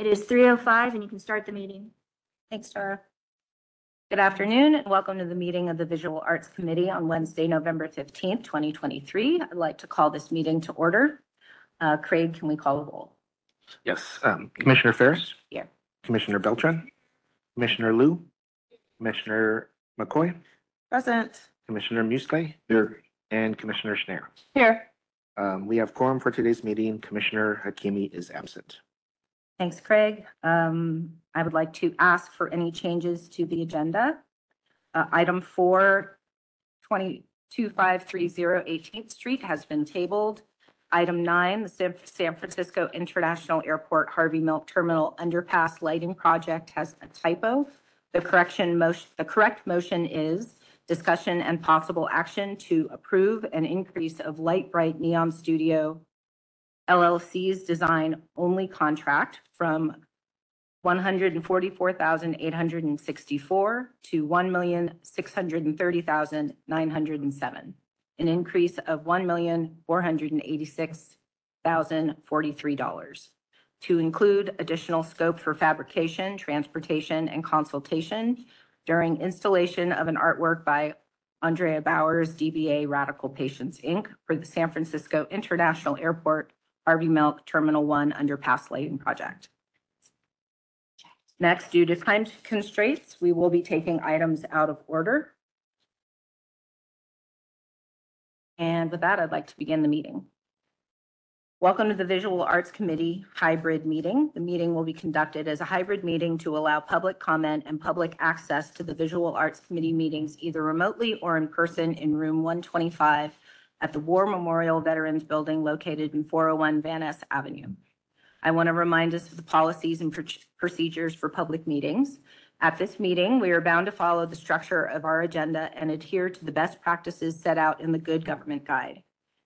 It is three oh five and you can start the meeting. Thanks, Tara. Good afternoon and welcome to the meeting of the Visual Arts Committee on Wednesday, November fifteenth, twenty twenty-three. I'd like to call this meeting to order. Uh, Craig, can we call the roll? Yes, um, Commissioner Ferras. Here. Commissioner Beltran, Commissioner Liu, Commissioner McCoy, Present. Commissioner Musleh. Here. And Commissioner Schneider. Here. Um, we have quorum for today's meeting. Commissioner Hakimi is absent. Thanks, Craig. Um, I would like to ask for any changes to the agenda. Uh, item four, twenty-two five three zero Eighteenth Street has been tabled. Item nine, the San, San Francisco International Airport Harvey Milk Terminal Underpass Lighting Project has a typo. The correction motion, the correct motion is discussion and possible action to approve an increase of Light Bright Neon Studio LLC's design only contract from one hundred and forty-four thousand eight hundred and sixty-four to one million six hundred and thirty thousand nine hundred and seven. An increase of one million four hundred and eighty-six thousand forty-three dollars. To include additional scope for fabrication, transportation, and consultation during installation of an artwork by Andrea Bowers, DBA Radical Patience, Inc. for the San Francisco International Airport Harvey Milk Terminal One Underpass Lighting Project. Next, due to time constraints, we will be taking items out of order. And with that, I'd like to begin the meeting. Welcome to the Visual Arts Committee hybrid meeting. The meeting will be conducted as a hybrid meeting to allow public comment and public access to the Visual Arts Committee meetings either remotely or in person in room 125 at the War Memorial Veterans Building located in 401 Van Ness Avenue. I want to remind us of the policies and proc- procedures for public meetings. At this meeting, we are bound to follow the structure of our agenda and adhere to the best practices set out in the Good Government Guide.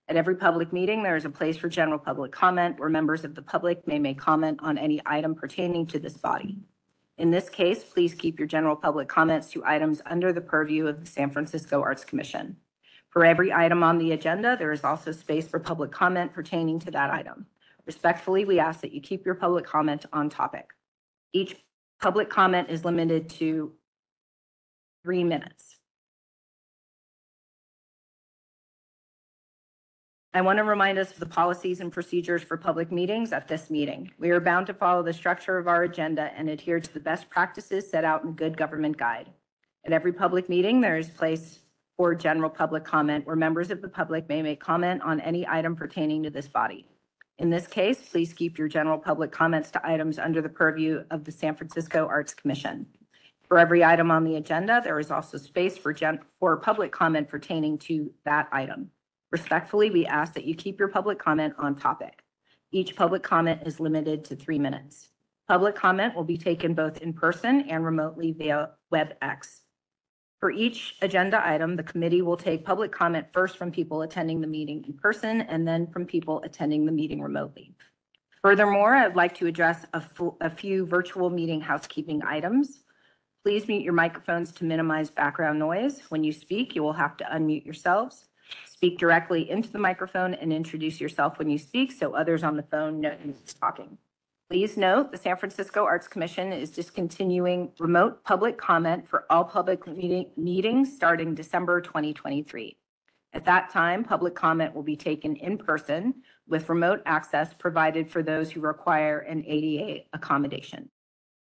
At every public meeting, there is a place for general public comment where members of the public may make comment on any item pertaining to this body. In this case, please keep your general public comments to items under the purview of the San Francisco Arts Commission. For every item on the agenda, there is also space for public comment pertaining to that item. Respectfully, we ask that you keep your public comment on topic. Each public comment is limited to three minutes. I want to remind us of the policies and procedures for public meetings at this meeting. We are bound to follow the structure of our agenda and adhere to the best practices set out in the Good Government Guide. At every public meeting, there is place for general public comment where members of the public may make comment on any item pertaining to this body. In this case, please keep your general public comments to items under the purview of the San Francisco Arts Commission. For every item on the agenda, there is also space for gen, for public comment pertaining to that item. Respectfully, we ask that you keep your public comment on topic. Each public comment is limited to three minutes. Public comment will be taken both in person and remotely via WebEx. For each agenda item, the committee will take public comment first from people attending the meeting in person and then from people attending the meeting remotely. Furthermore, I'd like to address a a few virtual meeting housekeeping items. Please mute your microphones to minimize background noise. When you speak, you will have to unmute yourselves. Speak directly into the microphone and introduce yourself when you speak so others on the phone know who's talking. Please note, the San Francisco Arts Commission is discontinuing remote public comment for all public meeting, meetings starting December 2023. At that time, public comment will be taken in person with remote access provided for those who require an ADA accommodation.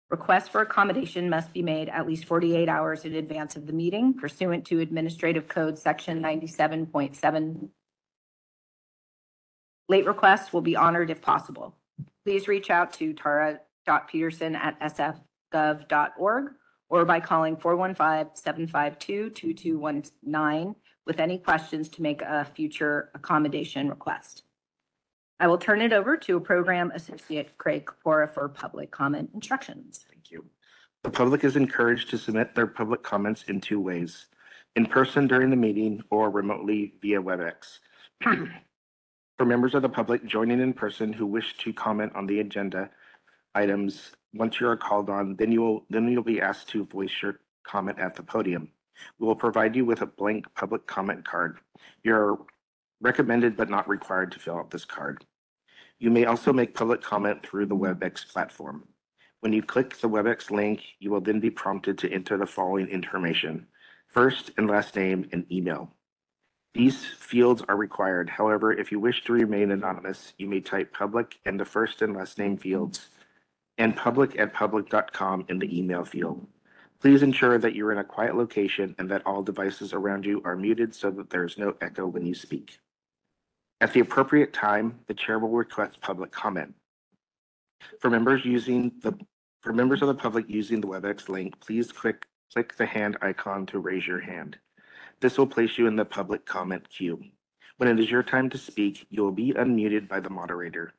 Requests for accommodation must be made at least 48 hours in advance of the meeting pursuant to Administrative Code Section 97.7. Late requests will be honored if possible please reach out to tara.peterson@sfgov.org or by calling 415-752-2219 with any questions to make a future accommodation request. I will turn it over to Program Associate Craig Kapora for public comment instructions. Thank you. The public is encouraged to submit their public comments in two ways, in person during the meeting or remotely via WebEx. For members of the public joining in person who wish to comment on the agenda items, once you are called on, then you will, then you'll be asked to voice your comment at the podium. We will provide you with a blank public comment card. You're recommended but not required to fill out this card. You may also make public comment through the WebEx platform. When you click the WebEx link, you will then be prompted to enter the following information, first and last name and email. These fields are required. However, if you wish to remain anonymous, you may type public in the first and last name fields and public at public.com in the email field. Please ensure that you're in a quiet location and that all devices around you are muted so that there is no echo when you speak. At the appropriate time, the chair will request public comment. For members using the, for members of the public using the WebEx link, please click, click the hand icon to raise your hand. This will place you in the public comment queue. When it is your time to speak, you will be unmuted by the moderator.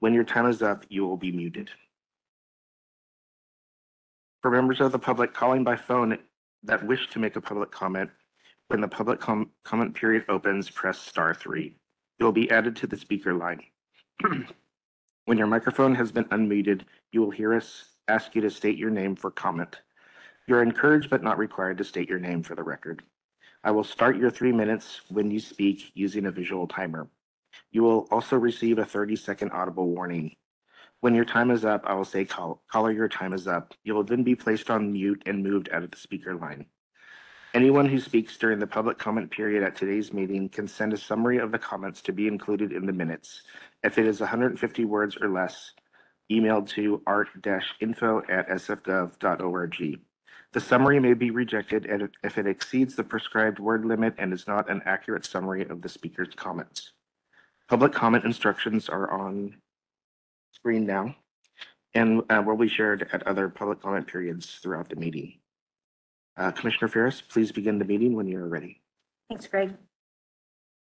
When your time is up, you will be muted. For members of the public calling by phone that wish to make a public comment, when the public com- comment period opens, press star three. You will be added to the speaker line. When your microphone has been unmuted, you will hear us ask you to state your name for comment. You're encouraged but not required to state your name for the record. I will start your three minutes when you speak using a visual timer. You will also receive a 30-second audible warning. When your time is up, I will say, "Call- caller, your time is up. You will then be placed on mute and moved out of the speaker line. Anyone who speaks during the public comment period at today's meeting can send a summary of the comments to be included in the minutes. If it is 150 words or less, emailed to art-info@sfgov.org. The summary may be rejected if it exceeds the prescribed word limit and is not an accurate summary of the speaker's comments. Public comment instructions are on screen now and uh, will be shared at other public comment periods throughout the meeting. Uh, Commissioner Ferras, please begin the meeting when you are ready. Thanks, Greg.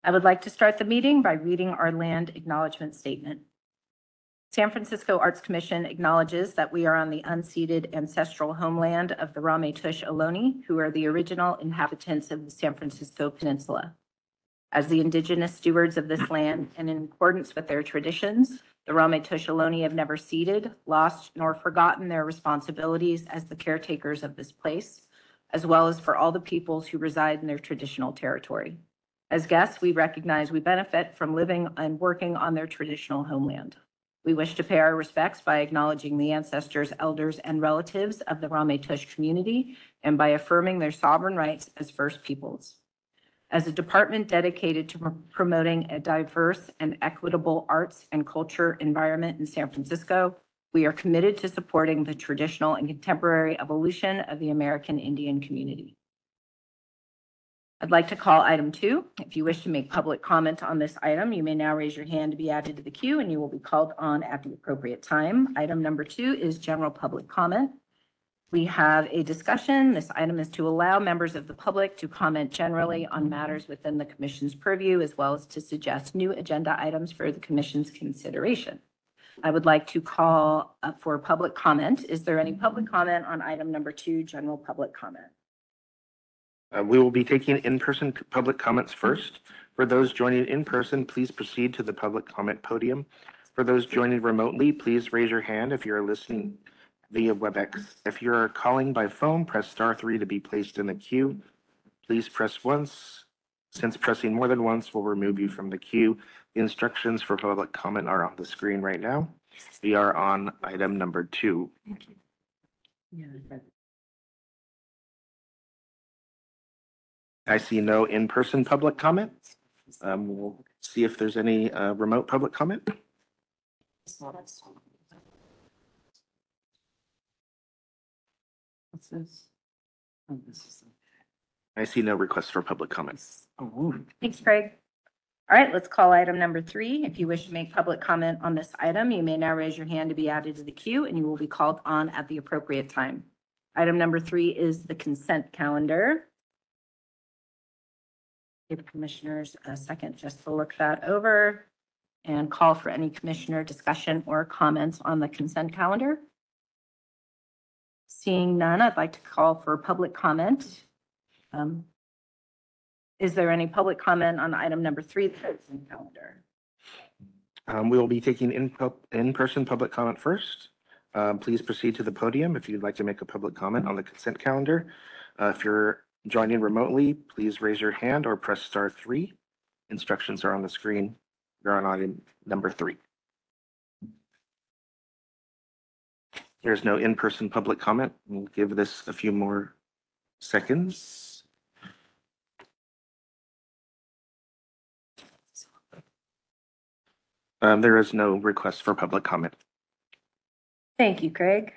I would like to start the meeting by reading our land acknowledgement statement. San Francisco Arts Commission acknowledges that we are on the unceded ancestral homeland of the Ramaytush Ohlone, who are the original inhabitants of the San Francisco Peninsula. As the indigenous stewards of this land and in accordance with their traditions, the Ramaytush Ohlone have never ceded, lost, nor forgotten their responsibilities as the caretakers of this place, as well as for all the peoples who reside in their traditional territory. As guests, we recognize we benefit from living and working on their traditional homeland. We wish to pay our respects by acknowledging the ancestors, elders, and relatives of the Ramaytush community and by affirming their sovereign rights as First Peoples. As a department dedicated to promoting a diverse and equitable arts and culture environment in San Francisco, we are committed to supporting the traditional and contemporary evolution of the American Indian community. I'd like to call item two. If you wish to make public comment on this item, you may now raise your hand to be added to the queue and you will be called on at the appropriate time. Item number two is general public comment. We have a discussion. This item is to allow members of the public to comment generally on matters within the commission's purview, as well as to suggest new agenda items for the commission's consideration. I would like to call for public comment. Is there any public comment on item number two, general public comment? Uh, We will be taking in-person public comments first. For those joining in person, please proceed to the public comment podium. For those joining remotely, please raise your hand if you're listening via WebEx. If you're calling by phone, press star three to be placed in the queue. Please press once. Since pressing more than once will remove you from the queue. The instructions for public comment are on the screen right now. We are on item number two. I see no in-person public comment. Um, we'll see if there's any, uh, remote public comment. What's this? Oh, this is. I see no requests for public comments. Oh, Thanks, Craig. All right, let's call item number three. If you wish to make public comment on this item, you may now raise your hand to be added to the queue and you will be called on at the appropriate time. Item number three is the consent calendar. Give the commissioners a second just to look that over and call for any commissioner discussion or comments on the consent calendar. Seeing none, I'd like to call for public comment. Um, is there any public comment on item number three, the consent calendar? Um, we will be taking in, in-person public comment first. Um, please proceed to the podium if you'd like to make a public comment on the consent calendar. Uh, if you're joining in remotely, please raise your hand or press star three. Instructions are on the screen. You're on item number three. There's no in-person public comment. We'll give this a few more seconds. Um, there is no request for public comment. Thank you, Craig.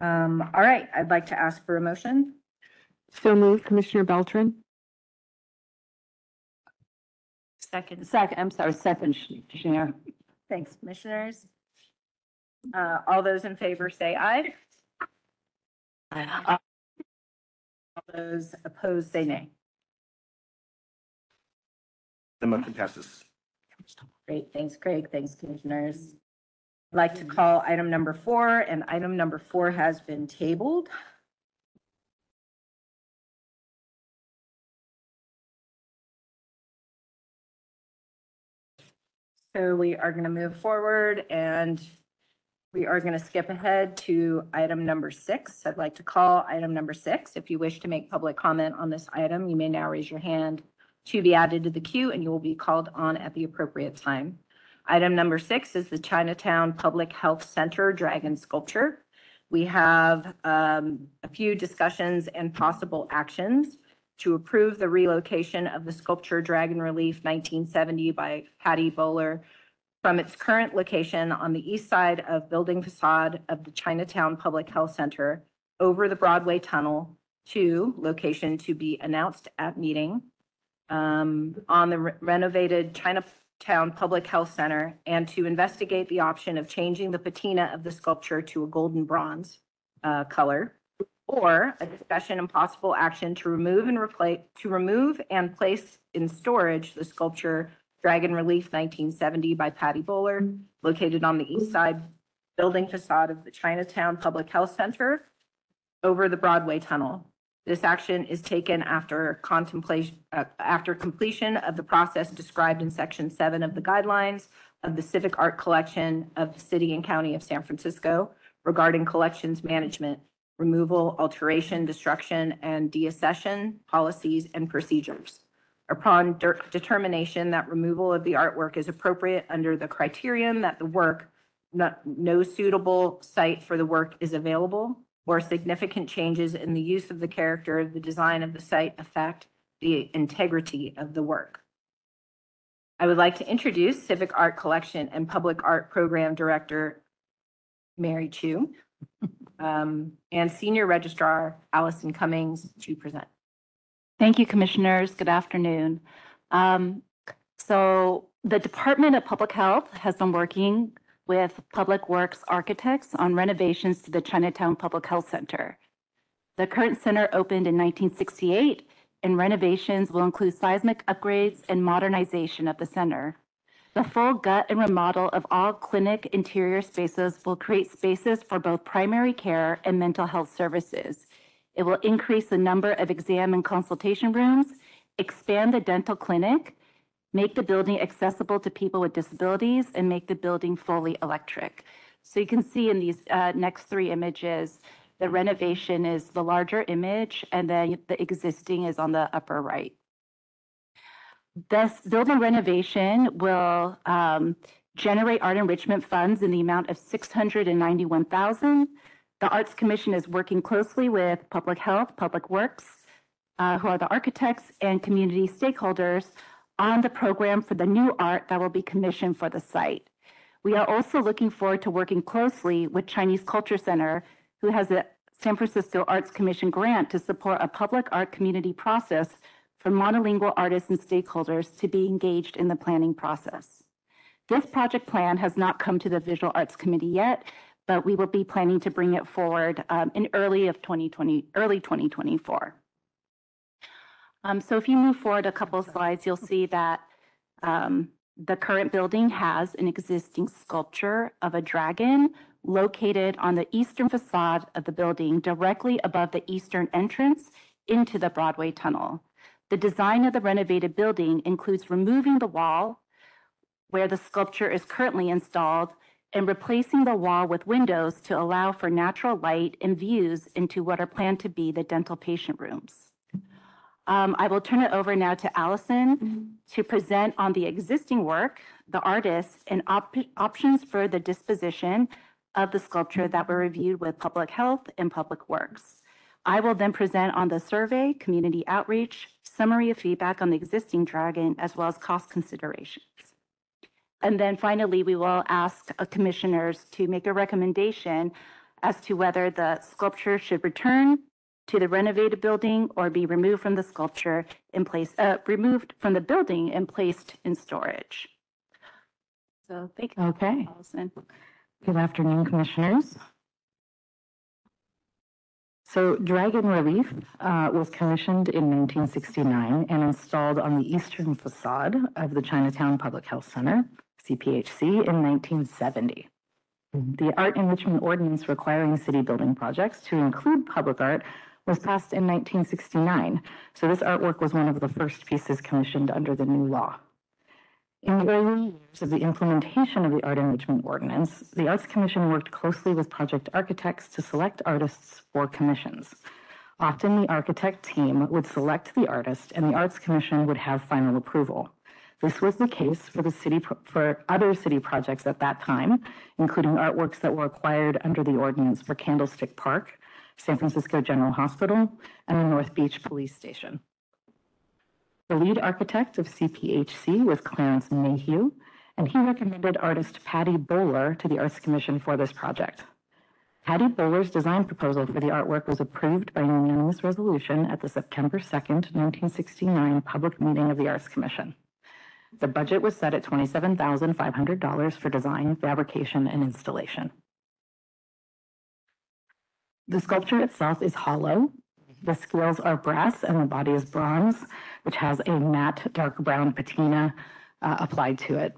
Um, all right, I'd like to ask for a motion. So moved, Commissioner Beltran? Second. Second, I'm sorry, second, Chair. Thanks, commissioners. Uh, all those in favor say aye. All those opposed say nay. The motion passes. Great, thanks, Craig. Thanks, commissioners. I'd like to call item number four, and item number four has been tabled. So we are going to move forward and we are going to skip ahead to item number six. I'd like to call item number six. If you wish to make public comment on this item, you may now raise your hand to be added to the queue and you will be called on at the appropriate time. Item number six is the Chinatown Public Health Center Dragon Sculpture. We have um, a few discussions and possible actions to approve the relocation of the sculpture Dragon Relief 1970 by Patty Bowler from its current location on the east side of building facade of the Chinatown Public Health Center over the Broadway Tunnel to location to be announced at meeting um, on the re- renovated Chinatown Public Health Center and to investigate the option of changing the patina of the sculpture to a golden bronze uh, color. Or a discussion and possible action to remove and replace, to remove and place in storage the sculpture Dragon Relief 1970 by Patty Bowler, located on the east side building facade of the Chinatown Public Health Center over the Broadway Tunnel. This action is taken after contemplation, uh, after completion of the process described in section seven of the guidelines of the Civic Art Collection of the City and County of San Francisco regarding collections management, removal, alteration, destruction, and deaccession policies and procedures. Upon determination that removal of the artwork is appropriate under the criterion that the work, no suitable site for the work is available, or significant changes in the use of the character of the design of the site affect the integrity of the work. I would like to introduce Civic Art Collection and Public Art Program Director Mary Chu um, and Senior Registrar Allison Cummings to present. Thank you, Commissioners. Good afternoon. Um, So the Department of Public Health has been working with Public Works architects on renovations to the Chinatown Public Health Center. The current center opened in 1968, and renovations will include seismic upgrades and modernization of the center. The full gut and remodel of all clinic interior spaces will create spaces for both primary care and mental health services. It will increase the number of exam and consultation rooms, expand the dental clinic, make the building accessible to people with disabilities, and make the building fully electric. So you can see in these uh, next three images, the renovation is the larger image, and then the existing is on the upper right. This building renovation will um, generate art enrichment funds in the amount of 691,000. The Arts Commission is working closely with Public Health, Public Works, uh, who are the architects and community stakeholders on the program for the new art that will be commissioned for the site. We are also looking forward to working closely with Chinese Culture Center, who has a San Francisco Arts Commission grant to support a public art community process for monolingual artists and stakeholders to be engaged in the planning process. This project plan has not come to the Visual Arts Committee yet, but we will be planning to bring it forward um, in early of 2020, early 2024. Um, So if you move forward a couple slides, you'll see that um, the current building has an existing sculpture of a dragon located on the eastern facade of the building, directly above the eastern entrance into the Broadway Tunnel. The design of the renovated building includes removing the wall where the sculpture is currently installed and replacing the wall with windows to allow for natural light and views into what are planned to be the dental patient rooms. Um, I will turn it over now to Allison to present on the existing work, the artist, and op- options for the disposition of the sculpture that were reviewed with Public Health and Public Works. I will then present on the survey, community outreach, summary of feedback on the existing dragon, as well as cost considerations. And then finally, we will ask uh, commissioners to make a recommendation as to whether the sculpture should return to the renovated building or be removed from the sculpture in place, uh, removed from the building and placed in storage. So thank you, Okay. Allison. Good afternoon, Commissioners. So Dragon Relief uh, was commissioned in 1969 and installed on the eastern facade of the Chinatown Public Health Center, CPHC, in 1970. The Art Enrichment Ordinance requiring city building projects to include public art was passed in 1969. So this artwork was one of the first pieces commissioned under the new law. In the early years of the implementation of the Art Enrichment Ordinance, the Arts Commission worked closely with project architects to select artists for commissions. Often, the architect team would select the artist, and the Arts Commission would have final approval. This was the case for the city for other city projects at that time, including artworks that were acquired under the ordinance for Candlestick Park, San Francisco General Hospital, and the North Beach Police Station. The lead architect of CPHC was Clarence Mayhew, and he recommended artist Patty Bowler to the Arts Commission for this project. Patty Bowler's design proposal for the artwork was approved by unanimous resolution at the September 2nd, 1969 public meeting of the Arts Commission. The budget was set at $27,500 for design, fabrication, and installation. The sculpture itself is hollow. The scales are brass and the body is bronze, which has a matte dark brown patina uh, applied to it.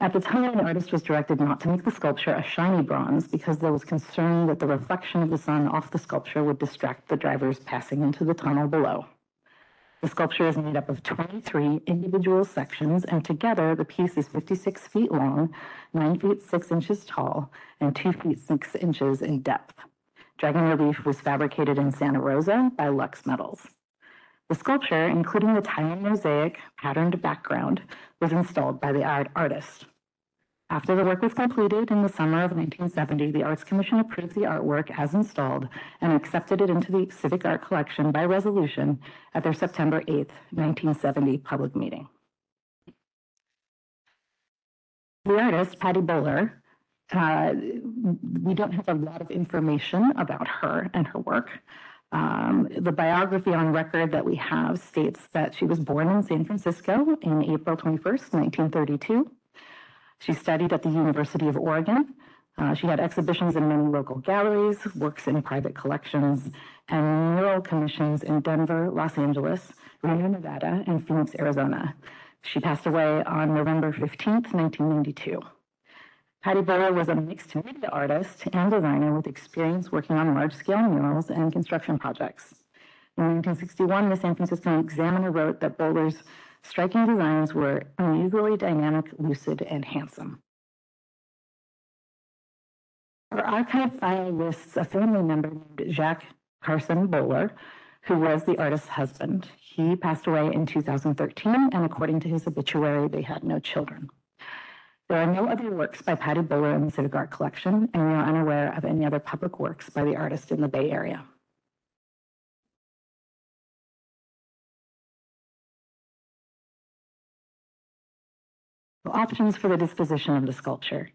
At the time, the artist was directed not to make the sculpture a shiny bronze because there was concern that the reflection of the sun off the sculpture would distract the drivers passing into the tunnel below. The sculpture is made up of 23 individual sections, and together the piece is 56 feet long, 9 feet 6 inches tall, and 2 feet 6 inches in depth. Dragon Relief was fabricated in Santa Rosa by Lux Metals. The sculpture, including the tile mosaic patterned background, was installed by the art artist. After the work was completed in the summer of 1970, the Arts Commission approved the artwork as installed and accepted it into the Civic Art Collection by resolution at their September 8th, 1970 public meeting. The artist, Patty Bowler, uh, we don't have a lot of information about her and her work. Um, the biography on record that we have states that she was born in San Francisco in April 21st, 1932. She studied at the University of Oregon. Uh, she had exhibitions in many local galleries, works in private collections, and mural commissions in Denver, Los Angeles, Reno, Nevada, and Phoenix, Arizona. She passed away on November 15th, 1992. Patty Bowler was a mixed media artist and designer with experience working on large-scale murals and construction projects. In 1961, the San Francisco Examiner wrote that Bowler's striking designs were unusually dynamic, lucid, and handsome. Our archive file lists a family member named Jacques Carson Bowler, who was the artist's husband. He passed away in 2013, and according to his obituary, they had no children. There are no other works by Patty Bowler in the Civic Art Collection, and we are unaware of any other public works by the artist in the Bay Area. Options for the disposition of the sculpture.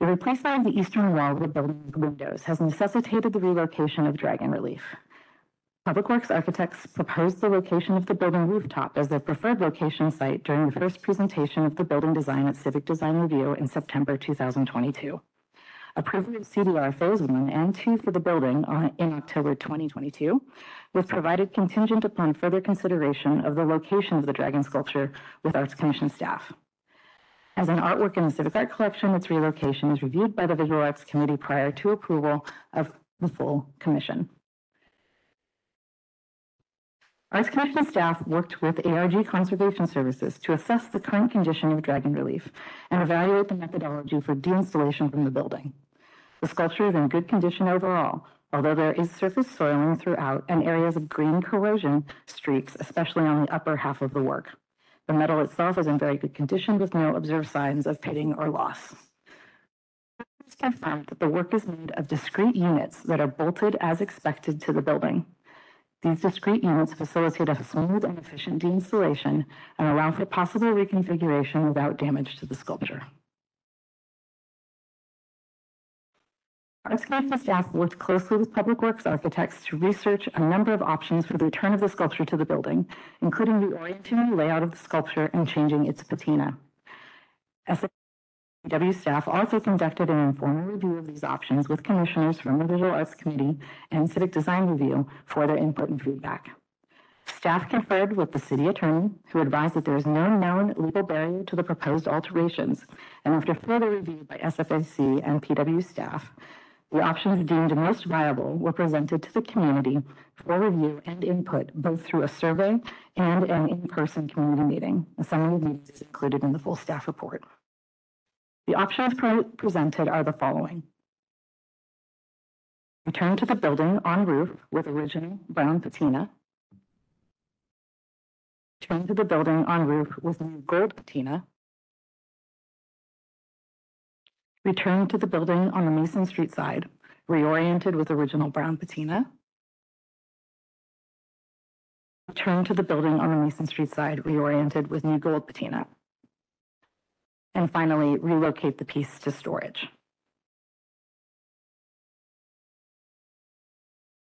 The replacement of the eastern wall with windows has necessitated the relocation of dragon relief. Public Works architects proposed the location of the building rooftop as their preferred location site during the first presentation of the building design at Civic Design Review in September 2022. Approval of CDR Phase 1 and 2 for the building on- in October 2022 was provided contingent upon further consideration of the location of the dragon sculpture with Arts Commission staff. As an artwork in the Civic Art Collection, its relocation is reviewed by the Visual Arts Committee prior to approval of the full commission. Arts Commission staff worked with ARG Conservation Services to assess the current condition of dragon relief and evaluate the methodology for deinstallation from the building. The sculpture is in good condition overall, although there is surface soiling throughout and areas of green corrosion streaks, especially on the upper half of the work. The metal itself is in very good condition with no observed signs of pitting or loss. It's confirmed that the work is made of discrete units that are bolted as expected to the building. These discrete units facilitate a smooth and efficient deinstallation and allow for possible reconfiguration without damage to the sculpture. Commission staff worked closely with Public Works architects to research a number of options for the return of the sculpture to the building, including reorienting the layout of the sculpture and changing its patina. SFW staff also conducted an informal review of these options with commissioners from the Visual Arts Committee and Civic Design Review for their input and feedback. Staff conferred with the city attorney, who advised that there is no known legal barrier to the proposed alterations, and after further review by SFAC and PW staff, the options deemed most viable were presented to the community for review and input, both through a survey and an in-person community meeting. A summary of meetings is included in the full staff report. The options pre- presented are the following. Return to the building on roof with original brown patina. Return to the building on roof with new gold patina. Return to the building on the Mason Street side, reoriented with original brown patina. Return to the building on the Mason Street side, reoriented with new gold patina. And finally, relocate the piece to storage.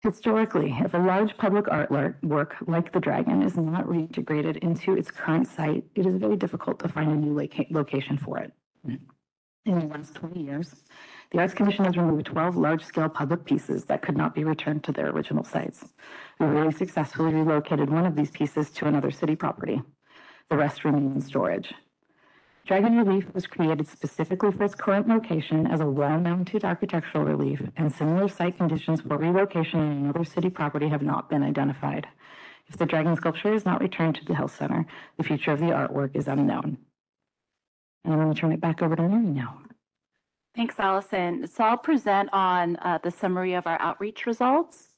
Historically, if a large public artwork like the dragon is not reintegrated into its current site, it is very difficult to find a new loca- location for it. Mm. In the last 20 years, the Arts Commission has removed 12 large-scale public pieces that could not be returned to their original sites. We very successfully relocated one of these pieces to another city property. The rest remain in storage. Dragon Relief was created specifically for its current location as a wall-mounted architectural relief, and similar site conditions for relocation in another city property have not been identified. If the dragon sculpture is not returned to the health center, the future of the artwork is unknown. And I'm going to turn it back over to Mary now. Thanks, Allison. So I'll present on uh, the summary of our outreach results.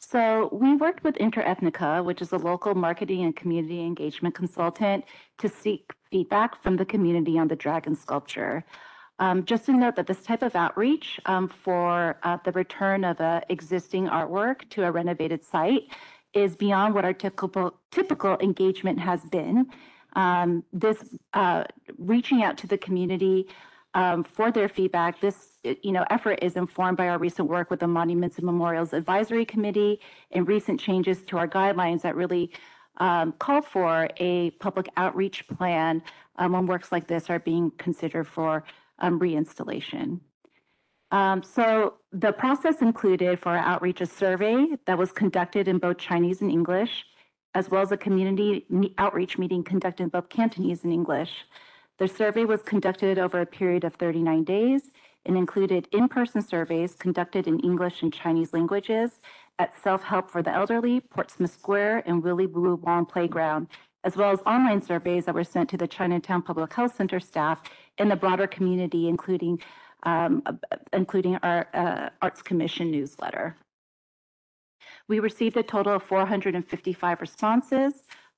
So we worked with Interethnica, which is a local marketing and community engagement consultant, to seek feedback from the community on the dragon sculpture. Um, just to note that this type of outreach um, for uh, the return of a existing artwork to a renovated site is beyond what our typical typical engagement has been. Um, this uh, reaching out to the community um, for their feedback. This you know effort is informed by our recent work with the Monuments and Memorials Advisory Committee and recent changes to our guidelines that really um, call for a public outreach plan um, when works like this are being considered for um, reinstallation. Um, so the process included for outreach a survey that was conducted in both Chinese and English, as well as a community outreach meeting conducted in both Cantonese and English. The survey was conducted over a period of 39 days and included in-person surveys conducted in English and Chinese languages at Self Help for the Elderly, Portsmouth Square, and Willie Blue Wong Playground, as well as online surveys that were sent to the Chinatown Public Health Center staff and the broader community, including um, uh, including our uh, Arts Commission newsletter. We received a total of 455 responses.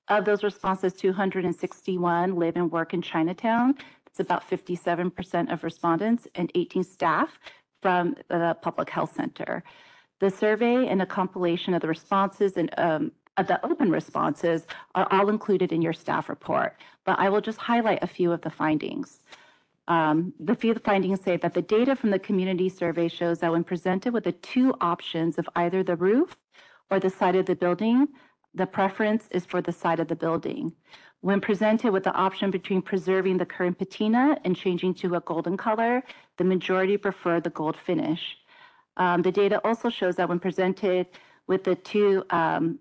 Of those responses, 261 live and work in Chinatown. It's about 57% of respondents and 18 staff from the Public Health Center. The survey and a compilation of the responses and um, of the open responses are all included in your staff report, but I will just highlight a few of the findings. Um, the few findings say that the data from the community survey shows that when presented with the two options of either the roof or the side of the building, the preference is for the side of the building. When presented with the option between preserving the current patina and changing to a golden color, the majority prefer the gold finish. Um, the data also shows that when presented with the two, um,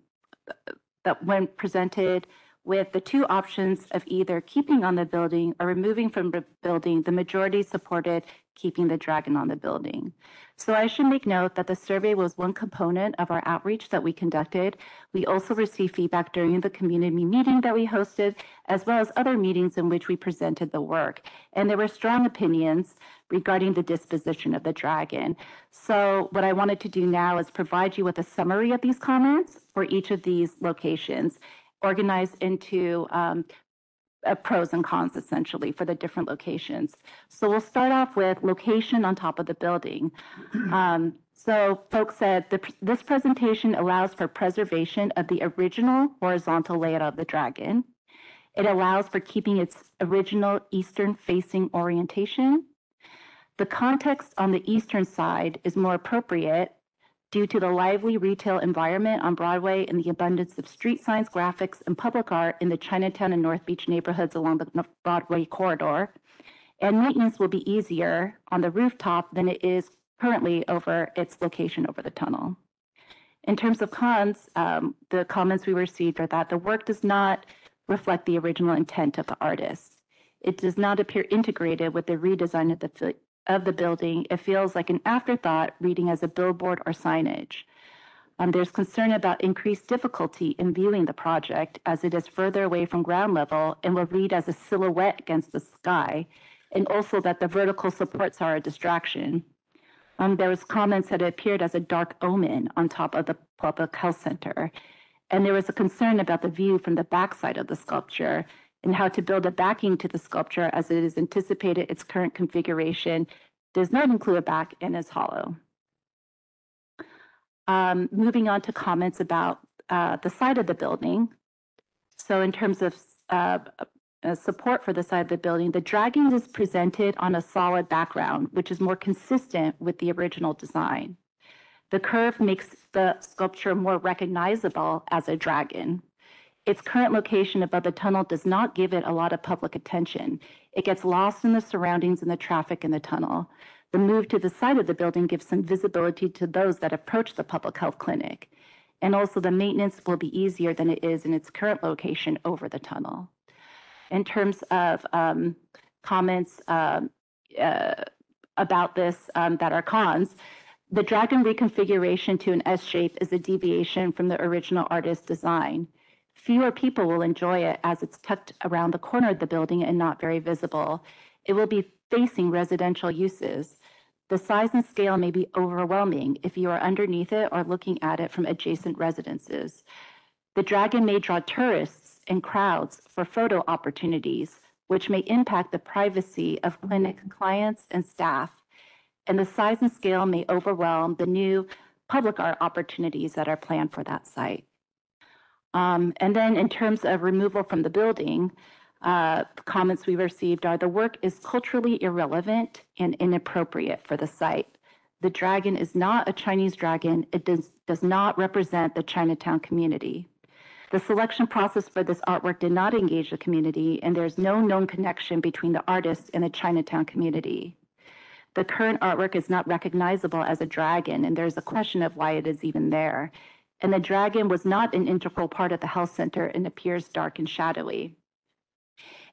that when presented with the two options of either keeping on the building or removing from the building, the majority supported keeping the dragon on the building. So I should make note that the survey was one component of our outreach that we conducted. We also received feedback during the community meeting that we hosted, as well as other meetings in which we presented the work. And there were strong opinions regarding the disposition of the dragon. So what I wanted to do now is provide you with a summary of these comments for each of these locations organized into um, uh, pros and cons essentially for the different locations. So we'll start off with location on top of the building. Um, so folks said the, this presentation allows for preservation of the original horizontal layout of the dragon. It allows for keeping its original eastern facing orientation. The context on the eastern side is more appropriate due to the lively retail environment on Broadway and the abundance of street signs, graphics, and public art in the Chinatown and North Beach neighborhoods along the Broadway corridor. And maintenance will be easier on the rooftop than it is currently over its location over the tunnel. In terms of cons, um, the comments we received are that the work does not reflect the original intent of the artist. It does not appear integrated with the redesign of the of the building, it feels like an afterthought reading as a billboard or signage. Um, there's concern about increased difficulty in viewing the project as it is further away from ground level and will read as a silhouette against the sky, and also that the vertical supports are a distraction. Um, there was comments that it appeared as a dark omen on top of the public health center, and there was a concern about the view from the backside of the sculpture and how to build a backing to the sculpture as it is anticipated its current configuration does not include a back and is hollow. Um, moving on to comments about uh, the side of the building. So in terms of uh, uh, support for the side of the building, the dragon is presented on a solid background, which is more consistent with the original design. The curve makes the sculpture more recognizable as a dragon. Its current location above the tunnel does not give it a lot of public attention. It gets lost in the surroundings and the traffic in the tunnel. The move to the side of the building gives some visibility to those that approach the public health clinic. And also the maintenance will be easier than it is in its current location over the tunnel. In terms of um, comments uh, uh, about this um, that are cons, the dragon reconfiguration to an S shape is a deviation from the original artist's design. Fewer people will enjoy it as it's tucked around the corner of the building and not very visible. It will be facing residential uses. The size and scale may be overwhelming if you are underneath it or looking at it from adjacent residences. The dragon may draw tourists and crowds for photo opportunities, which may impact the privacy of clinic clients and staff. And the size and scale may overwhelm the new public art opportunities that are planned for that site. Um, and then in terms of removal from the building, uh, comments we received are the work is culturally irrelevant and inappropriate for the site. The dragon is not a Chinese dragon. It does, does not represent the Chinatown community. The selection process for this artwork did not engage the community, and there's no known connection between the artist and the Chinatown community. The current artwork is not recognizable as a dragon, and there's a question of why it is even there and the dragon was not an integral part of the health center and appears dark and shadowy.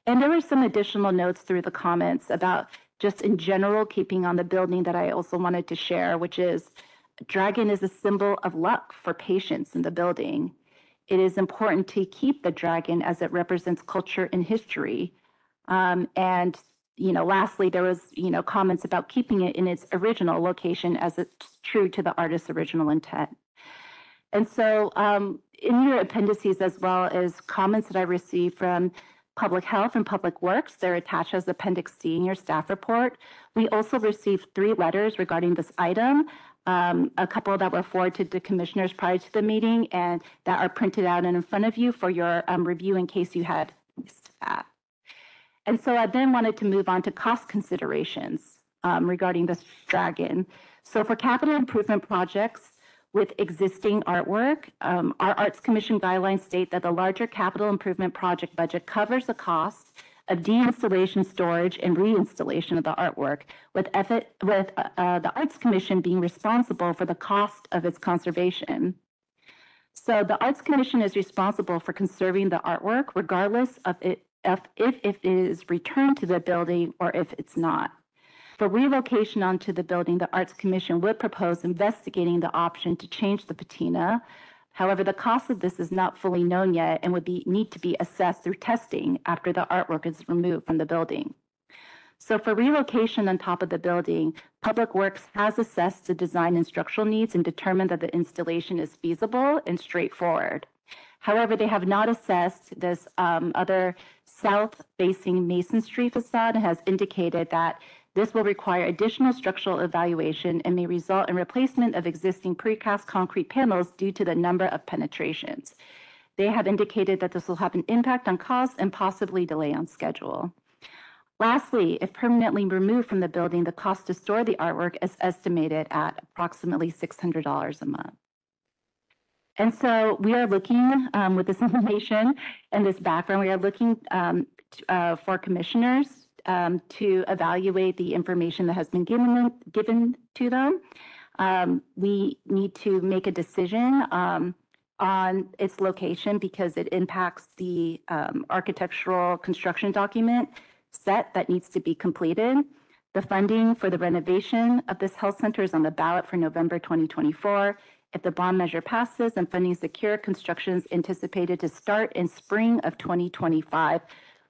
And there were some additional notes through the comments about just in general keeping on the building that I also wanted to share, which is dragon is a symbol of luck for patients in the building. It is important to keep the dragon as it represents culture and history. Um, and you know, lastly, there was you know comments about keeping it in its original location as it's true to the artist's original intent. And so um, in your appendices, as well as comments that I received from Public Health and Public Works, they're attached as Appendix D in your staff report. We also received three letters regarding this item, um, a couple that were forwarded to commissioners prior to the meeting and that are printed out and in front of you for your um, review in case you had missed that. And so I then wanted to move on to cost considerations um, regarding this dragon. So for capital improvement projects, with existing artwork. Um, our Arts Commission guidelines state that the larger capital improvement project budget covers the cost of deinstallation, storage, and reinstallation of the artwork, with, effort, with uh, uh, the Arts Commission being responsible for the cost of its conservation. So the Arts Commission is responsible for conserving the artwork regardless of it, if, if, if it is returned to the building or if it's not. For relocation onto the building, the Arts Commission would propose investigating the option to change the patina. However, the cost of this is not fully known yet and would be, need to be assessed through testing after the artwork is removed from the building. So for relocation on top of the building, Public Works has assessed the design and structural needs and determined that the installation is feasible and straightforward. However, they have not assessed this um, other south-facing Mason Street facade and has indicated that this will require additional structural evaluation and may result in replacement of existing precast concrete panels due to the number of penetrations. They have indicated that this will have an impact on cost and possibly delay on schedule. Lastly, if permanently removed from the building, the cost to store the artwork is estimated at approximately $600 a month. And so we are looking, um, with this information and this background, we are looking um, uh, for commissioners um, to evaluate the information that has been given, given to them. Um, We need to make a decision um, on its location because it impacts the um, architectural construction document set that needs to be completed. The funding for the renovation of this health center is on the ballot for November 2024. If the bond measure passes and funding secure, construction is anticipated to start in spring of 2025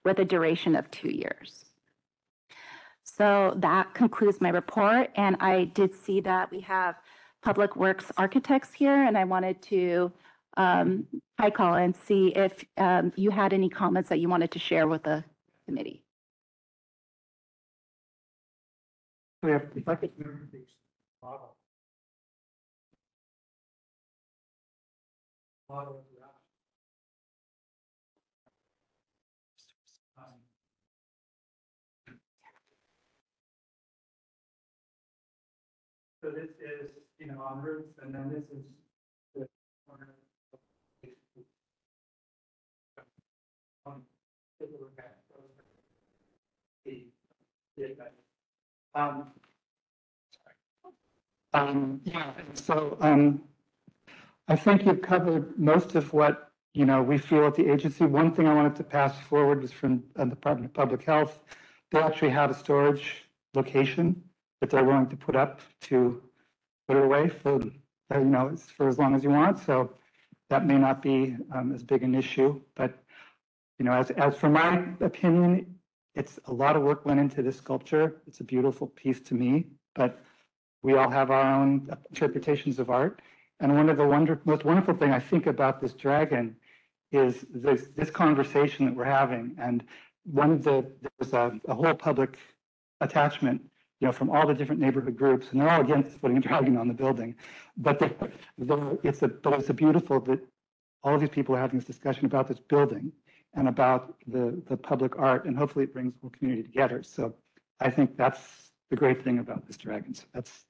with a duration of two years. So that concludes my report, and I did see that we have Public Works architects here, and I wanted to, um, hi Colin, and see if um, you had any comments that you wanted to share with the committee. We have. Model of the house. Um, So this is, you know, on roof, and then this is the corner. Um, Um. Um, yeah, so, um, I think you've covered most of what, you know, we feel at the agency. One thing I wanted to pass forward was from uh, the Department of Public Health. They actually have a storage location that they're willing to put up to put it away for, uh, you know, for as long as you want. So that may not be, um, as big an issue, but, you know, as, as for my opinion, it's a lot of work went into this sculpture. It's a beautiful piece to me, but we all have our own interpretations of art. And one of the wonder, most wonderful thing I think about this dragon is this, this conversation that we're having. And one of the, there's a, a whole public attachment, you know, from all the different neighborhood groups, and they're all against putting a dragon on the building. But it's a, but it's a beautiful that all these people are having this discussion about this building and about the, the public art, and hopefully it brings the whole community together. So I think that's the great thing about this dragon. So that's,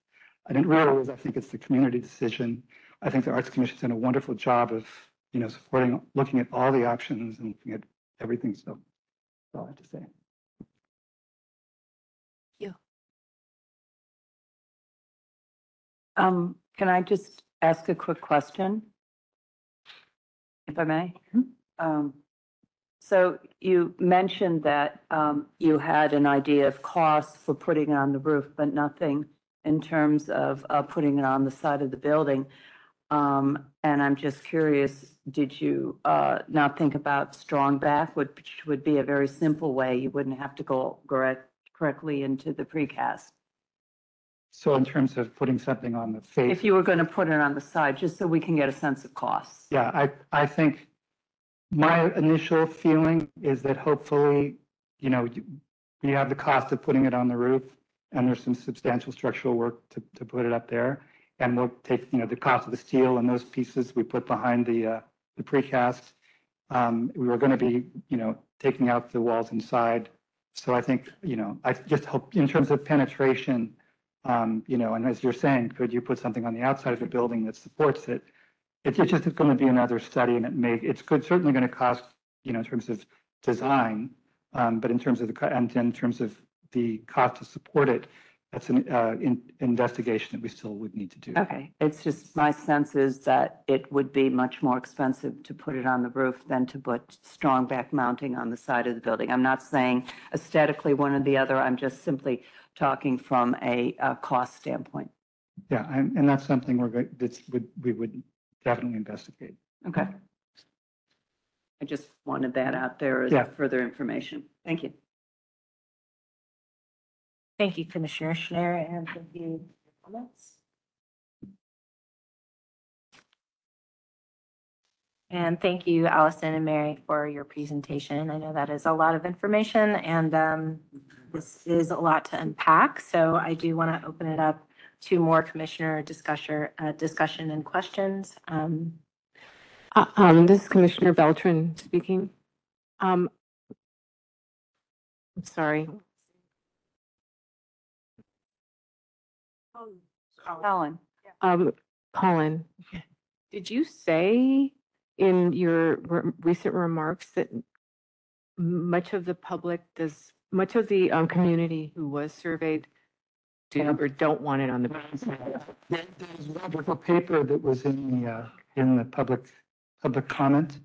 I didn't realize, I think it's the community decision. I think the Arts Commission's done a wonderful job of, you know, supporting, looking at all the options and looking at everything. So that's all I have to say. Um, can I just ask a quick question? If I may? Um, so you mentioned that, um, you had an idea of cost for putting it on the roof, but nothing in terms of, uh, putting it on the side of the building. Um, and I'm just curious, did you, uh, not think about strong back, which would be a very simple way? You wouldn't have to go correct, correctly into the precast. So in terms of putting something on the face. If you were going to put it on the side, just so we can get a sense of costs. Yeah, I, I think my initial feeling is that hopefully, you know, you- we have the cost of putting it on the roof and there's some substantial structural work to, to put it up there. And we'll take, you know, the cost of the steel and those pieces we put behind the, uh, the precast. Um, we were going to be, you know, taking out the walls inside. So I think, you know, I just hope in terms of penetration, um, you know, and as you're saying, could you put something on the outside of the building that supports it? It's it's just going to be another study and it may, it's good, certainly going to cost, you know, in terms of design. Um, but in terms of the, and in terms of the cost to support it, that's an, uh, in, investigation that we still would need to do. Okay, it's just, my sense is that it would be much more expensive to put it on the roof than to put strong back mounting on the side of the building. I'm not saying aesthetically one or the other, I'm just simply talking from a, uh cost standpoint. Yeah, and, and that's something we're, going that's, would, we would definitely investigate. Okay. I just wanted that out there as Yeah. further information. Thank you. Thank you, Commissioner Schneider, and thank you. for your comments. And thank you, Allison and Mary, for your presentation. I know that is a lot of information and um, this is a lot to unpack. So I do want to open it up to more commissioner discussion, uh, discussion and questions. Um, Uh, Um, this is Commissioner Beltran speaking. Um, I'm sorry. Ellen? Um, Colin, did you say in your re- recent remarks that much of the public does, much of the, um, community who was surveyed do or don't want it on the? There- There's wonderful paper that was in the, uh, in the public, public comment.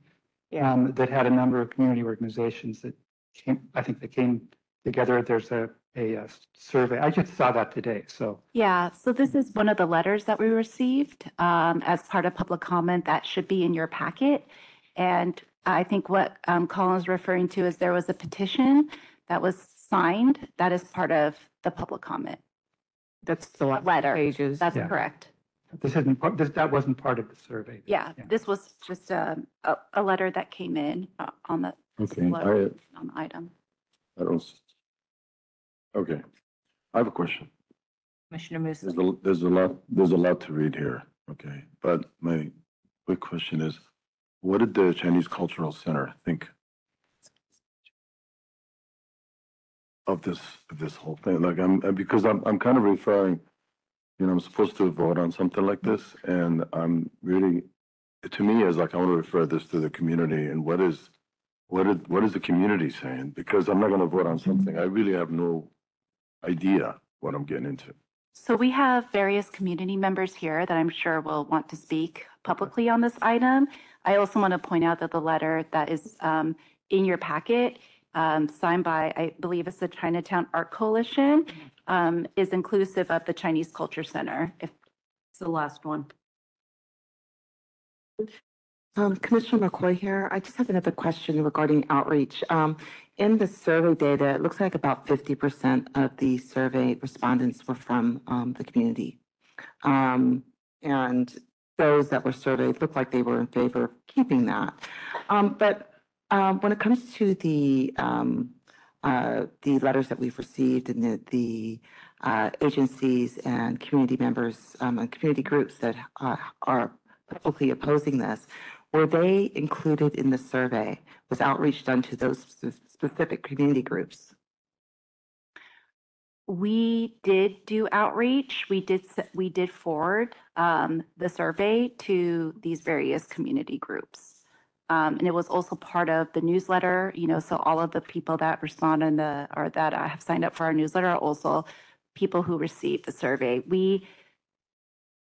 Um, that had a number of community organizations that came, I think they came together. There's a, a uh, survey. I just saw that today, so. Yeah, so this is one of the letters that we received um, as part of public comment that should be in your packet. And I think what um, Colin's referring to is there was a petition that was signed that is part of the public comment. That's the last Letter. pages. That's Yeah. correct. This isn't, part- this, that wasn't part of the survey. Yeah, this was just a, a, a letter that came in uh, on the, Okay, I, on the item. I don't, s- okay. I have a question. Commissioner Moose. There's a, there's a lot, there's a lot to read here, okay? But my quick question is, what did the Chinese Cultural Center think of this, of this whole thing? Like, I'm, uh, because I'm, I'm kind of referring, you know, I'm supposed to vote on something like this, and I'm really, to me, it's like, I want to refer this to the community, and what is, what is, what is the community saying? Because I'm not gonna vote on something, I really have no idea what I'm getting into. So we have various community members here that I'm sure will want to speak publicly on this item. I also want to point out that the letter that is um, in your packet, um, signed by, I believe it's the Chinatown Art Coalition, um, is inclusive of the Chinese Culture Center, if it's the last one. Um, Commissioner McCoy here. I just have another question regarding outreach. Um, in the survey data, it looks like about fifty percent of the survey respondents were from, um, the community. Um, and those that were surveyed looked like they were in favor of keeping that. Um, but, um, when it comes to the, um, uh, the letters that we've received and the, the, uh, agencies and community members, um, and community groups that, uh, are publicly opposing this, were they included in the survey? Was outreach done to those spe- specific community groups? We did do outreach. We did, we did forward um, the survey to these various community groups. Um, And it was also part of the newsletter, you know, so all of the people that respond in the, or that have signed up for our newsletter are also people who received the survey. We,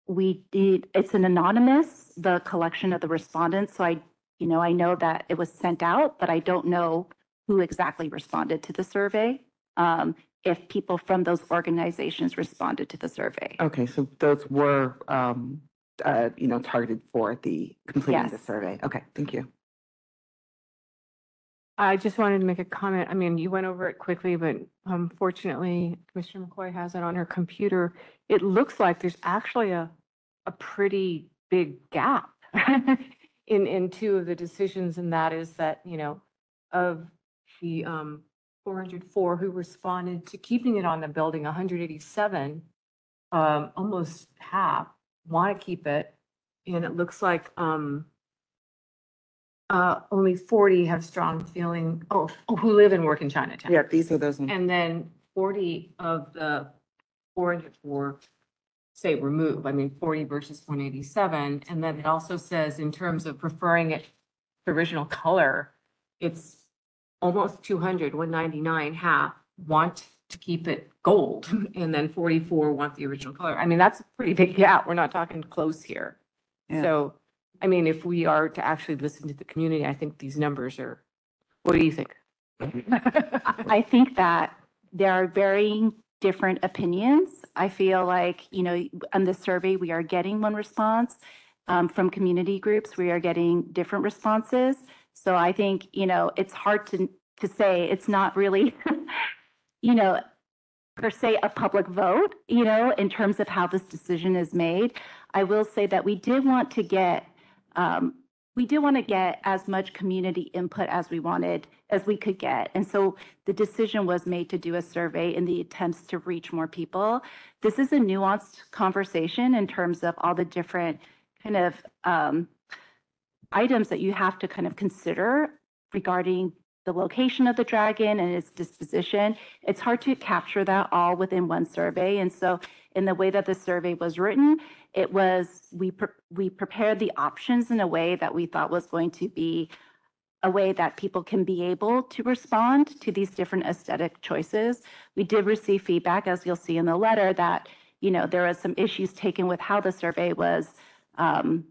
we did, it's an anonymous, the collection of the respondents, so I, you know, I know that it was sent out, but I don't know who exactly responded to the survey. Um, if people from those organizations responded to the survey. Okay, so those were, um, uh, you know, targeted for the completing the Yes. survey. Okay, thank you. I just wanted to make a comment. I mean, you went over it quickly, but unfortunately, Commissioner McCoy has it on her computer. It looks like there's actually a, a pretty big gap in, in two of the decisions, and that is that, you know, of the um, 404 who responded to keeping it on the building, 187, um, almost half want to keep it. And it looks like um, uh, only 40 have strong feeling, oh, oh, who live and work in Chinatown. Yeah, these are those. And then 40 of the 404 say remove, I mean, 40 versus 187. And then it also says in terms of preferring it to original color, it's almost 200, 199, half want to keep it gold. And then 44 want the original color. I mean, that's a pretty big gap. We're not talking close here. Yeah. So, I mean, if we are to actually listen to the community, I think these numbers are, what do you think? I I think that there are varying different opinions. I feel like, you know, on the survey, we are getting one response. Um, from community groups, we are getting different responses. So I think, you know, it's hard to, to say, it's not really, you know, per se a public vote, you know, in terms of how this decision is made. I will say that we did want to get um, we did want to get as much community input as we wanted, as we could get. And so the decision was made to do a survey in the attempts to reach more people. This is a nuanced conversation in terms of all the different kind of um, items that you have to kind of consider regarding the location of the dragon and its disposition. It's hard to capture that all within one survey. And so in the way that the survey was written, it was, we, pre- we prepared the options in a way that we thought was going to be a way that people can be able to respond to these different aesthetic choices. We did receive feedback, as you'll see in the letter, that, you know, there was some issues taken with how the survey was um,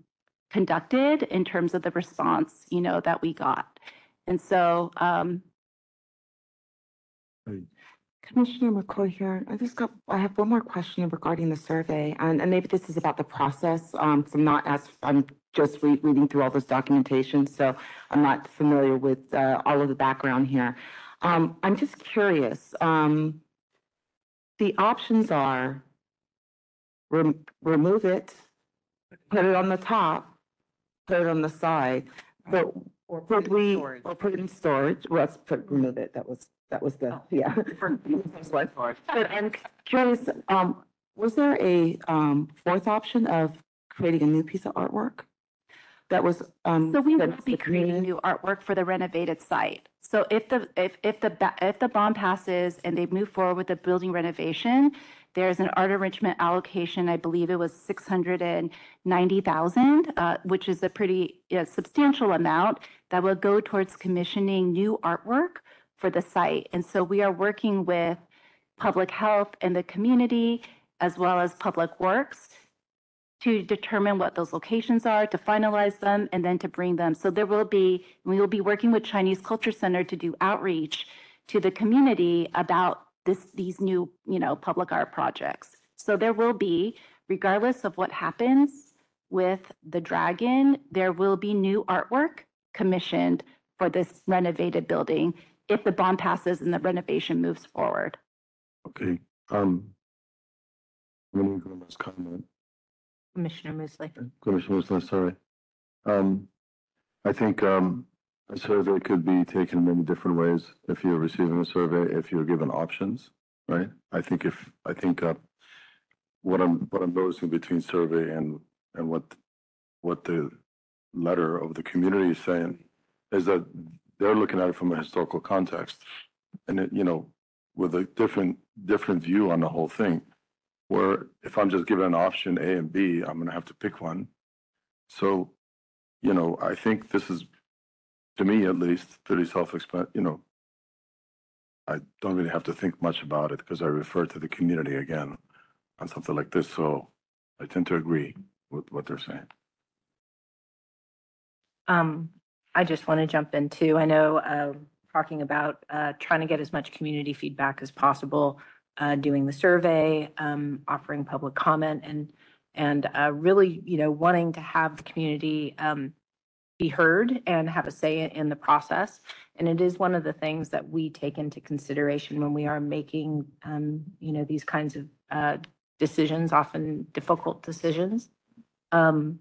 conducted in terms of the response, you know, that we got. And so, um, Commissioner McCoy here. I just got, I have one more question regarding the survey, and, and maybe this is about the process. Um, so I'm not as, I'm just re- reading through all this documentation, so I'm not familiar with, uh, all of the background here. Um, I'm just curious, um, the options are rem- remove it, put it on the top, put it on the side, but we, or put it in storage, well, let's put, remove it, that was, that was the, yeah. But I'm curious, um, was there a, um, fourth option of creating a new piece of artwork? That was, um. So we will be creating new artwork for the renovated site. So if the, if, if the, ba- if the bond passes and they move forward with the building renovation, there's an art enrichment allocation, I believe it was six hundred and ninety thousand, uh, which is a pretty substantial amount that will go towards commissioning new artwork for the site. And so we are working with public health and the community, as well as public works, to determine what those locations are, to finalize them, and then to bring them. So there will be, we will be working with Chinese Culture Center to do outreach to the community about this, these new, you know, public art projects. So there will be, regardless of what happens with the dragon, there will be new artwork commissioned for this renovated building if the bond passes and the renovation moves forward. Okay, um. I'm gonna go last comment. Commissioner Musleh. Commissioner Musleh, sorry. Um, I think, um, a survey could be taken many different ways. If you're receiving a survey, if you're given options, right? I think if, I think, uh, what I'm, what I'm noticing between survey and, and what, what the letter of the community is saying is that they're looking at it from a historical context. And it, you know, with a different, different view on the whole thing. Where if I'm just given an option A and B, I'm gonna have to pick one. So, you know, I think this is, to me at least, pretty self-explan, you know. I don't really have to think much about it because I refer to the community again on something like this, so I tend to agree with what they're saying. Um, I just want to jump in too. I know, uh, talking about, uh, trying to get as much community feedback as possible, uh, doing the survey, um, offering public comment and, and, uh, really, you know, wanting to have the community, um, be heard and have a say in the process. And it is one of the things that we take into consideration when we are making, um, you know, these kinds of, uh, decisions, often difficult decisions. Um,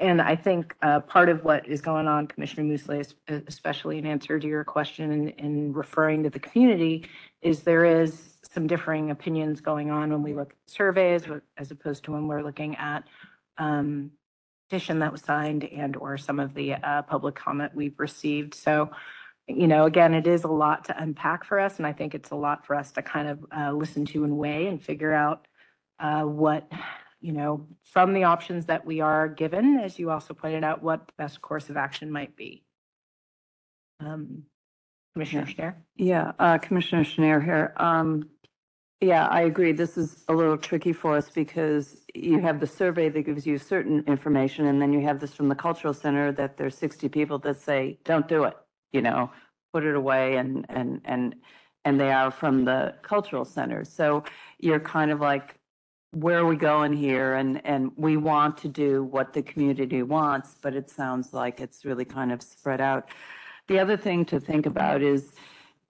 and I think uh, part of what is going on, Commissioner Musleh, especially in answer to your question and in referring to the community, is there is some differing opinions going on when we look at surveys as opposed to when we're looking at um, petition that was signed and or some of the uh, public comment we've received. So, you know, again, it is a lot to unpack for us, and I think it's a lot for us to kind of uh, listen to and weigh and figure out uh, what you know, from the options that we are given, as you also pointed out, what the best course of action might be. Um, Commissioner Schneider? Yeah, uh, Commissioner Schnair here. Um, yeah, I agree. This is a little tricky for us because you have the survey that gives you certain information and then you have this from the cultural center that there's 60 people that say, don't do it, you know, put it away and, and, and, and they are from the cultural center. So you're kind of like, where are we going here? And, and we want to do what the community wants, but it sounds like it's really kind of spread out. The other thing to think about is,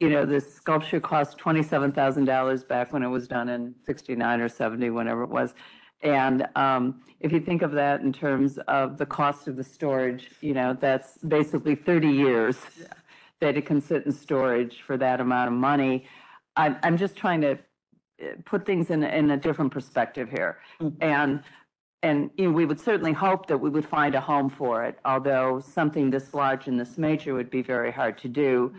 you know, this sculpture cost twenty-seven thousand dollars back when it was done in sixty-nine or seventy, whenever it was. And um, if you think of that in terms of the cost of the storage, you know, that's basically 30 years that it can sit in storage for that amount of money. I'm, I'm just trying to uh, put things in, a- in a different perspective here. And, and, you know, we would certainly hope that we would find a home for it, although something this large and this major would be very hard to do.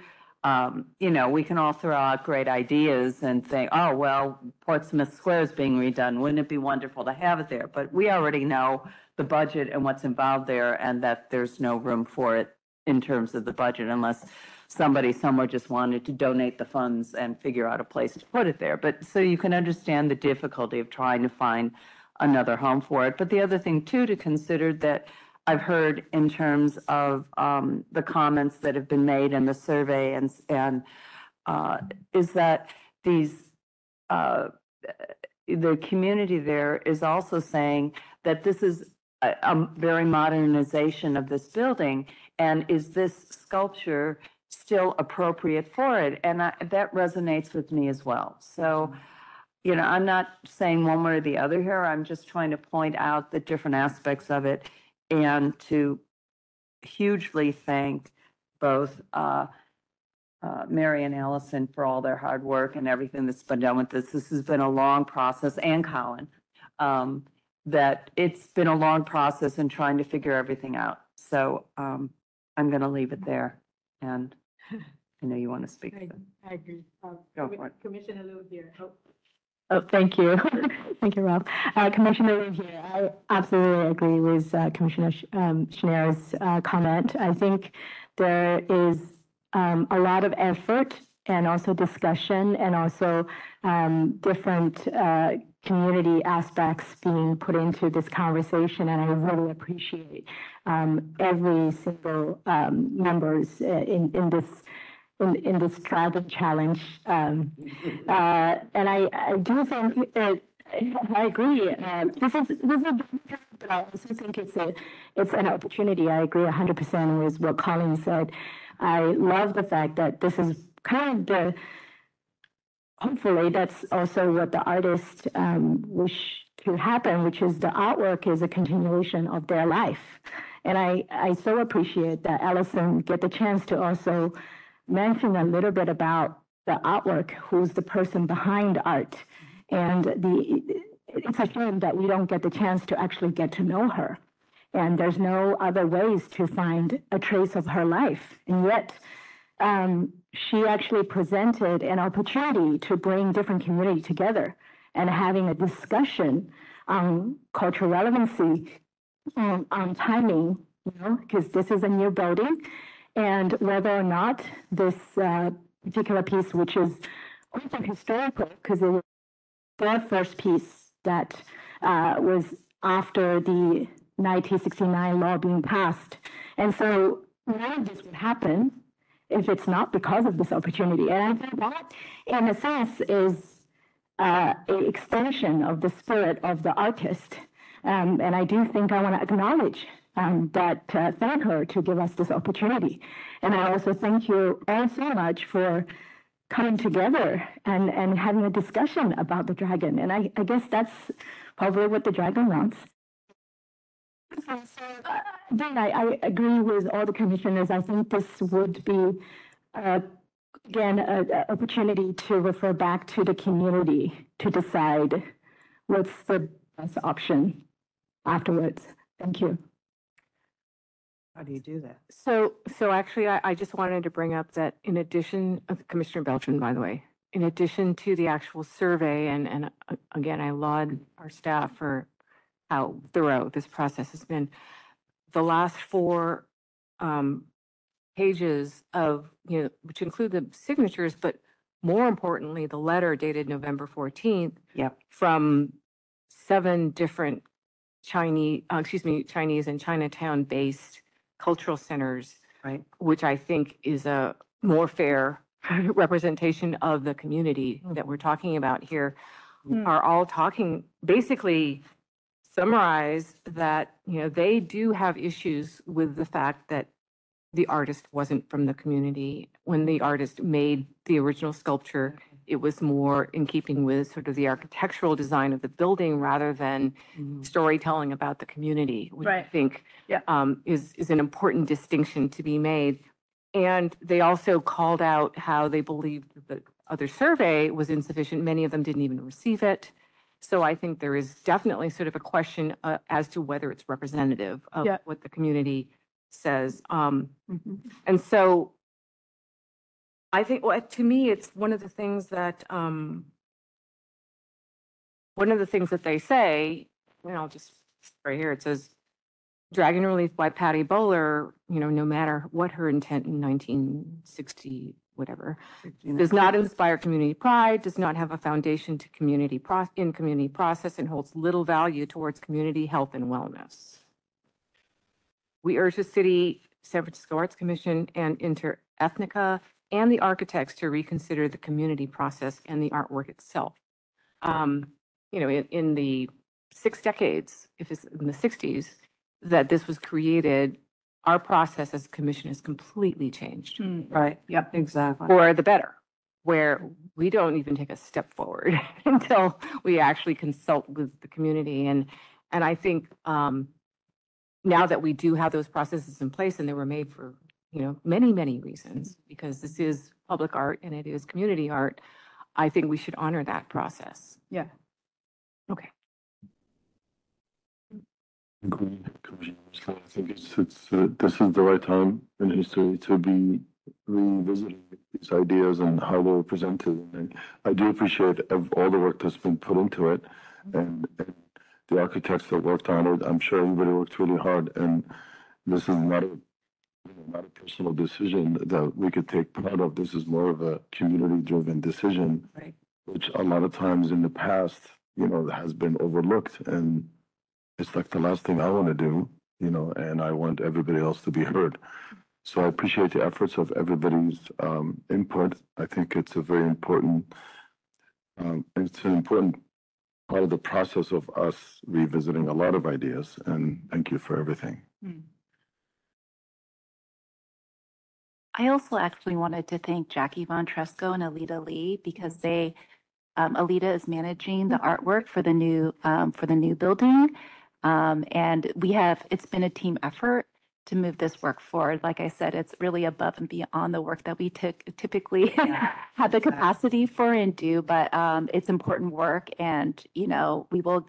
Um, you know, we can all throw out great ideas and think, oh, well, Portsmouth Square is being redone. Wouldn't it be wonderful to have it there? But we already know the budget and what's involved there and that there's no room for it in terms of the budget unless somebody somewhere just wanted to donate the funds and figure out a place to put it there. But so you can understand the difficulty of trying to find another home for it. But the other thing too to consider that I've heard in terms of um, the comments that have been made in the survey and, and uh, is that these, uh, the community there is also saying that this is a, a very modernization of this building. And is this sculpture still appropriate for it? And I, that resonates with me as well. So, you know, I'm not saying one way or the other here. I'm just trying to point out the different aspects of it and to hugely thank both uh, uh, Mary and Allison for all their hard work and everything that's been done with this. This has been a long process, and Colin, um, that it's been a long process in trying to figure everything out. So um, I'm going to leave it there. And I know you want to speak. so I agree. Go for it. Commissioner Liu here. Oh, thank you. Thank you, Rob. Uh, Commissioner here. I absolutely agree with uh, Commissioner Sh- um, uh, comment. I think there is um, a lot of effort and also discussion and also um, different uh, community aspects being put into this conversation, and I really appreciate um, every single um, members uh, in in this in, in this Dragon Challenge. Um, uh, and I, I do think that I agree. Uh, this is this is a but I also think it's a it's an opportunity. I agree 100% with what Colin said. I love the fact that this is kind of the hopefully that's also what the artist um, wish to happen, which is the artwork is a continuation of their life. And I, I so appreciate that Allison get the chance to also mention a little bit about the artwork, who's the person behind art. And the, it's a shame that we don't get the chance to actually get to know her. And there's no other ways to find a trace of her life. And yet, um, she actually presented an opportunity to bring different community together and having a discussion on cultural relevancy, um, on timing, you know, because this is a new building, and whether or not this uh, particular piece, which is also historical, because it was the first piece that uh, was after the 1969 law being passed, and so none of this would happen if it's not because of this opportunity. And I think that, in a sense, is uh, an extension of the spirit of the artist. Um, and I do think I want to acknowledge um, that, uh, thank her to give us this opportunity. And I also thank you all so much for coming together and, and having a discussion about the dragon. And I, I guess that's probably what the dragon wants. So, uh, Then I, I agree with all the commissioners. I think this would be, uh, again, an opportunity to refer back to the community to decide what's the best option afterwards. Thank you. How do you do that? So, so actually, I, I just wanted to bring up that in addition, uh, Commissioner Beltran, by the way, in addition to the actual survey, and, and uh, again, I laud our staff for how thorough this process has been. The last four um, pages of, you know, which include the signatures, but more importantly, the letter dated November 14th Yep. from seven different Chinese, uh, excuse me, Chinese and Chinatown-based cultural centers, Right. which I think is a more fair representation of the community that we're talking about here, Mm. are all talking, basically summarize that, you know, they do have issues with the fact that the artist wasn't from the community when the artist made the original sculpture. It was more in keeping with sort of the architectural design of the building rather than storytelling about the community, which I Right. think Yeah. um, is, is an important distinction to be made. And they also called out how they believed that the other survey was insufficient. Many of them didn't even receive it. So I think there is definitely sort of a question uh, as to whether it's representative of Yeah. what the community says. Um, And so I think, well, to me, it's one of the things that, um, one of the things that they say, and I'll just, right here, it says, Dragon Relief by Patty Bowler, you know, no matter what her intent in nineteen sixty, whatever, does not inspire community pride, does not have a foundation to community pro, in community process, and holds little value towards community health and wellness. We urge the city, San Francisco Arts Commission, and Interethnica, and the architects to reconsider the community process and the artwork itself. Um, you know, in, in the six decades, if it's in the sixties, that this was created, our process as a commission has completely changed Right. Yep. Exactly. for the better, where we don't even take a step forward until we actually consult with the community. And, and I think um, now that we do have those processes in place and they were made for, you know, many, many reasons, because this is public art and it is community art, I think we should honor that process. Yeah. Okay. Agreed, Commissioner Winslow. I think it's, it's, uh, this is the right time in history to be revisiting these ideas and how they were presented. And I do appreciate ev- all the work that's been put into it and, and the architects that worked on it. I'm sure everybody worked really hard and this is not a, you know, not a personal decision that we could take part of. This is more of a community-driven decision. Right. Which a lot of times in the past, you know, has been overlooked and it's like the last thing I want to do, you know, and I want everybody else to be heard. So I appreciate the efforts of everybody's um, input. I think it's a very important, um, it's an important part of the process of us revisiting a lot of ideas. And thank you for everything. I also actually wanted to thank Jackie Von Treskow and Alita Lee because they, um, Alita is managing the artwork for the new, um, for the new building. Um, and we have, it's been a team effort to move this work forward. Like I said, it's really above and beyond the work that we took typically have the capacity for and do, but, um, it's important work and, you know, we will,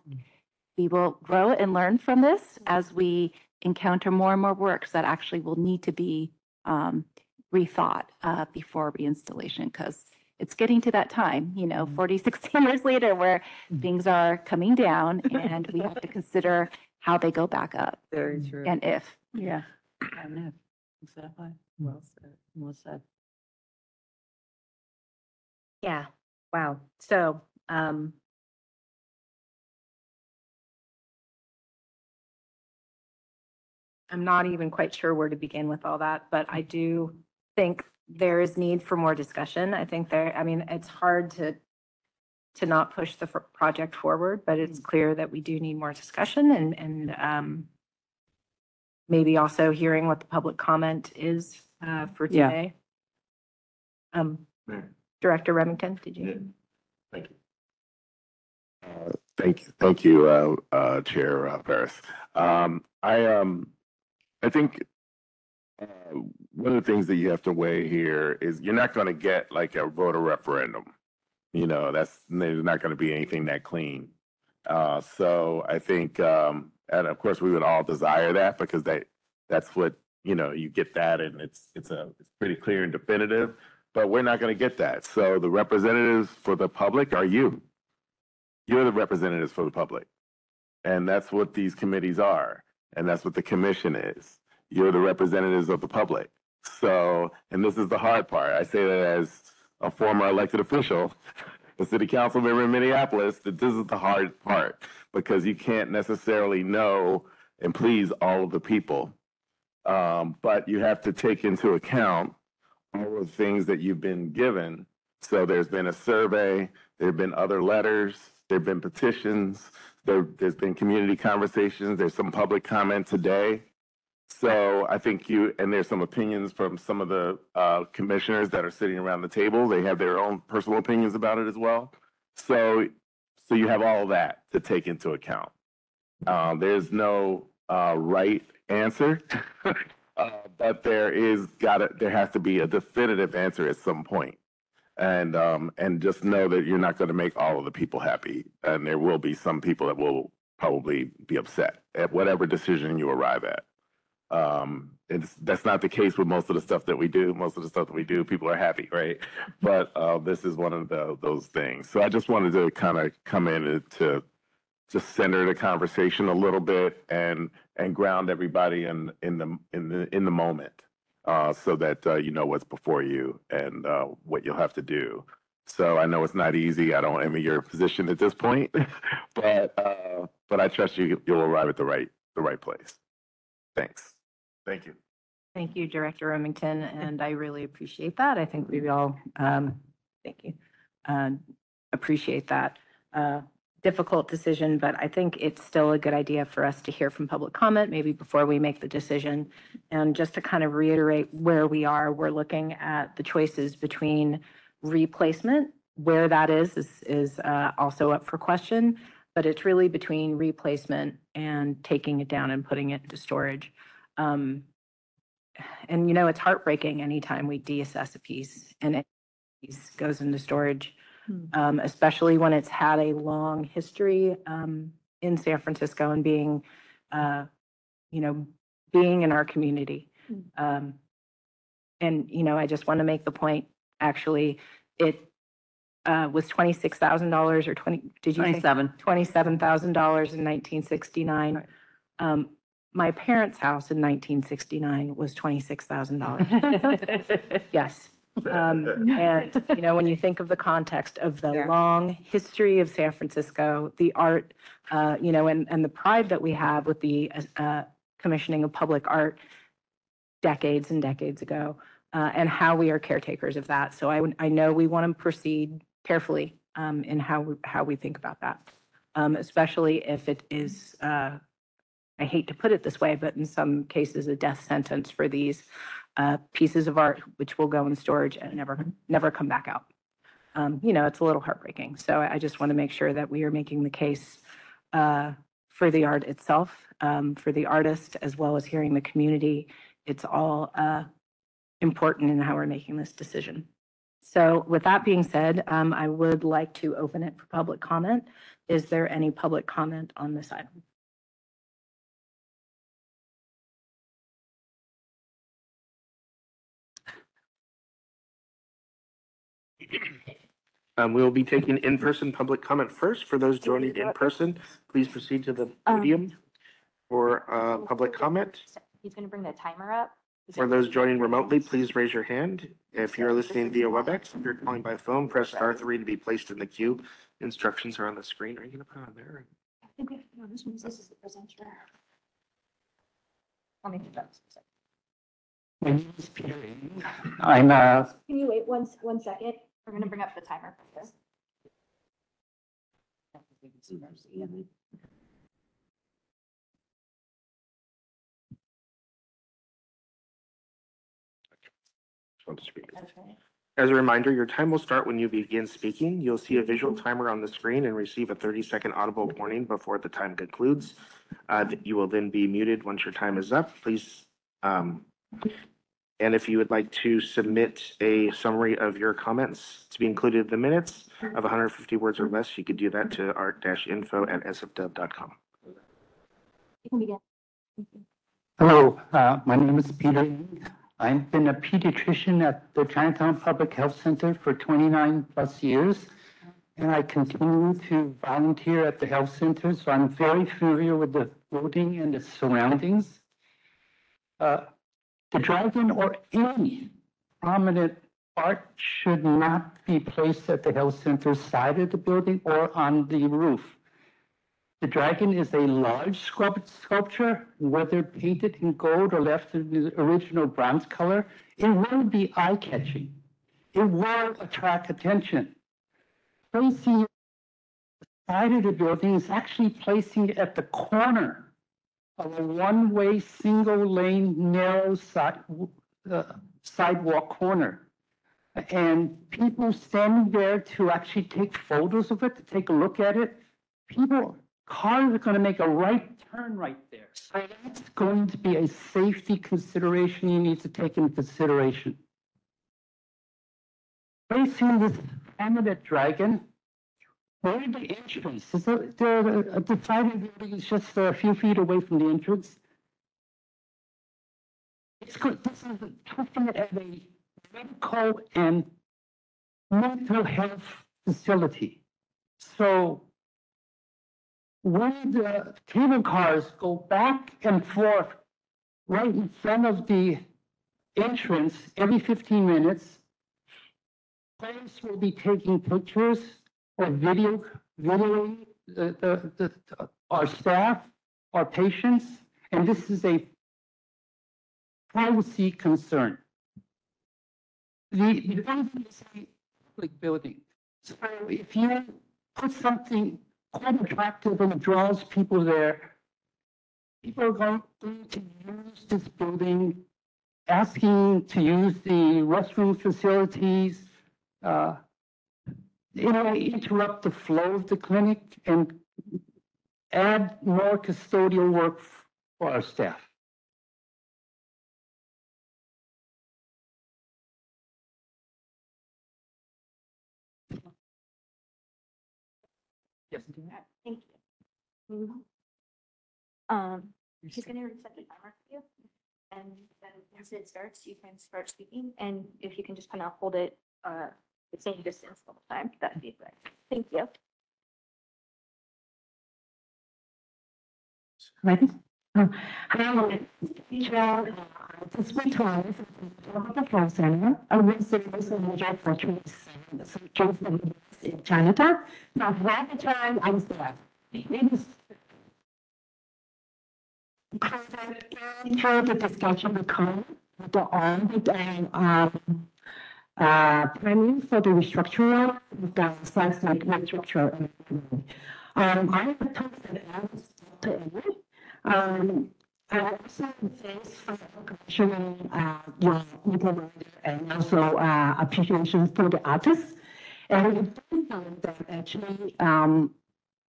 we will grow and learn from this as we encounter more and more works that actually will need to be, um, rethought uh, before reinstallation because it's getting to that time, you know, 40, 60 years later where things are coming down and we have to consider how they go back up Very true. and if. Yeah. And if, Exactly. Well said. Well said. Yeah, wow. So, um, I'm not even quite sure where to begin with all that, but I do think there is need for more discussion. I think there, I mean, it's hard to to not push the f- project forward, but it's clear that we do need more discussion and, and, um, maybe also hearing what the public comment is, uh, for Yeah. today. Um, Mayor. Director Remington, did you? Thank you. Uh, Thank, thank you, uh, uh, Chair uh, Ferras. Um, I, um, I think, one of the things that you have to weigh here is you're not gonna get like a voter referendum. You know, that's, there's not gonna be anything that clean. Uh, so I think, um, and of course, we would all desire that because that, that's what, you know, you get that and it's, it's a, it's pretty clear and definitive, but we're not gonna get that. So the representatives for the public are you. You're the representatives for the public. And that's what these committees are. And that's what the commission is. You're the representatives of the public. So, and this is the hard part. I say that as a former elected official, a city council member in Minneapolis, that this is the hard part because you can't necessarily know and please all of the people. Um, but you have to take into account all of the things that you've been given. So there's been a survey, there have been other letters, there have been petitions, there, there's been community conversations, there's some public comment today. So I think you, and there's some opinions from some of the uh, commissioners that are sitting around the table. They have their own personal opinions about it as well. So, so you have all that to take into account. Um, there's no uh, right answer, uh, but there is gotta, there has to be a definitive answer at some point. And, um, and just know that you're not going to make all of the people happy. And there will be some people that will probably be upset at whatever decision you arrive at. Um, it's, that's not the case with most of the stuff that we do. Most of the stuff that we do, people are happy, right? But, uh, this is one of the, those things. So I just wanted to kind of come in and to just center the conversation a little bit and, and ground everybody in, in the, in the, in the moment. Uh, so that, uh, you know what's before you and, uh, what you'll have to do. So I know it's not easy. I don't envy your position at this point, but, uh, but I trust you, you'll arrive at the right, the right place. Thanks. Thank you. Thank you, Director Remington, and I really appreciate that. I think we all, um, thank you, uh, appreciate that. Uh, difficult decision, but I think it's still a good idea for us to hear from public comment, maybe before we make the decision. And just to kind of reiterate where we are, we're looking at the choices between replacement, where that is, is, is, uh, also up for question, but it's really between replacement and taking it down and putting it into storage. Um, and you know, it's heartbreaking anytime we deassess a piece and it goes into storage, um, especially when it's had a long history, um, in San Francisco and being, uh, you know, being in our community. Um, and, you know, I just want to make the point, actually, it, uh, was twenty-six thousand dollars or twenty, did you say? Twenty-seven. twenty-seven thousand dollars in nineteen sixty-nine. Um, my parents' house in nineteen sixty-nine was twenty-six thousand dollars. Yes. Um, and, you know, when you think of the context of the long history of San Francisco, the art, uh, you know, and, and the pride that we have with the, uh, commissioning of public art decades and decades ago, uh, and how we are caretakers of that. So I, would- I know we want to proceed carefully, um, in how, we- how we think about that. Um, especially if it is, uh, I hate to put it this way, but in some cases, a death sentence for these, uh, pieces of art, which will go in storage and never, never come back out. Um, you know, it's a little heartbreaking. So I just want to make sure that we are making the case, uh, for the art itself, um, for the artist, as well as hearing the community. It's all, uh, important in how we're making this decision. So with that being said, um, I would like to open it for public comment. Is there any public comment on this item? Um, we will be taking in-person public comment first. For those joining in person, please proceed to the podium for, uh, public comment. He's gonna bring the timer up. For those joining remotely, please raise your hand. If you're listening via WebEx, if you're calling by phone, press star three to be placed in the queue. Instructions are on the screen. Are you gonna put it on there? I think we have to know this one, this is the presenter. Let me put that. My name is Peter Ng. I'm uh Can you wait one, s- one second? We're gonna bring up the timer. As a reminder, your time will start when you begin speaking. You'll see a visual timer on the screen and receive a thirty-second audible warning before the time concludes. Uh, you will then be muted once your time is up. Please, um, and if you would like to submit a summary of your comments to be included in the minutes of hundred and fifty words or less, you could do that to art-info@sfw.com. You can begin. Hello, uh, my name is Peter. Ng. I've been a pediatrician at the Chinatown Public Health Center for 29 plus years. And I continue to volunteer at the health center, so I'm very familiar with the building and the surroundings. Uh, The dragon or any prominent art should not be placed at the health center side of the building or on the roof. The dragon is a large sculpture, whether painted in gold or left in the original bronze color. It will be eye-catching. It will attract attention. Placing it side of the building is actually placing it at the corner of a one-way, single-lane, narrow side, uh, sidewalk corner. And people standing there to actually take photos of it, to take a look at it. People, cars are gonna make a right turn right there. So that's going to be a safety consideration you need to take into consideration. Facing this eminent dragon, where the entrance, is there, there, a divided building is just uh, a few feet away from the entrance. It's good, this is looking at a medical and mental health facility. So when the cable cars go back and forth right in front of the entrance every fifteen minutes, police will be taking pictures or video, videoing the, the, the, our staff, our patients, and this is a privacy concern. The, the building is a public building, so if you put something quite attractive and draws people there, people are going to use this building, asking to use the restroom facilities, uh, it may interrupt the flow of the clinic and add more custodial work for our staff. Yes. Thank you. Um, he's gonna reset the timer for you. And then once it starts, you can start speaking, and if you can just kind of hold it, uh, the same distance all the time, that'd be great. Thank you. Ready? Uh, Hello, teacher, uh, this week, uh, the health center, I the messenger for trees, in Chinatown. Now, every time I'm there, it is included the discussion become the audit and, um, uh, planning for the restructuring, the seismic restructure. Um, I have talked Alice, to Amy, um, I also thanks for commissioning, uh, your interview and also, uh, appreciation for the artists. And we do find that actually, um,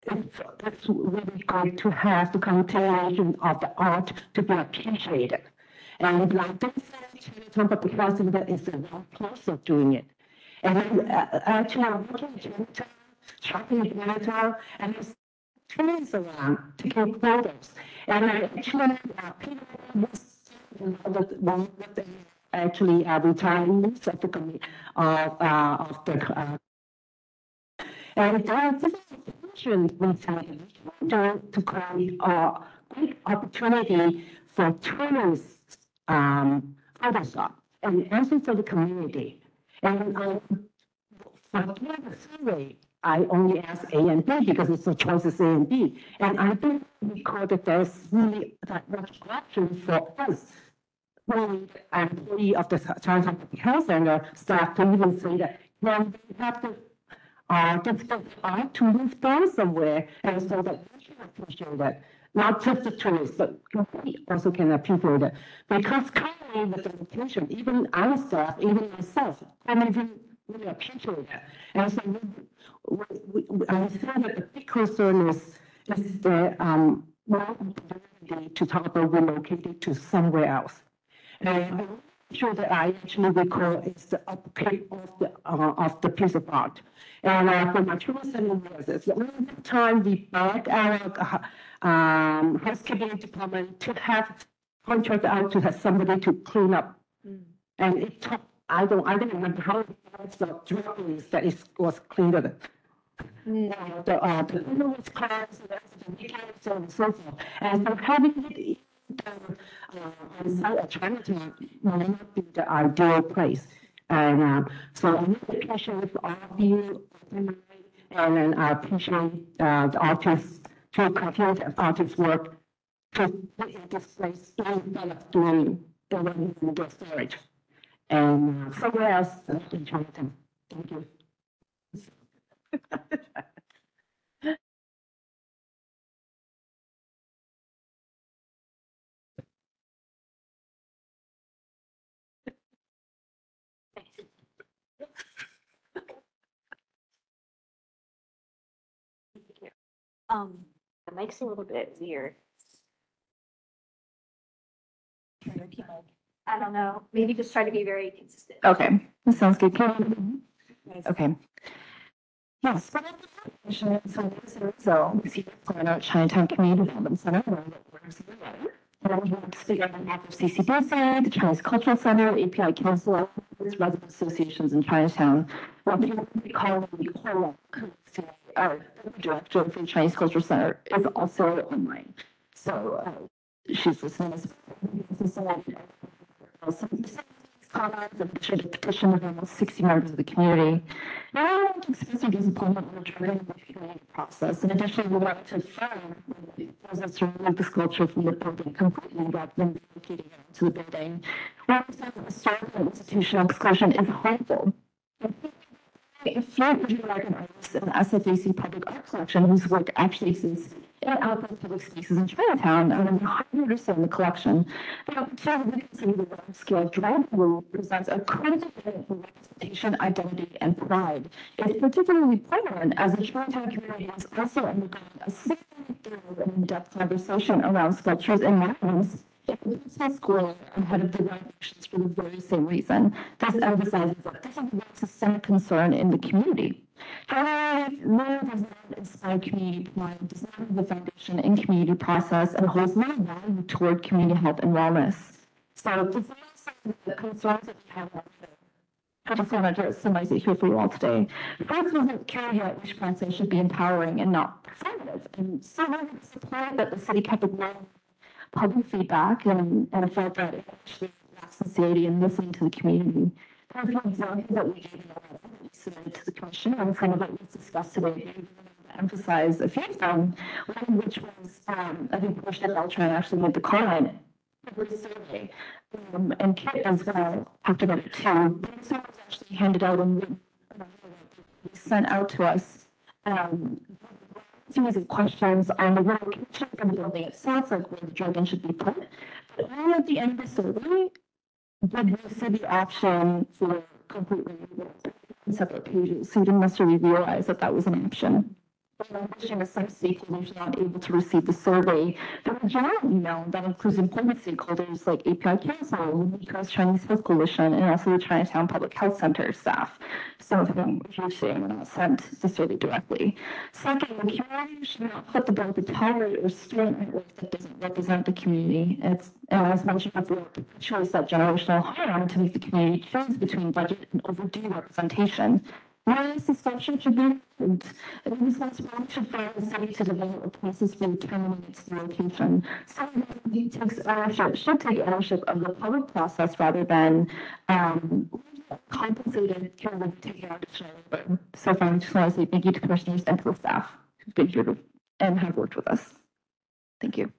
it's, it's really good to have the continuation of the art to be appreciated. And like this, Chinatown Public Health Center is a one place of doing it. And uh, actually, I'm working in Chinatown, shopping in Chinatown, and there's trees around take photos. And I actually, uh, people was, the, one of the, actually, uh, retirees of the committee, of, uh, of the, uh, and there is information recently to, to create a great opportunity for tourists, um, Photoshop and also for the community. And, um, for the survey, I only ask A and B because it's the choices A and B. And I don't recall that there's really that much option for us. When an employee of the Public Health Center staff to even say that, well, we have to, uh, difficult time to move down somewhere. And so that we can appreciate that, not just the tourists, but we also can appreciate it. Because currently with the location, even our staff, even myself, can't even really appreciate that. And so we, we, we understand that the big concern is, is the, um, well, to talk about relocating to somewhere else. And I'm sure that I actually recall is the upgrade of the, uh, of the piece of art. And, uh, for my children it's the only time we beg our, uh, um, housekeeping department to have contract out to have somebody to clean up. And it took, I don't, I don't remember how many of drawings it was cleaned up. Uh, The, uh, the window was closed, the weekends and so forth. And so having it in, uh, on site at Chinatown may not be the ideal place. And, um, so I really appreciate all of you, and then I appreciate, uh, the artists, to coherence of artist's work to put in this place, develop during the one media storage. And somewhere else in Chinatown. Thank you. Um, mic's a little bit weird. I don't know, maybe just try to be very consistent. Okay, that sounds good. Can you- Okay. Yes. So, so, see, going out Chinatown Community Development Center. where it works really well. And then we have to figure out on behalf of CCDC, the Chinese Cultural Center, API Council, resident associations in Chinatown. What we call the Hora, our director for the Chinese Cultural Center is also online. So, uh, she's listening as comments and issued a petition of almost sixty members of the community. Now, I want to express our disappointment with the training process. In addition, we want to affirm those to remove the sculpture from the building completely rather than relocating it to the building. We understand that historical institutional exclusion is harmful. An American artist in the SFAC Public Art Collection whose work actually exists in outdoor public spaces in Chinatown, and I'm highly interested in the collection, see the large scale drag room presents a critical representation, identity, and pride. It's particularly prominent as the Chinatown community has also undergone a significant and in-depth conversation around sculptures and monuments Livingston Square ahead of the renovations for the very same reason. This emphasizes that this is a systemic concern in the community. However, Lowell does not inspire community pride, does not have the foundation in community process, and holds no value toward community health and wellness. So, to some the concerns that we have I just wanted to summarize it here for you all today. First was that community outreach process should be empowering and not performative. And so I would support that the city kept low public feedback and, and felt that it actually lacked sincerity in listening to the community. There's one example that we submitted to the commission and some of it was discussed today. Emphasize a few of them, one of which was, um, I think Commissioner Beltran actually made the comment the survey. Um, and Kit as well talked about it too. The survey was actually handed out and sent out to us. Um, series of questions on the location of the building itself, like where the dragon should be put. But all at the end of the survey, did we see the option for completely separate pages? So you didn't necessarily realize that that was an option. Wishing some stakeholders are not able to receive the survey, there was a general email that includes important stakeholders like API Council, Because Chinese Health Coalition, and also the Chinatown Public Health Center staff. Some of whom, if you're saying, were not sent the survey directly. Second, the community should not put the bill to tolerate or store network that doesn't represent the community. It's, and as mentioned before, choice that generational harm to make the community choose between budget and overdue representation. Whereas the structure should be and the responsibility should follow the city to develop a process for determining its location. So he takes ownership, should take ownership of the public process rather than um, compensated additional. So far, I just want to say thank you to commissioners and to the staff who've been here and have worked with us. Thank you.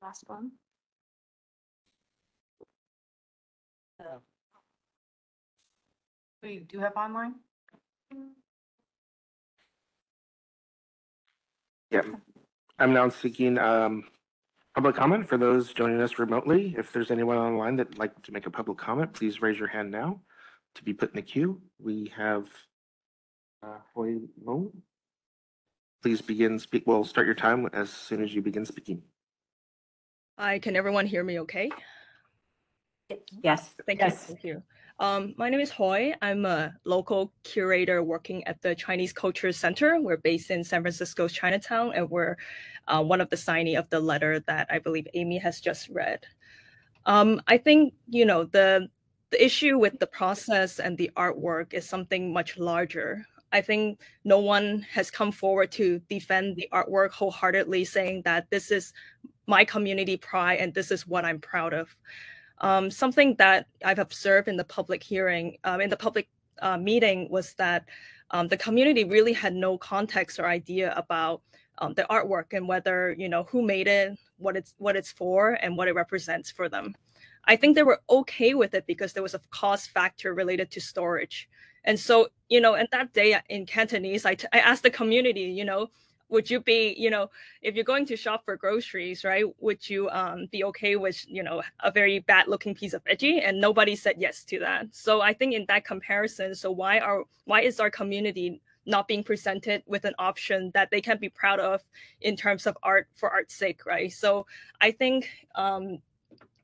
Last one. We do have online? Yeah. I'm now seeking um, public comment for those joining us remotely. If there's anyone online that'd like to make a public comment, please raise your hand now to be put in the queue. We have uh, Hoy Mo. Please begin speak. We'll start your time as soon as you begin speaking. Hi, can everyone hear me okay? Yes. Thank you, thank you. Um, my name is Hoy. I'm a local curator working at the Chinese Culture Center. We're based in San Francisco's Chinatown, and we're uh, one of the signee of the letter that I believe Amy has just read. Um, I think you know the the issue with the process and the artwork is something much larger. I think no one has come forward to defend the artwork wholeheartedly, saying that this is my community pride and this is what I'm proud of. Um, something that I've observed in the public hearing, um, in the public uh, meeting, was that um, the community really had no context or idea about um, the artwork and whether you know who made it, what it's what it's for, and what it represents for them. I think they were okay with it because there was a cost factor related to storage. And so, you know, and that day in Cantonese, I, I asked the community, you know, would you be, you know, if you're going to shop for groceries, right? Would you um, be okay with, you know, a very bad looking piece of veggie? And nobody said yes to that. So I think in that comparison, so why are why is our community not being presented with an option that they can be proud of in terms of art for art's sake, right? So I think um,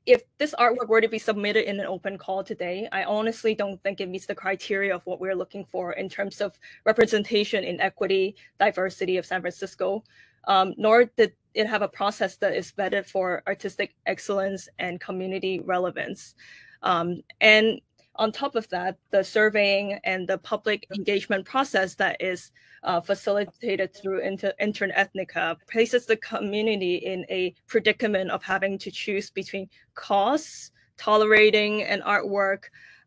if this artwork were to be submitted in an open call today, I honestly don't think it meets the criteria of what we're looking for in terms of representation in equity, diversity of San Francisco, um, nor did it have a process that is vetted for artistic excellence and community relevance. Um, and on top of that, the surveying and the public engagement process that is uh, facilitated through inter- InterEthnica places the community in a predicament of having to choose between costs, tolerating an artwork,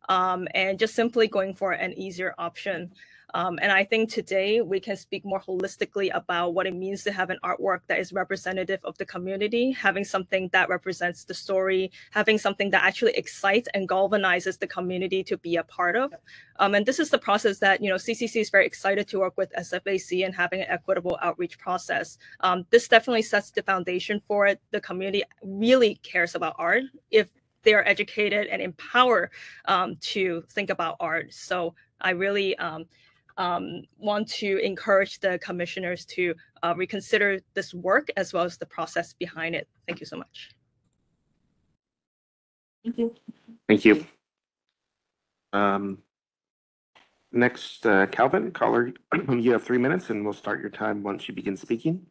um, and just simply going for an easier option. Um, and I think today we can speak more holistically about what it means to have an artwork that is representative of the community, having something that represents the story, having something that actually excites and galvanizes the community to be a part of. Um, and this is the process that, you know, CCC is very excited to work with SFAC and having an equitable outreach process. Um, this definitely sets the foundation for it. The community really cares about art. If they are educated and empowered um, to think about art. So I really um, want to encourage the commissioners to uh, reconsider this work as well as the process behind it. Thank you so much. Thank you. Thank you. Um, next, uh, Calvin, caller, you have three minutes and we'll start your time once you begin speaking.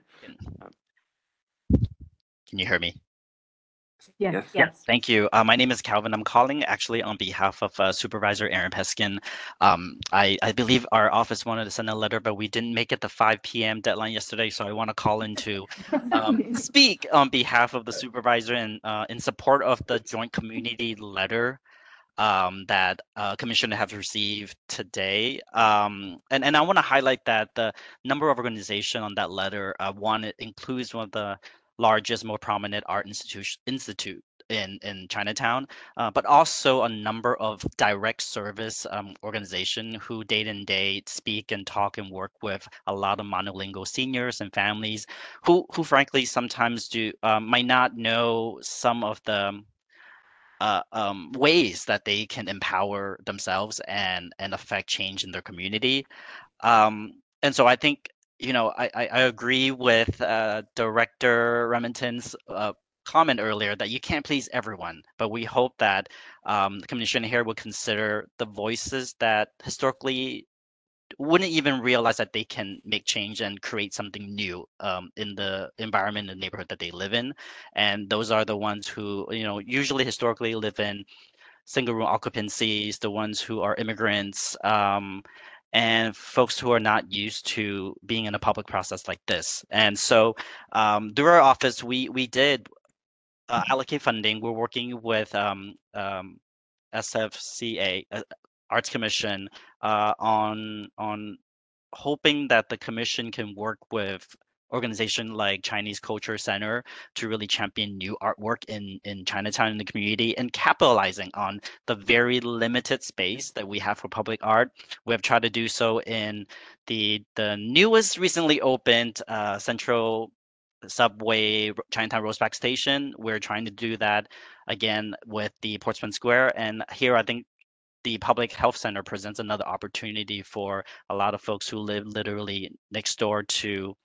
Can you hear me? Yes. Yes. Thank you. Uh, my name is Calvin. I'm calling actually on behalf of uh, Supervisor Aaron Peskin. Um, I, I believe our office wanted to send a letter, but we didn't make it the 5 p.m. deadline yesterday. So I want to call in to um, speak on behalf of the supervisor and uh, in support of the joint community letter um, that uh, commissioner have received today. Um, and, and I want to highlight that the number of organization on that letter, uh, one, it includes one of the largest, more prominent art institution institute in in Chinatown, uh, but also a number of direct service um, organization who day in day speak and talk and work with a lot of monolingual seniors and families who who frankly sometimes do um, might not know some of the uh, um, ways that they can empower themselves and and affect change in their community. Um, and so I think you know, I, I, I agree with uh, Director Remington's uh, comment earlier that you can't please everyone, but we hope that um, the commission here will consider the voices that historically wouldn't even realize that they can make change and create something new um, in the environment and neighborhood that they live in. And those are the ones who, you know, usually historically live in single room occupancies, the ones who are immigrants, um, and folks who are not used to being in a public process like this. And so um, through our office, we we did uh, allocate funding. We're working with um, um, SFCA, uh, Arts Commission, uh, on on hoping that the commission can work with organization like Chinese Culture Center to really champion new artwork in, in Chinatown in the community and capitalizing on the very limited space that we have for public art. We have tried to do so in the the newest recently opened uh, Central Subway Chinatown Rose Pak Station. We're trying to do that again with the Portsmouth Square. And here I think the public health center presents another opportunity for a lot of folks who live literally next door to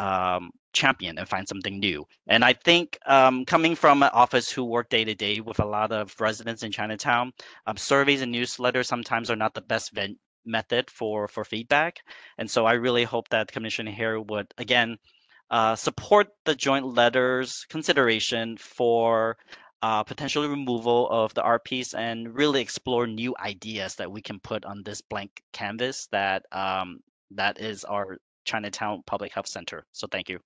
um, champion and find something new. And I think um, coming from an office who work day to day with a lot of residents in Chinatown, um, surveys and newsletters sometimes are not the best ven- method for for feedback. And so I really hope that Commissioner here would again uh, support the joint letters consideration for uh, potential removal of the art piece and really explore new ideas that we can put on this blank canvas that um, that is our Chinatown Public Health Center. So thank you.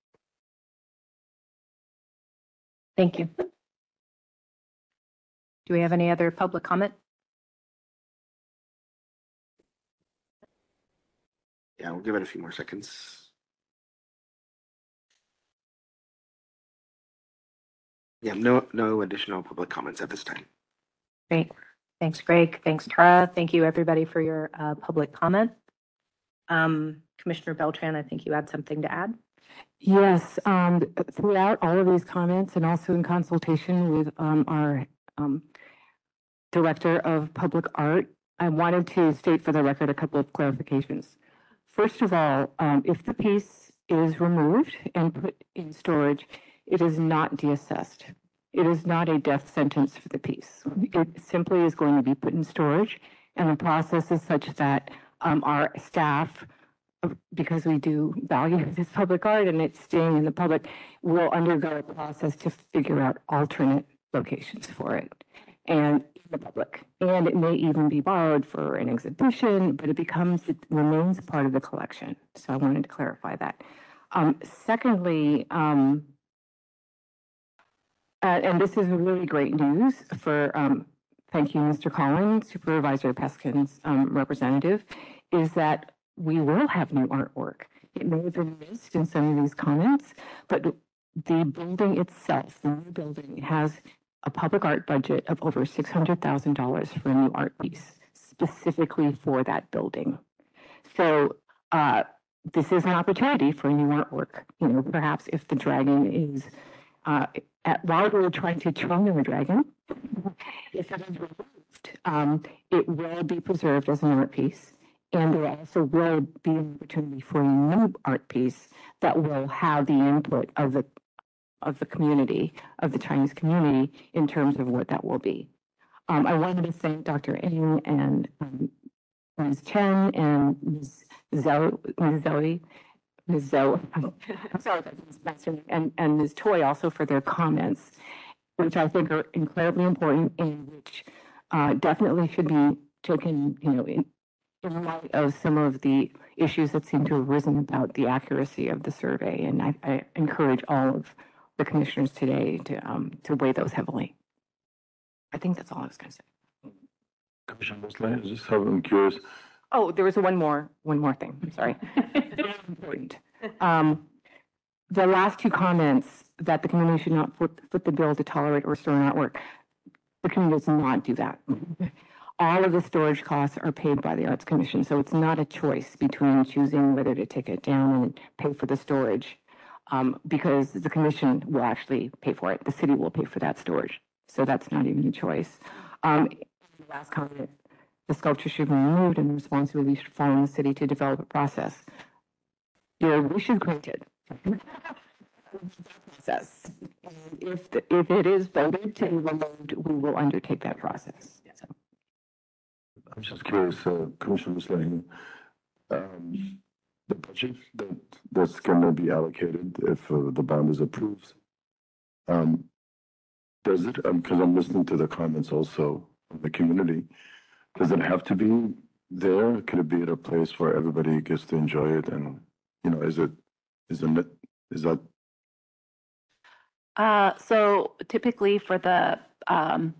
Thank you. Do we have any other public comment? Yeah, we'll give it a few more seconds. Yeah, no, no additional public comments at this time. Great. Thanks, Greg. Thanks, Tara. Thank you, everybody, for your uh, public comment. Um, Commissioner Beltran, I think you had something to add? Yes, um, throughout all of these comments and also in consultation with, um, our, um, Director of Public Art, I wanted to state for the record a couple of clarifications. First of all, um, if the piece is removed and put in storage, it is not deassessed. It is not a death sentence for the piece. It simply is going to be put in storage, and the process is such that, um, our staff because we do value this public art and it's staying in the public, will undergo a process to figure out alternate locations for it and the public. And it may even be borrowed for an exhibition, but it becomes, it remains part of the collection. So I wanted to clarify that. Um, secondly, um, uh, and this is really great news for, um, thank you, Mr. Collins, Supervisor Peskin's, um, representative, is that we will have new artwork. It may have been missed in some of these comments, but the building itself, the new building, has a public art budget of over six hundred thousand dollars for a new art piece, specifically for that building. So, uh, this is an opportunity for new artwork. You know, perhaps if the dragon is, uh, at, while we're trying to train the dragon, if it is removed, um, it will be preserved as an art piece. And there also will be an opportunity for a new art piece that will have the input of the, of the community, of the Chinese community in terms of what that will be. Um, I wanted to thank Dr. Ng and, um, Ms. Chen and Ms. Zoe, Ms. Zoe, Ms. Zoe, I'm sorry, I mispronounced and, and Ms. Toy also for their comments, which I think are incredibly important and which, uh, definitely should be taken, you know, in, in light of some of the issues that seem to have risen about the accuracy of the survey. And I, I encourage all of the commissioners today to, um, to weigh those heavily. I think that's all I was going to say. Commissioner Musleh, I just have, I'm curious, Oh, there was one more, one more thing, I'm sorry. Important. Um, the last two comments that the community should not foot, foot the bill to tolerate or store artwork. The community does not do that. All of the storage costs are paid by the Arts Commission, so it's not a choice between choosing whether to take it down and pay for the storage. Um, because the commission will actually pay for it. The city will pay for that storage. So that's not even a choice. Um, last comment, the sculpture should be removed and the responsibility should fall on the city to develop a process. Your wish is granted. Process. If, the- if it is voted to be removed, we will undertake that process. I'm just curious, uh, Commissioner Musleh, um, the budget that, that's gonna be allocated if uh, the bond is approved. Um, does it, um, cause I'm listening to the comments also of the community, does it have to be there? Could it be at a place where everybody gets to enjoy it and, you know, is it, is it, is that Uh, so typically for the, um,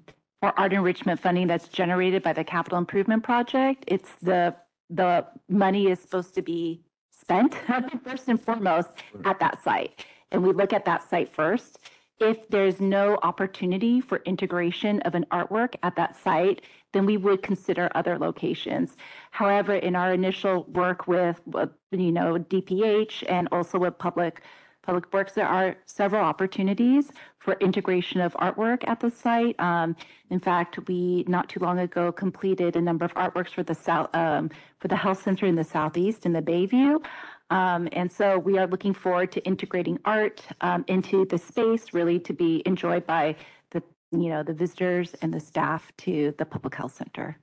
art enrichment funding that's generated by the capital improvement project, it's the, the money is supposed to be spent first and foremost at that site. And we look at that site first. If there's no opportunity for integration of an artwork at that site, then we would consider other locations. However, in our initial work with, with, you know, DPH and also with public Public Works, there are several opportunities for integration of artwork at the site. Um, in fact, we not too long ago completed a number of artworks for the south, um, for the health center in the southeast in the Bayview. Um, and so we are looking forward to integrating art um, into the space, really to be enjoyed by the, you know, the visitors and the staff to the public health center.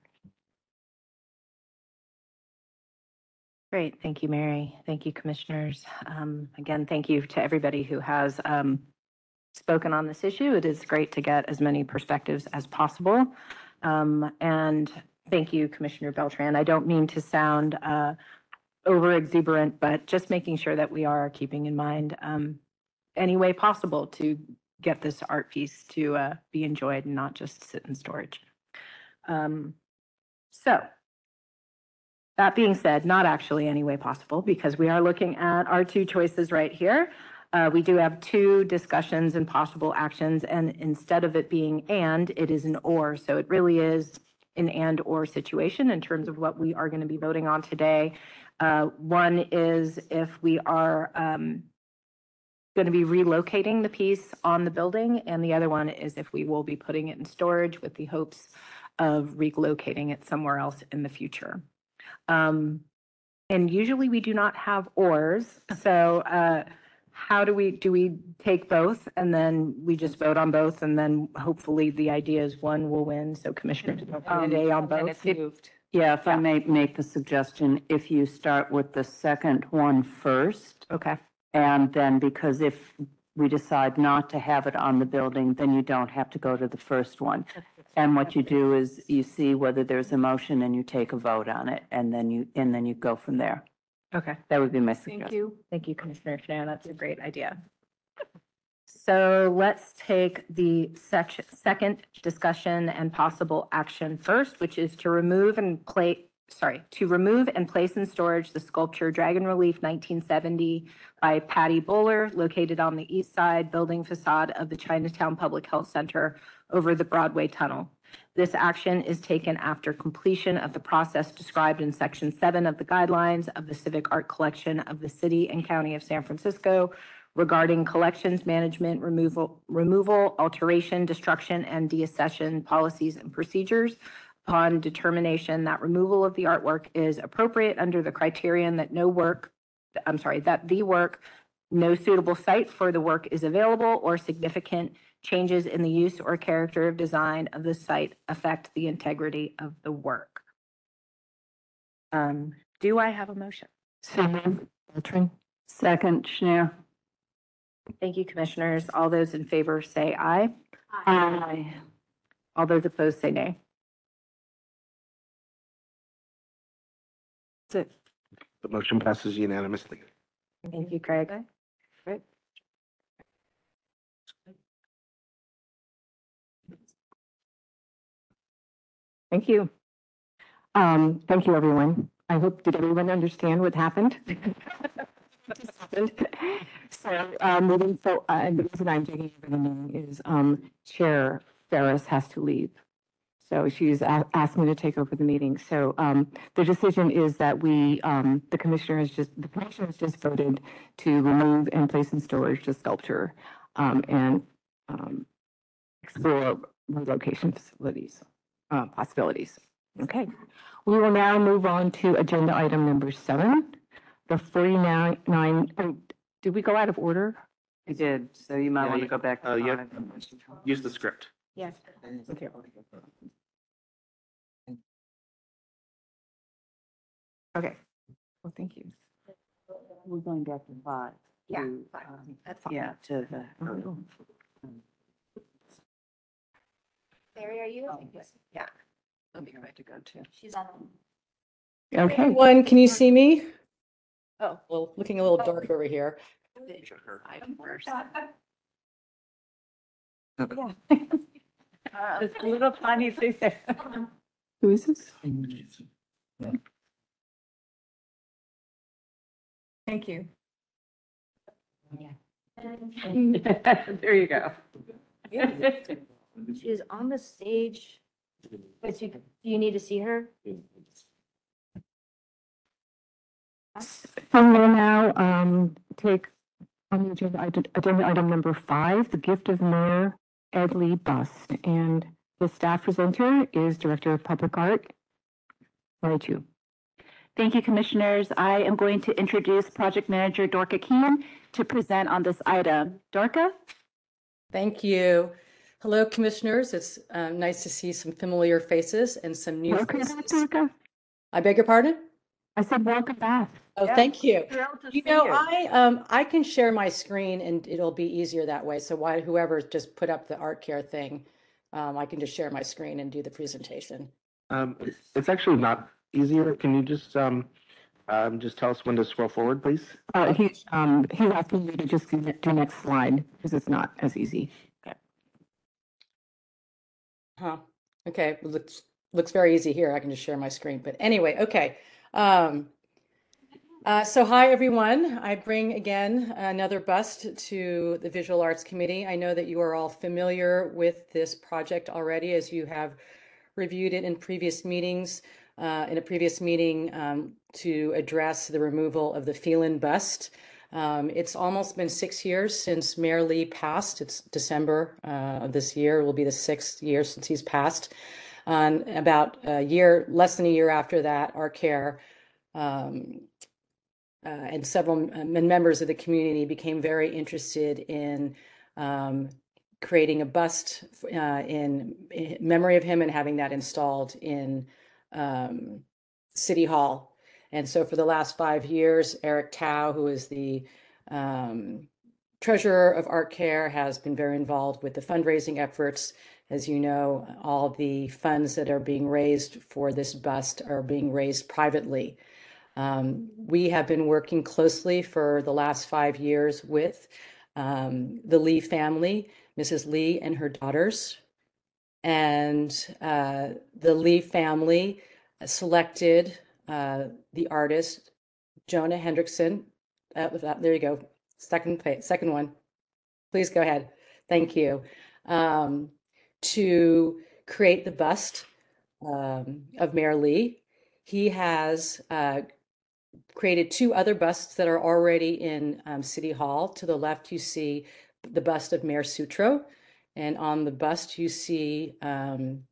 Great, thank you, Mary. Thank you, commissioners. Um, again, thank you to everybody who has, um, spoken on this issue. It is great to get as many perspectives as possible. Um, and thank you, Commissioner Beltran. I don't mean to sound, uh, over exuberant, but just making sure that we are keeping in mind, um, any way possible to get this art piece to, uh, be enjoyed and not just sit in storage. Um, so that being said, not actually any way possible because we are looking at our two choices right here. Uh, we do have two discussions and possible actions, and instead of it being and, it is an or. So it really is an and or situation in terms of what we are going to be voting on today. Uh, One is if we are um, going to be relocating the piece on the building, and the other one is if we will be putting it in storage with the hopes of relocating it somewhere else in the future. Um, And usually we do not have ors, so uh, how do we, do we take both and then we just vote on both and then hopefully the idea is one will win, so commissioners vote for today on And both? if you- Yeah, if I may make the suggestion, if you start with the second one first. Okay. And then, because if we decide not to have it on the building, then you don't have to go to the first one. And what you do is you see whether there's a motion and you take a vote on it, and then you, and then you go from there. Okay. That would be my suggestion. Thank you. Thank you, Commissioner Shannon. That's a great idea. So let's take the section, second discussion and possible action first, which is to remove and play, sorry, to remove and place in storage the sculpture Dragon Relief 1970 by Patty Bowler located on the east side building facade of the Chinatown Public Health Center over the Broadway Tunnel. This action is taken after completion of the process described in Section 7 of the guidelines of the Civic Art Collection of the City and County of San Francisco regarding collections management, removal, removal, alteration, destruction, and deaccession policies and procedures upon determination that removal of the artwork is appropriate under the criterion that no work, I'm sorry, that the work, no suitable site for the work is available or significant changes in the use or character of design of the site affect the integrity of the work. Um, do I have a motion? So moved, Beltran. Second, Schnair. Thank you, commissioners. All those in favor say aye. Aye. All those opposed say nay. That's it. The motion passes unanimously. Thank you, Craig. Thank you. Um, thank you, everyone. I hope, did everyone understand what happened? So, uh, moving, so, uh, the reason I'm taking over the meeting is, um, Chair Ferras has to leave. So she's a- asked me to take over the meeting. So, um, the decision is that we, um, the commissioner has just, the commissioner has just voted to remove and place in storage the sculpture, um, and, um, explore relocation facilities, uh, possibilities. Okay. We will now move on to agenda item number seven, the forty-nine, nine, oh, did we go out of order? I did, so you might Yeah, want to you- go back. uh, to yeah. five. Use the script. Yes. Okay. Okay. Well, thank you. We're going back to five. Yeah, to, five. um, That's fine. Yeah, to the. Mary, are you? Um, yeah. Let me to go to. She's on. Okay. One, can you see me? Oh, well, looking a little dark over here. This little tiny thing there. Who is this? Thank you. There you go. She is on the stage, but you, do you need to see her? So we'll now, um, take on the agenda, item- agenda item number five, the gift of Mayor Ed Lee bust. And the staff presenter is Director of Public Art, Lori Chu. Thank you, Commissioners. I am going to introduce Project Manager Dorka Keehn to present on this item. Dorka? Thank you. Hello, Commissioners. It's uh, nice to see some familiar faces and some new Welcome back, faces. Dorka. I beg your pardon? I said, welcome back. Oh, Yeah, thank you. Thrilled to You see know, I, um, I can share my screen and it'll be easier that way. So why, whoever just put up the art care thing, um, I can just share my screen and do the presentation. Um, it's actually not easier. Can you just, um, um, just tell us when to scroll forward, please? Uh, he, um, he's asking you to just do, do next slide because it's not as easy. Huh, okay, looks, looks very easy here. I can just share my screen, but anyway, okay. Um, uh, so hi, everyone. I bring again another bust to the Visual Arts Committee. I know that you are all familiar with this project already as you have reviewed it in previous meetings. uh, in a previous meeting um, to address the removal of the Phelan bust. Um, it's almost been six years since Mayor Lee passed. It's December uh, of this year. It will be the sixth year since he's passed. Um, about a year, less than a year after that, our care um, uh, and several members of the community became very interested in um, creating a bust uh, in, in memory of him and having that installed in um, City Hall. And so for the last five years, Eric Tao, who is the um, treasurer of Art Care, has been very involved with the fundraising efforts. As you know, all the funds that are being raised for this bust are being raised privately. Um, we have been working closely for the last five years with um, the Lee family, Mrs. Lee and her daughters. And uh, the Lee family selected uh, the artist Jonah Hendrickson. Uh, there you go. Second, second one. Please go ahead. Thank you. Um, to create the bust um, of Mayor Lee. He has uh, created two other busts that are already in um, City Hall. To the left, you see the bust of Mayor Sutro, and on the bust, you see um,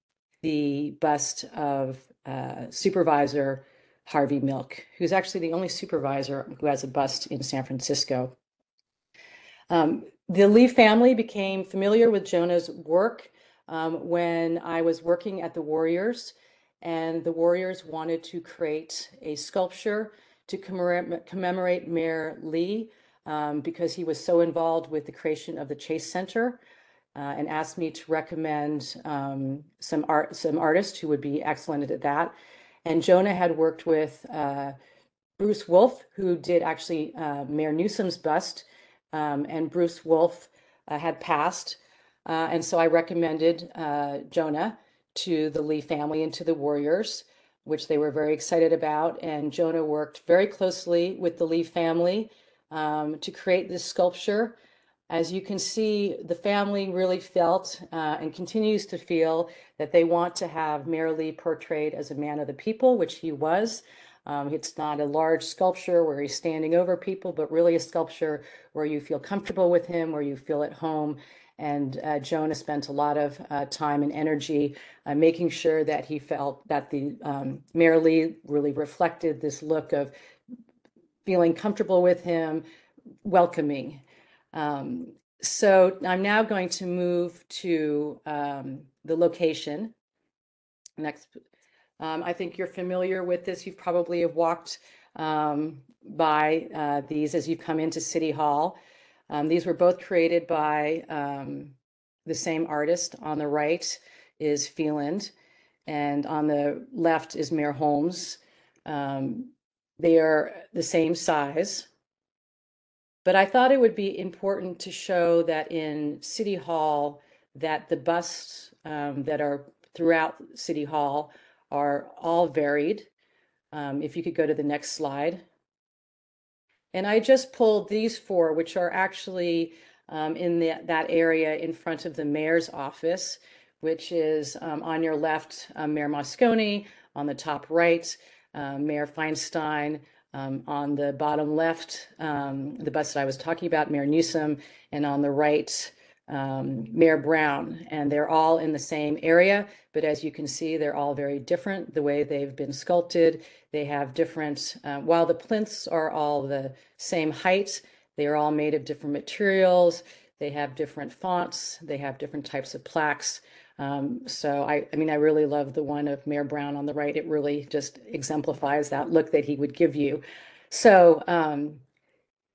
the bust of uh, Supervisor Harvey Milk, who's actually the only supervisor who has a bust in San Francisco. Um, the Lee family became familiar with Jonah's work um, when I was working at the Warriors, and the Warriors wanted to create a sculpture to commemorate, Mayor Lee um, because he was so involved with the creation of the Chase Center. Uh, and asked me to recommend um, some art, some artists who would be excellent at that. And Jonah had worked with uh, Bruce Wolfe, who did actually uh, Mayor Newsom's bust, um, and Bruce Wolfe uh, had passed. Uh, and so I recommended uh, Jonah to the Lee family and to the Warriors, which they were very excited about. And Jonah worked very closely with the Lee family um, to create this sculpture. As you can see, the family really felt uh, and continues to feel that they want to have Mayor Lee portrayed as a man of the people, which he was. Um, it's not a large sculpture where he's standing over people, but really a sculpture where you feel comfortable with him, where you feel at home. And uh, Jonah spent a lot of uh, time and energy uh, making sure that he felt that the um, Mayor Lee really reflected this look of feeling comfortable with him, welcoming. Um, so I'm now going to move to um, the location. Next, um, I think you're familiar with this. You've probably have walked um, by uh, these as you've come into City Hall. Um, these were both created by um, the same artist. On the right is Phelan, and on the left is Mayor Holmes. They are the same size. But I thought it would be important to show that in City Hall, that the busts um, that are throughout City Hall are all varied. Um, if you could go to the next slide. And I just pulled these four, which are actually um, in the, that area in front of the mayor's office, which is um, on your left, uh, Mayor Moscone, on the top right, uh, Mayor Feinstein, um, on the bottom left, um, the bus that I was talking about, Mayor Newsom, and on the right, um, Mayor Brown. And they're all in the same area, but as you can see, they're all very different the way they've been sculpted. They have different, uh, while the plinths are all the same height, they are all made of different materials. They have different fonts. They have different types of plaques. Um, so I, I mean, I really love the one of Mayor Brown on the right. It really just exemplifies that look that he would give you. So, um,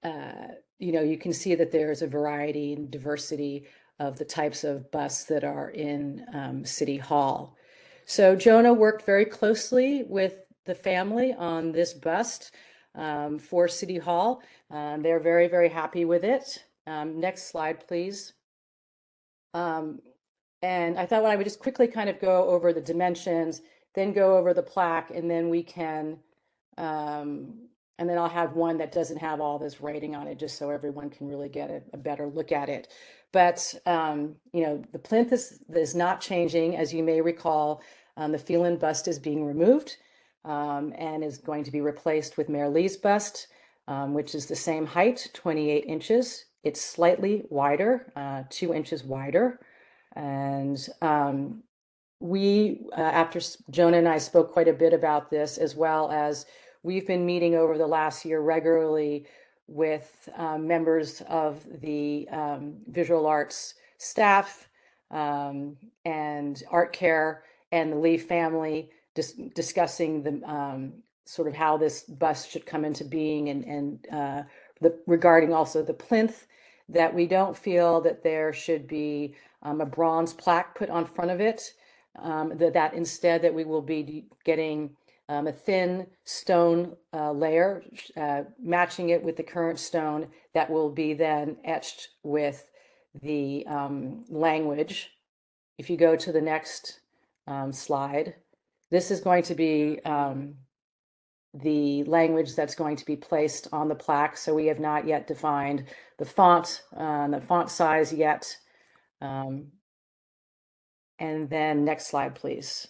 uh, you know, you can see that there's a variety and diversity of the types of busts that are in um, City Hall. So Jonah worked very closely with the family on this bust um, for City Hall. Um, they're very, very happy with it. Um, next slide, please. And I thought I would just quickly kind of go over the dimensions, then go over the plaque, and then we can, um, and then I'll have one that doesn't have all this writing on it, just so everyone can really get a, a better look at it. But, um, you know, the plinth is, is not changing. As you may recall, um, the Phelan bust is being removed. um, and is going to be replaced with Mayor Lee's bust, um, which is the same height, 28 inches. It's slightly wider, uh, two inches wider. And um, we, uh, after Jonah and I spoke quite a bit about this, as well as we've been meeting over the last year regularly with um, members of the um, visual arts staff um, and art care and the Lee family, dis- discussing the um, sort of how this bus should come into being and, and uh, the, regarding also the plinth, that we don't feel that there should be um, a bronze plaque put on front of it, um, that, that instead that we will be getting um, a thin stone uh, layer, uh, matching it with the current stone that will be then etched with the um, language. If you go to the next um, slide, this is going to be um, the language that's going to be placed on the plaque. So we have not yet defined the font, uh, the font size yet. Um, and then next slide, please.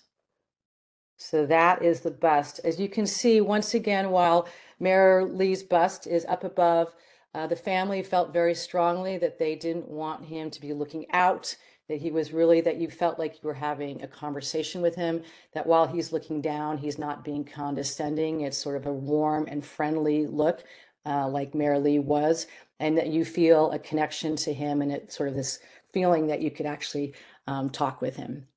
So that is the bust. As you can see, once again, while Mayor Lee's bust is up above, uh, the family felt very strongly that they didn't want him to be looking out, that he was really, that you felt like you were having a conversation with him, that while he's looking down, he's not being condescending. It's sort of a warm and friendly look, uh, like Mayor Lee was, and that you feel a connection to him and it's sort of this feeling that you could actually um, talk with him.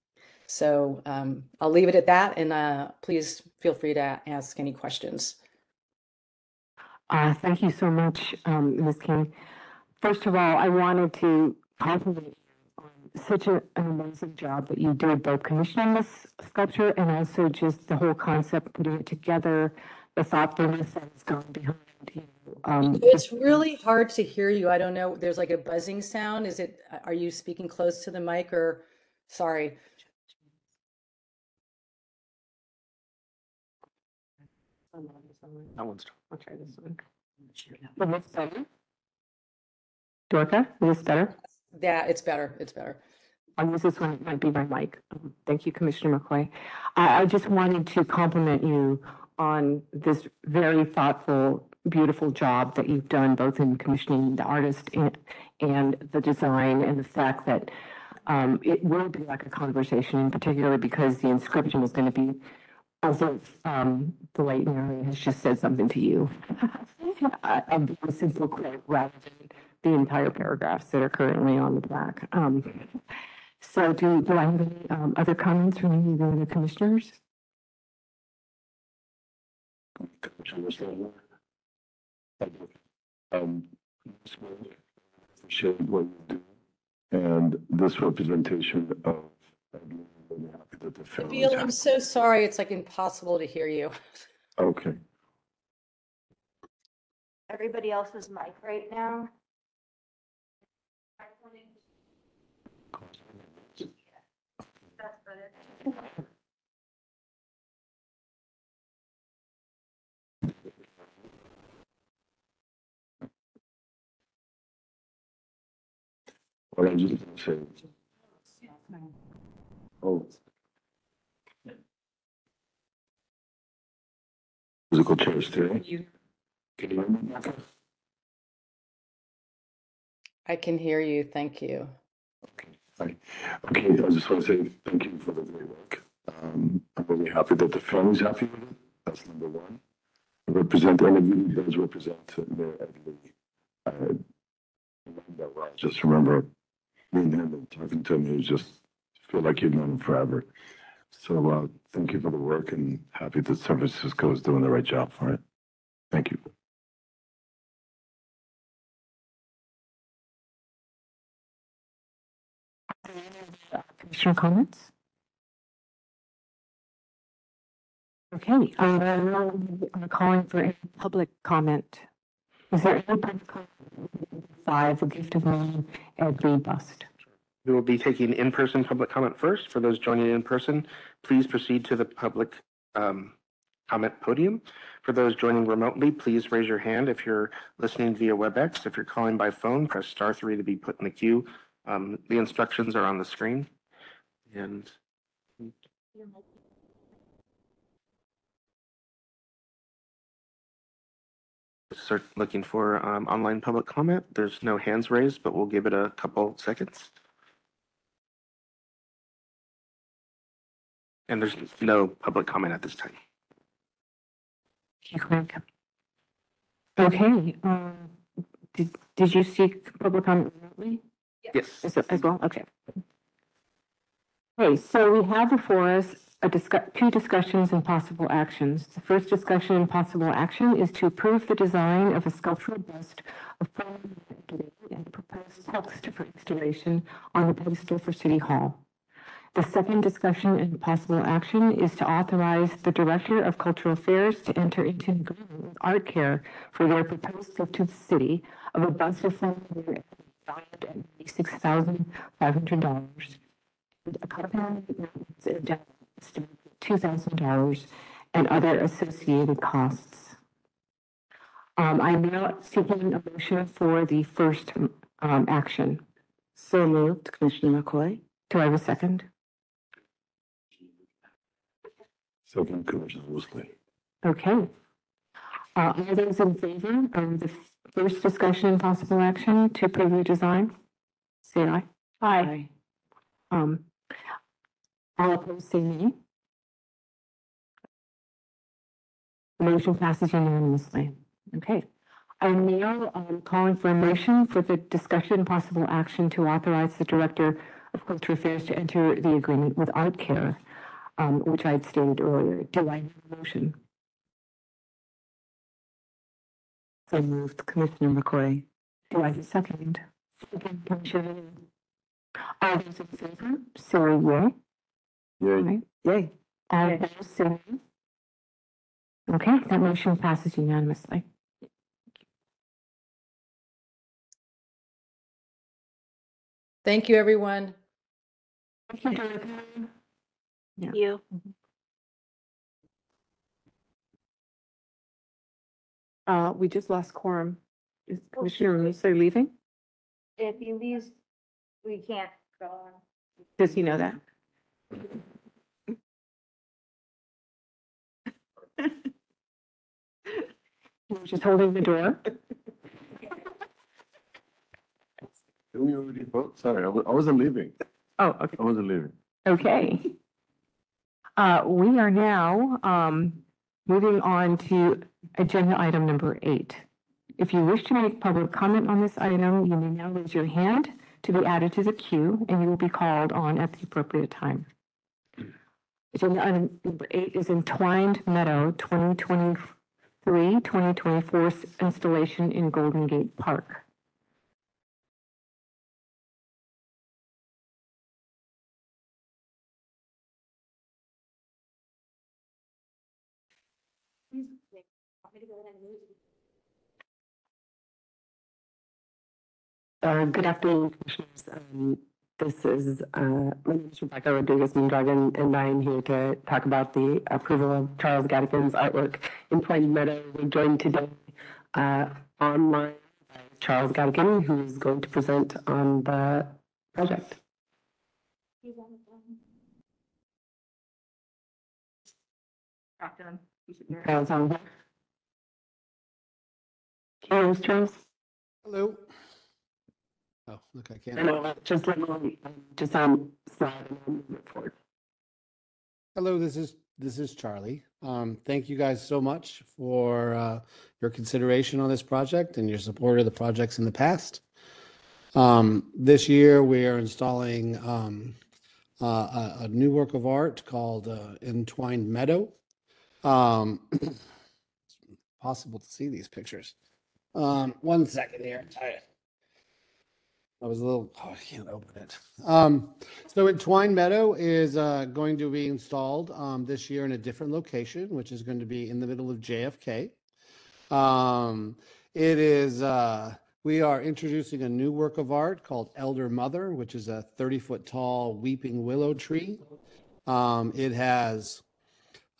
So um, I'll leave it at that, and uh, please feel free to ask any questions. Uh, thank you so much, um, Ms. King. First of all, I wanted to compliment such a- an amazing job that you did, both commissioning this sculpture and also just the whole concept, putting it together, the thoughtfulness that has gone behind you. Um, It's really hard to hear you. I don't know. There's like a buzzing sound. Is it? Are you speaking close to the mic or? Sorry. That one's. I'll try this one. Is this better? Dorka, is this better? Yeah, it's better. It's better. I'll use this one, it might be my mic. Um, Thank you, Commissioner McCoy. I, I just wanted to compliment you on this very thoughtful, beautiful job that you've done, both in commissioning the artist and, and the design, and the fact that um, it will be like a conversation, particularly because the inscription is going to be as if um, the late Mayor has just said something to you. A a very simple quote rather than the entire paragraphs that are currently on the plaque. Um, so do, do I have any um, other comments from any of the other commissioners? Um, appreciate what you do and this representation of. I'm really happy that the family is I'm so sorry. It's like impossible to hear you. Okay. Everybody else's mic right now. Better. What I just gonna say. Oh. Musical chairs today. Can you hear me? I can hear you. Thank you. Okay, I just want to say thank you for the great work. Um, I'm really happy that the family's happy with it. That's number one. Represent, and it really does represent Mayor Ed Lee. I that well. Just remember meeting him and talking to him, was just, feel like you've known him forever. So, uh, thank you for the work and happy that San Francisco is doing the right job for it. Thank you. Commissioner comments? Okay, uh, I'm calling for any public comment. Is there any public comment? Five, the gift of Ed Lee bust. We will be taking in-person public comment first. For those joining in person, please proceed to the public um, comment podium. For those joining remotely, please raise your hand if you're listening via WebEx. If you're calling by phone, press star three to be put in the queue. Um, The instructions are on the screen and start looking for um, online public comment. There's no hands raised, but we'll give it a couple seconds. And there's no public comment at this time. Okay, um, did, did you seek public comment remotely? Yes. As, as well, okay. Okay, so we have before us a discuss, two discussions and possible actions. The first discussion and possible action is to approve the design of a sculptural bust of Paul Anthony and proposed text for installation on the pedestal for City Hall. The second discussion and possible action is to authorize the Director of Cultural Affairs to enter into an agreement with Art Care for their proposed gift to the city of a bust of Frank valued at $86,500 a compound two thousand dollars and other associated costs. Um, I'm now seeking a motion for the first um, action. So moved, Commissioner McCoy. Do I have a second? Second, Commissioner Wolseley. Okay. Uh, all those in favor of the first discussion and possible action to preview design, say aye. Aye. Um, all opposed, say nay. The Motion passes unanimously. Okay. I'm now, um, calling for a motion for the discussion and possible action to authorize the Director of Cultural Affairs to enter the agreement with Art Care, um, which I had stated earlier. Do I have a motion? So moved, Commissioner McCoy. Do I have a second? Second, Commissioner. All those in favor, say yea. Yay. Yay. All opposed, say nay. Okay, that motion passes unanimously. Thank you, everyone. Thank you, Dorothy. Yeah. You. Uh, we just lost quorum. Is Commissioner Musso leaving? If he leaves, we can't go on. Does he know that? He was just holding the door. Did we already vote? Sorry, I wa- I wasn't leaving. Oh, okay. I wasn't leaving. Okay. Uh, we are now, um, moving on to agenda item number eight. If you wish to make public comment on this item, you may now raise your hand to be added to the queue and you will be called on at the appropriate time. Agenda item number eight is Entwined Meadow 2023, 2024 installation in Golden Gate Park. Uh, good afternoon, Commissioners. Um, this is, my name is Rebecca Rodriguez Mondragon, and I am here to talk about the approval of Charles Gadeken's artwork in Plain Meadow. We're joined today, uh, online by Charles Gadeken, who is going to present on the project. Charles, Charles? Hello. Oh, look, I can't. And I'll just let me, um, just, um, slide and then move it forward. Hello, this is, this is Charlie. Um, thank you guys so much for, uh, your consideration on this project and your support of the projects in the past. Um, this year, we are installing, um, uh, a, a new work of art called, uh, Entwined Meadow. Um, it's possible to see these pictures. Um, one second here. I, I was a little, oh, I can't open it. Um, so Twine Meadow is uh, going to be installed um, this year in a different location, which is going to be in the middle of JFK. Um, it is, uh, we are introducing a new work of art called Elder Mother, which is a 30 foot tall weeping willow tree. Um, it has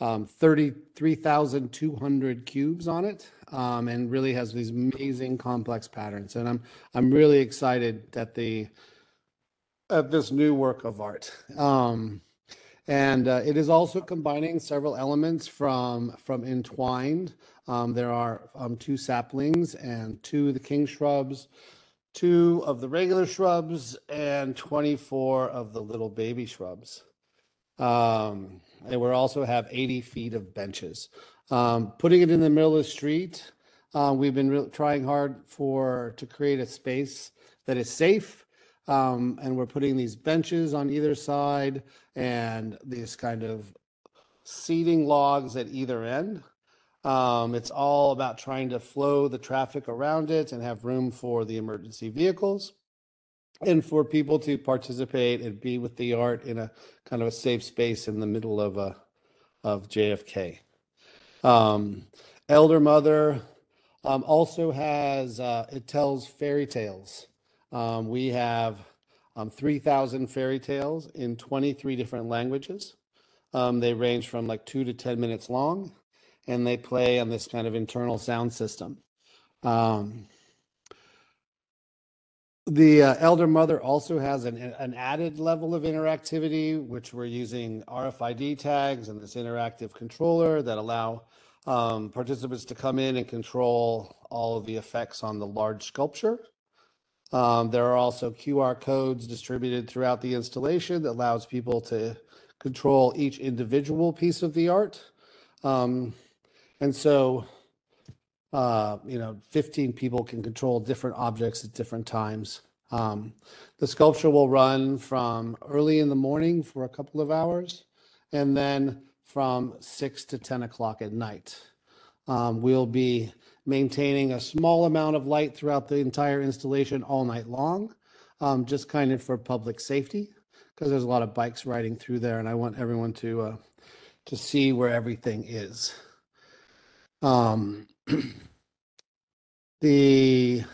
um, 33,200 cubes on it um, and really has these amazing complex patterns. And I'm, I'm really excited at the, at this new work of art. Um, and uh, it is also combining several elements from, from Entwined Um, there are um, two saplings and two of the king shrubs, two of the regular shrubs, and 24 of the little baby shrubs. Um, and we also have 80 feet of benches. Um, putting it in the middle of the street, uh, we've been real trying hard for to create a space that is safe. Um, and we're putting these benches on either side and these kind of seating logs at either end. Um, it's all about trying to flow the traffic around it and have room for the emergency vehicles and for people to participate and be with the art in a kind of a safe space in the middle of a of JFK. Um, Elder Mother um, also has uh, it tells fairy tales. Um, we have um, 3,000 fairy tales in 23 different languages. Um, they range from like two to 10 minutes long, and they play on this kind of internal sound system. Um, the uh, Elder Mother also has an, an added level of interactivity, which we're using RFID tags and this interactive controller that allow um, participants to come in and control all of the effects on the large sculpture. Um, there are also QR codes distributed throughout the installation that allows people to control each individual piece of the art. Um, and so, uh, you know, 15 people can control different objects at different times. Um, the sculpture will run from early in the morning for a couple of hours and then from 6 to 10 o'clock at night. Um, we'll be maintaining a small amount of light throughout the entire installation all night long, um, just kind of for public safety, because there's a lot of bikes riding through there, and I want everyone to uh, to see where everything is. Um, the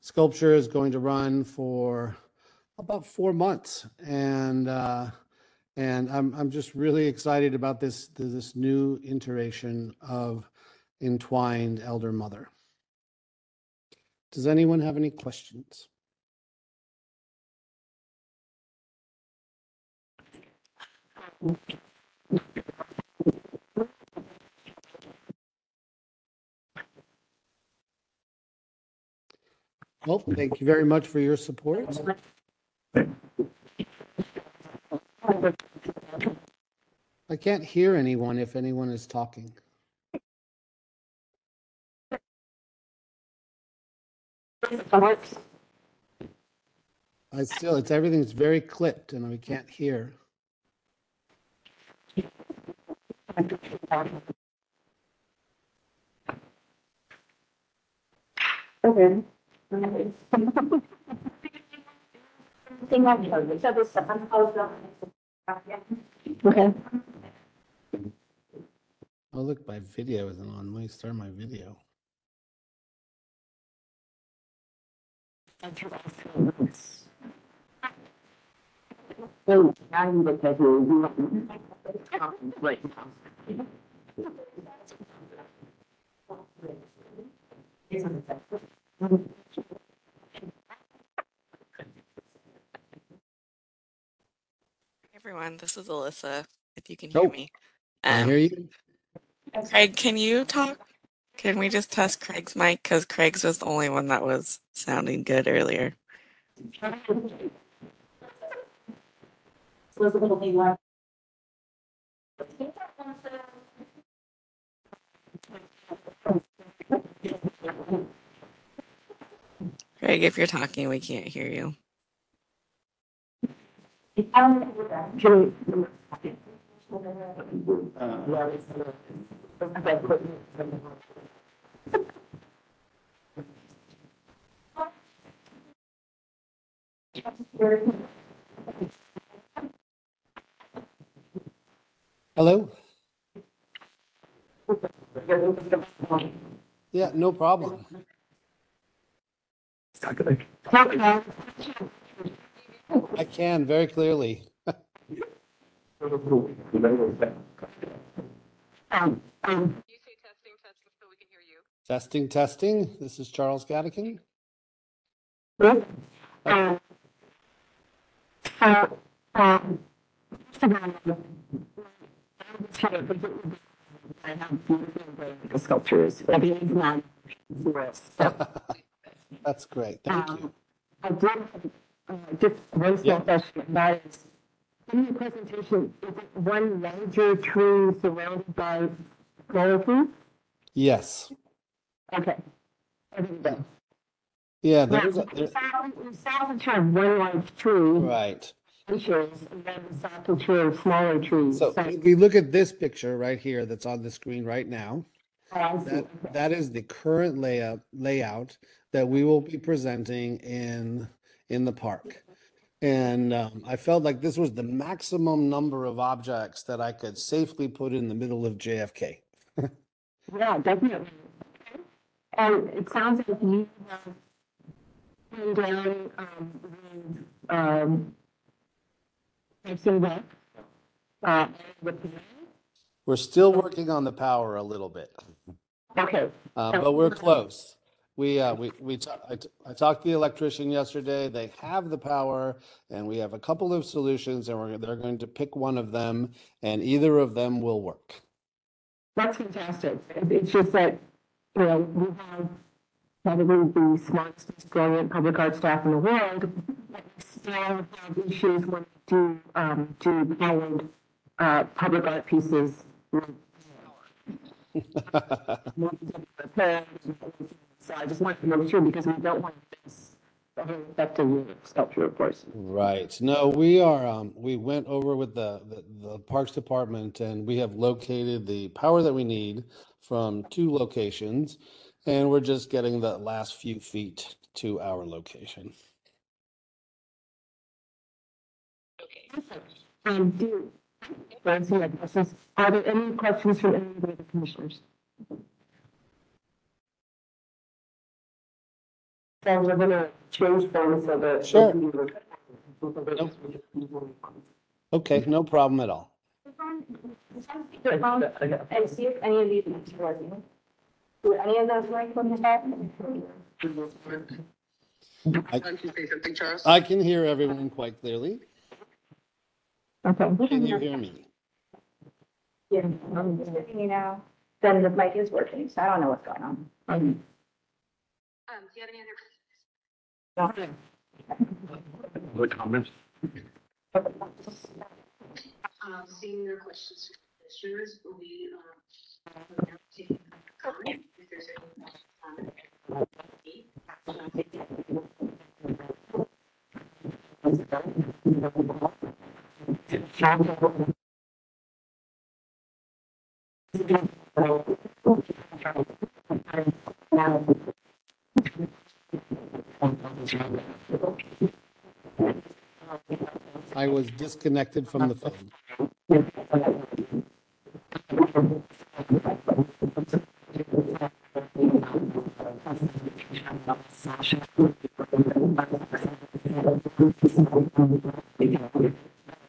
sculpture is going to run for about four months, and uh, and I'm I'm just really excited about this this new iteration of entwined elder mother. Does anyone have any questions? Well, thank you very much for your support. I can't hear anyone if anyone is talking. I still, it's, everything's very clipped and we can't hear. Okay. Okay. Oh, look, my video isn't on. Let me start my video. So, I need to tell you, right now. everyone. This is Alyssa, if you can hear Oh, me. I Um, hear you. Craig, can you talk? Can we just test Craig's mic? Because Craig's was the only one that was sounding good earlier. Craig, if you're talking, we can't hear you. Hello? Yeah, no problem. I can very clearly. Testing, testing. Testing. This is Charles Gadeken. I have beautiful embroidered sculptures. I mean, it's not. So, That's great. Thank you. um, I did, uh, just one small Yeah. question, that is, in your presentation, is it one larger tree surrounded by smaller trees? Yes. Okay. Yeah, Now, there is a, there, saw, we saw tree of one large tree. right. Inches, and then the tree of smaller trees. So if we look at this picture right here that's on the screen right now, I see. that, that is the current layout, layout that we will be presenting in, in the park. And um, I felt like this was the maximum number of objects that I could safely put in the middle of JFK. Yeah, definitely. And it sounds like you have come down, um, with, um, that, uh, with the, We're still working on the power a little bit. okay. Uh, but we're close. We, uh, we, we, ta- I, t- I talked to the electrician yesterday. They have the power and we have a couple of solutions and we're, they're going to pick one of them and either of them will work. That's fantastic. It- It's just that, you know, we have probably the smartest, most brilliant public art staff in the world, but we still have issues when we do, um, do powered, uh, public art pieces. So I just want to make sure because we don't want to miss very effective sculpture, of course. Right. No, we are, um, we went over with the, the, the Parks Department and we have located the power that we need from two locations. And we're just getting the last few feet to our location. Okay. Um, do, Nancy, had questions. Are there any questions from any of the other commissioners? So we're gonna change them so that. Sure. Okay, no problem at all. And see if any of these are working. Do any of those work from the top? I- I can hear everyone quite clearly. Okay. Can you hear me? Yeah, I'm just letting you know, then the mic is working, so I don't know what's going on. Um, Um, do you have any other? What comments? Um, seeing no questions from commissioners, will we, um, take comment if there's any I was disconnected from the phone. Can you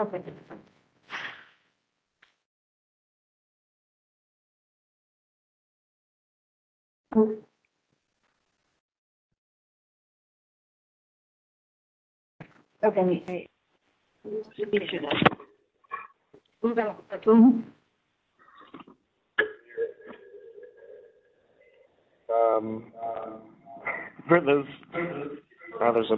Okay. Okay, great. Move on. Um, for those, oh, there's a.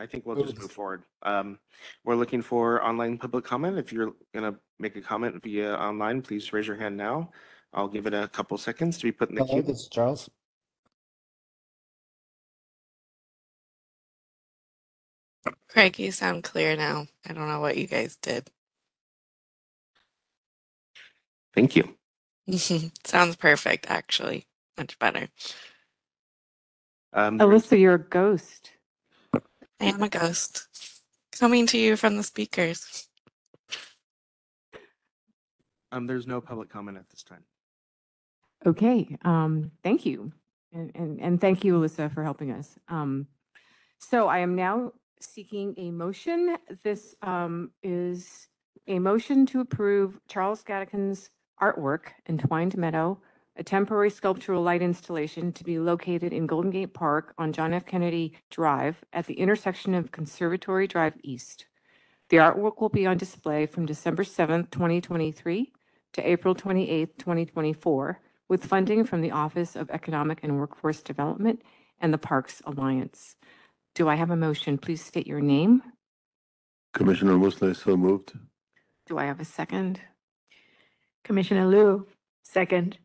I think we'll just move forward. Um, we're looking for online public comment. If you're gonna make a comment via online, please raise your hand now. I'll give it a couple seconds to be put in the Hello, queue. this is Charles. Craig, you sound clear now. I don't know what you guys did. Thank you. Sounds perfect, actually. Much better. Um, Alyssa, you're a ghost. I am a ghost. Coming to you from the speakers. um, there's no public comment at this time. Okay, um, thank you. And, and, and thank you, Alyssa, for helping us. Um, so I am now seeking a motion. This, um, is a motion to approve Charles Gadeken's artwork, Entwined Meadow, a temporary sculptural light installation to be located in Golden Gate Park on John F. Kennedy Drive at the intersection of Conservatory Drive East. The artwork will be on display from December 7th, 2023 to April 28th, 2024, with funding from the Office of Economic and Workforce Development and the Parks Alliance. Do I have a motion? Please state your name. Commissioner Musleh, so moved. Do I have a second? Commissioner Liu, second.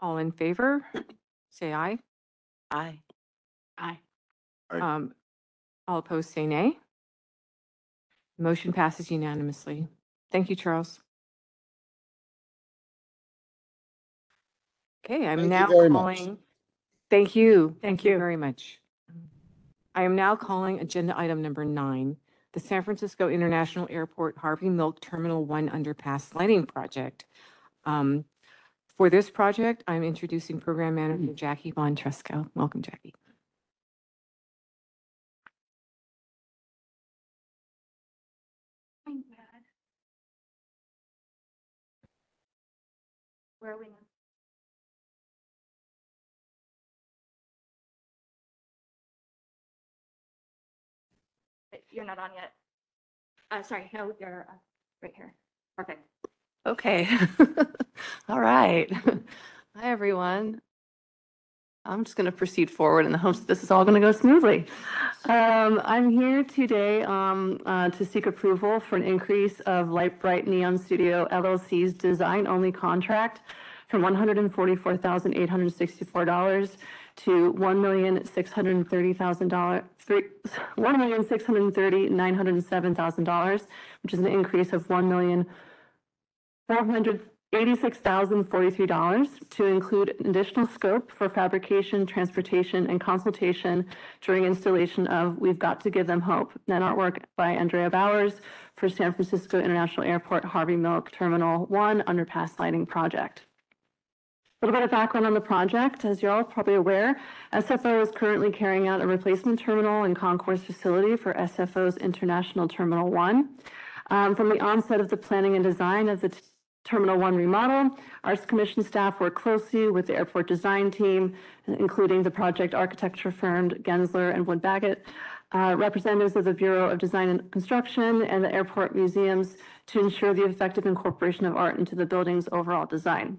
All in favor? Say aye. Aye. Aye. Aye. Um, all opposed, say nay. Motion passes unanimously. Thank you, Charles. Okay, I'm Thank you now very much. calling. Thank you. Thank you very much. I am now calling agenda item number nine, the San Francisco International Airport Harvey Milk Terminal One Underpass Lighting Project. Um, For this project, I'm introducing Program Manager Jackie Von Treskow. Welcome, Jackie. I'm. Where are we now? You're not on yet. Uh, sorry, no, you're uh, right here. Perfect. Okay. All right. Hi, everyone. I'm just going to proceed forward in the hopes that this is all going to go smoothly. Um, I'm here today um, uh, to seek approval for an increase of Light Bright Neon Studio LLC's design-only contract from $144,864 to $1,630,000, three- $1,630,907,000, which is an increase of $1,000,000 four hundred eighty-six thousand forty-three dollars to include additional scope for fabrication, transportation, and consultation during installation of We've Got to Give Them Hope, then artwork by Andrea Bowers for San Francisco International Airport Harvey Milk Terminal One Underpass Lighting Project. A little bit of background on the project. As you're all probably aware, SFO is currently carrying out a replacement terminal and concourse facility for SFO's International Terminal One. Um, From the onset of the planning and design of the Terminal One remodel, Arts Commission staff worked closely with the airport design team, including the project architecture firm Gensler and Woods Bagot, uh, representatives of the Bureau of Design and Construction, and the airport museums to ensure the effective incorporation of art into the building's overall design.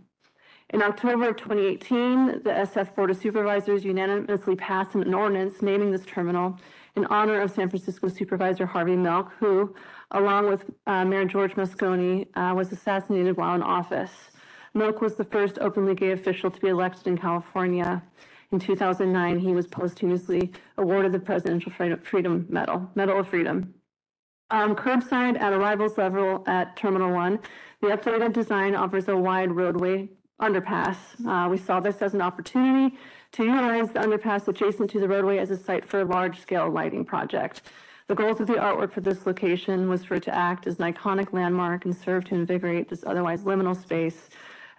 In October of 2018, the SF Board of Supervisors unanimously passed an ordinance naming this terminal in honor of San Francisco Supervisor Harvey Milk, who, along with uh, Mayor George Moscone, uh, was assassinated while in office. Milk was the first openly gay official to be elected in California. In 2009, he was posthumously awarded the Presidential Freedom- Medal, Medal of Freedom. Um, curbside at arrivals level at Terminal One, the updated design offers a wide roadway underpass. Uh, we saw this as an opportunity to utilize the underpass adjacent to the roadway as a site for a large-scale lighting project. The goals of the artwork for this location was for it to act as an iconic landmark and serve to invigorate this otherwise liminal space,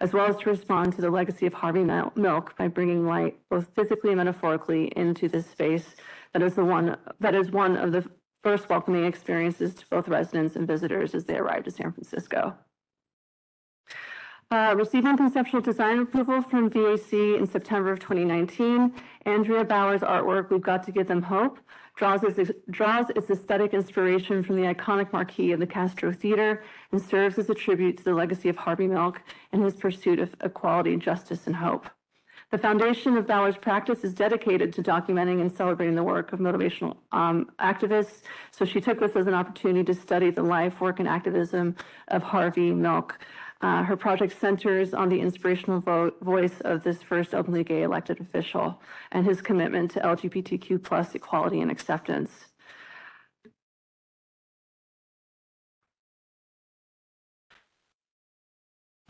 as well as to respond to the legacy of Harvey Milk by bringing light, both physically and metaphorically, into this space that is the one that is one of the first welcoming experiences to both residents and visitors as they arrive to San Francisco. Uh, Receiving conceptual design approval from VAC in September of 2019, Andrea Bowers' artwork, We've Got to Give Them Hope, draws its, draws its aesthetic inspiration from the iconic marquee of the Castro Theater and serves as a tribute to the legacy of Harvey Milk and his pursuit of equality, justice, and hope. The foundation of Bowers' practice is dedicated to documenting and celebrating the work of motivational um, activists. So she took this as an opportunity to study the life, work, and activism of Harvey Milk. Uh, her project centers on the inspirational vo voice of this first openly gay elected official and his commitment to LGBTQ plus equality and acceptance.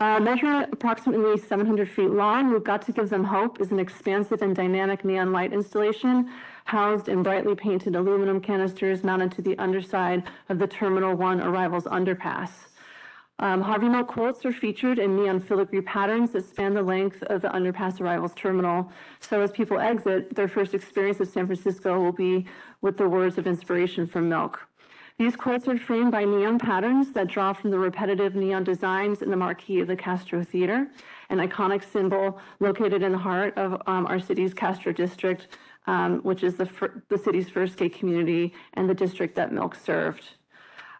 Uh, approximately 700 feet long, We've Got to Give Them Hope is an expansive and dynamic neon light installation housed in brightly painted aluminum canisters mounted to the underside of the Terminal 1 Arrivals underpass. Um, Harvey Milk quotes are featured in neon filigree patterns that span the length of the underpass arrivals terminal. So as people exit, their first experience of San Francisco will be with the words of inspiration from Milk. These quotes are framed by neon patterns that draw from the repetitive neon designs in the marquee of the Castro Theater, an iconic symbol located in the heart of um, our city's Castro district, um, which is the, the city's first gay community and the district that Milk served.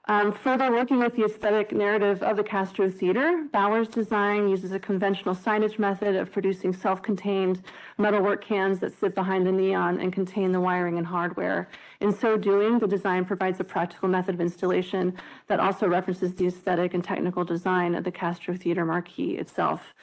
Um, further working with the aesthetic narrative of the Castro Theater, Bowers' design uses a conventional signage method of producing self-contained metalwork cans that sit behind the neon and contain the wiring and hardware. In so doing, the design provides a practical method of installation that also references the aesthetic and technical design of the Castro Theater marquee itself.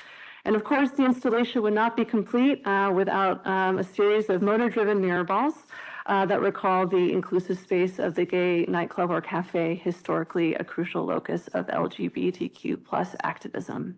And of course, the installation would not be complete uh, without um, a series of motor-driven mirror balls uh, that recall the inclusive space of the gay nightclub or cafe, historically a crucial locus of LGBTQ plus activism.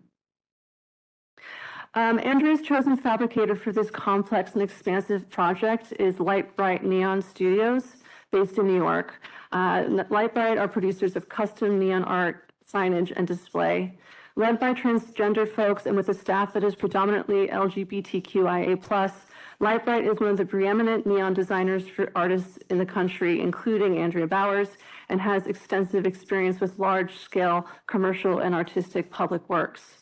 Um, Andrea's chosen fabricator for this complex and expansive project is Light Bright Neon Studios, based in New York. Uh, Light Bright are producers of custom neon art, signage, and display. Led by transgender folks and with a staff that is predominantly LGBTQIA Lightbright is one of the preeminent neon designers for artists in the country, including Andrea Bowers, and has extensive experience with large-scale commercial and artistic public works.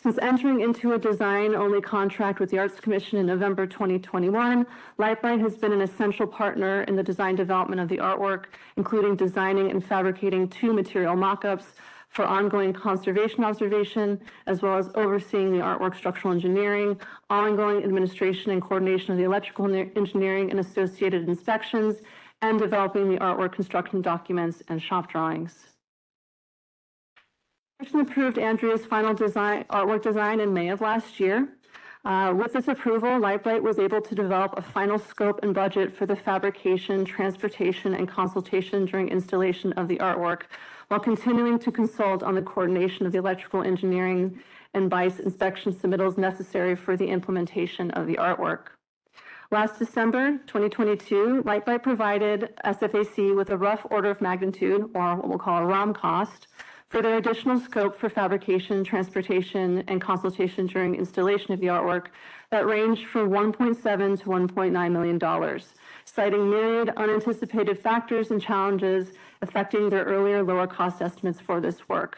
Since entering into a design-only contract with the Arts Commission in November 2021, Lightbright has been an essential partner in the design development of the artwork, including designing and fabricating two material mock-ups for ongoing conservation observation, as well as overseeing the artwork structural engineering, ongoing administration and coordination of the electrical engineering and associated inspections, and developing the artwork construction documents and shop drawings. Commission approved Andrea's final design, artwork design in May of last year. Uh, With this approval, Lightbright was able to develop a final scope and budget for the fabrication, transportation, and consultation during installation of the artwork, while continuing to consult on the coordination of the electrical engineering and BICE inspection submittals necessary for the implementation of the artwork. Last December 2022, Lightbright provided SFAC with a rough order of magnitude, or what we'll call a ROM cost, for their additional scope for fabrication, transportation, and consultation during installation of the artwork that ranged from 1.7 to 1.9 million dollars, citing myriad unanticipated factors and challenges affecting their earlier lower cost estimates for this work.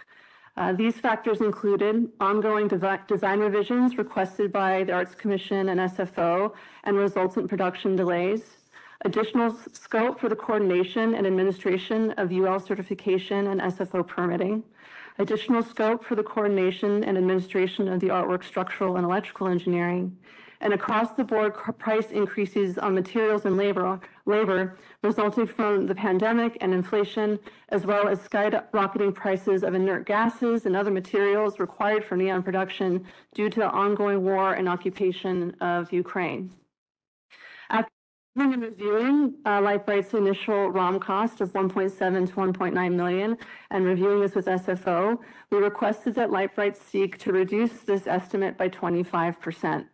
Uh, These factors included ongoing devi- design revisions requested by the Arts Commission and SFO and resultant production delays, additional scope for the coordination and administration of UL certification and SFO permitting, additional scope for the coordination and administration of the artwork structural and electrical engineering, and across-the-board price increases on materials and labor, labor resulting from the pandemic and inflation, as well as skyrocketing prices of inert gases and other materials required for neon production due to the ongoing war and occupation of Ukraine. After reviewing uh, Lightbright's initial ROM cost of 1.7 to 1.9 million and reviewing this with SFO, we requested that Lightbright seek to reduce this estimate by 25%.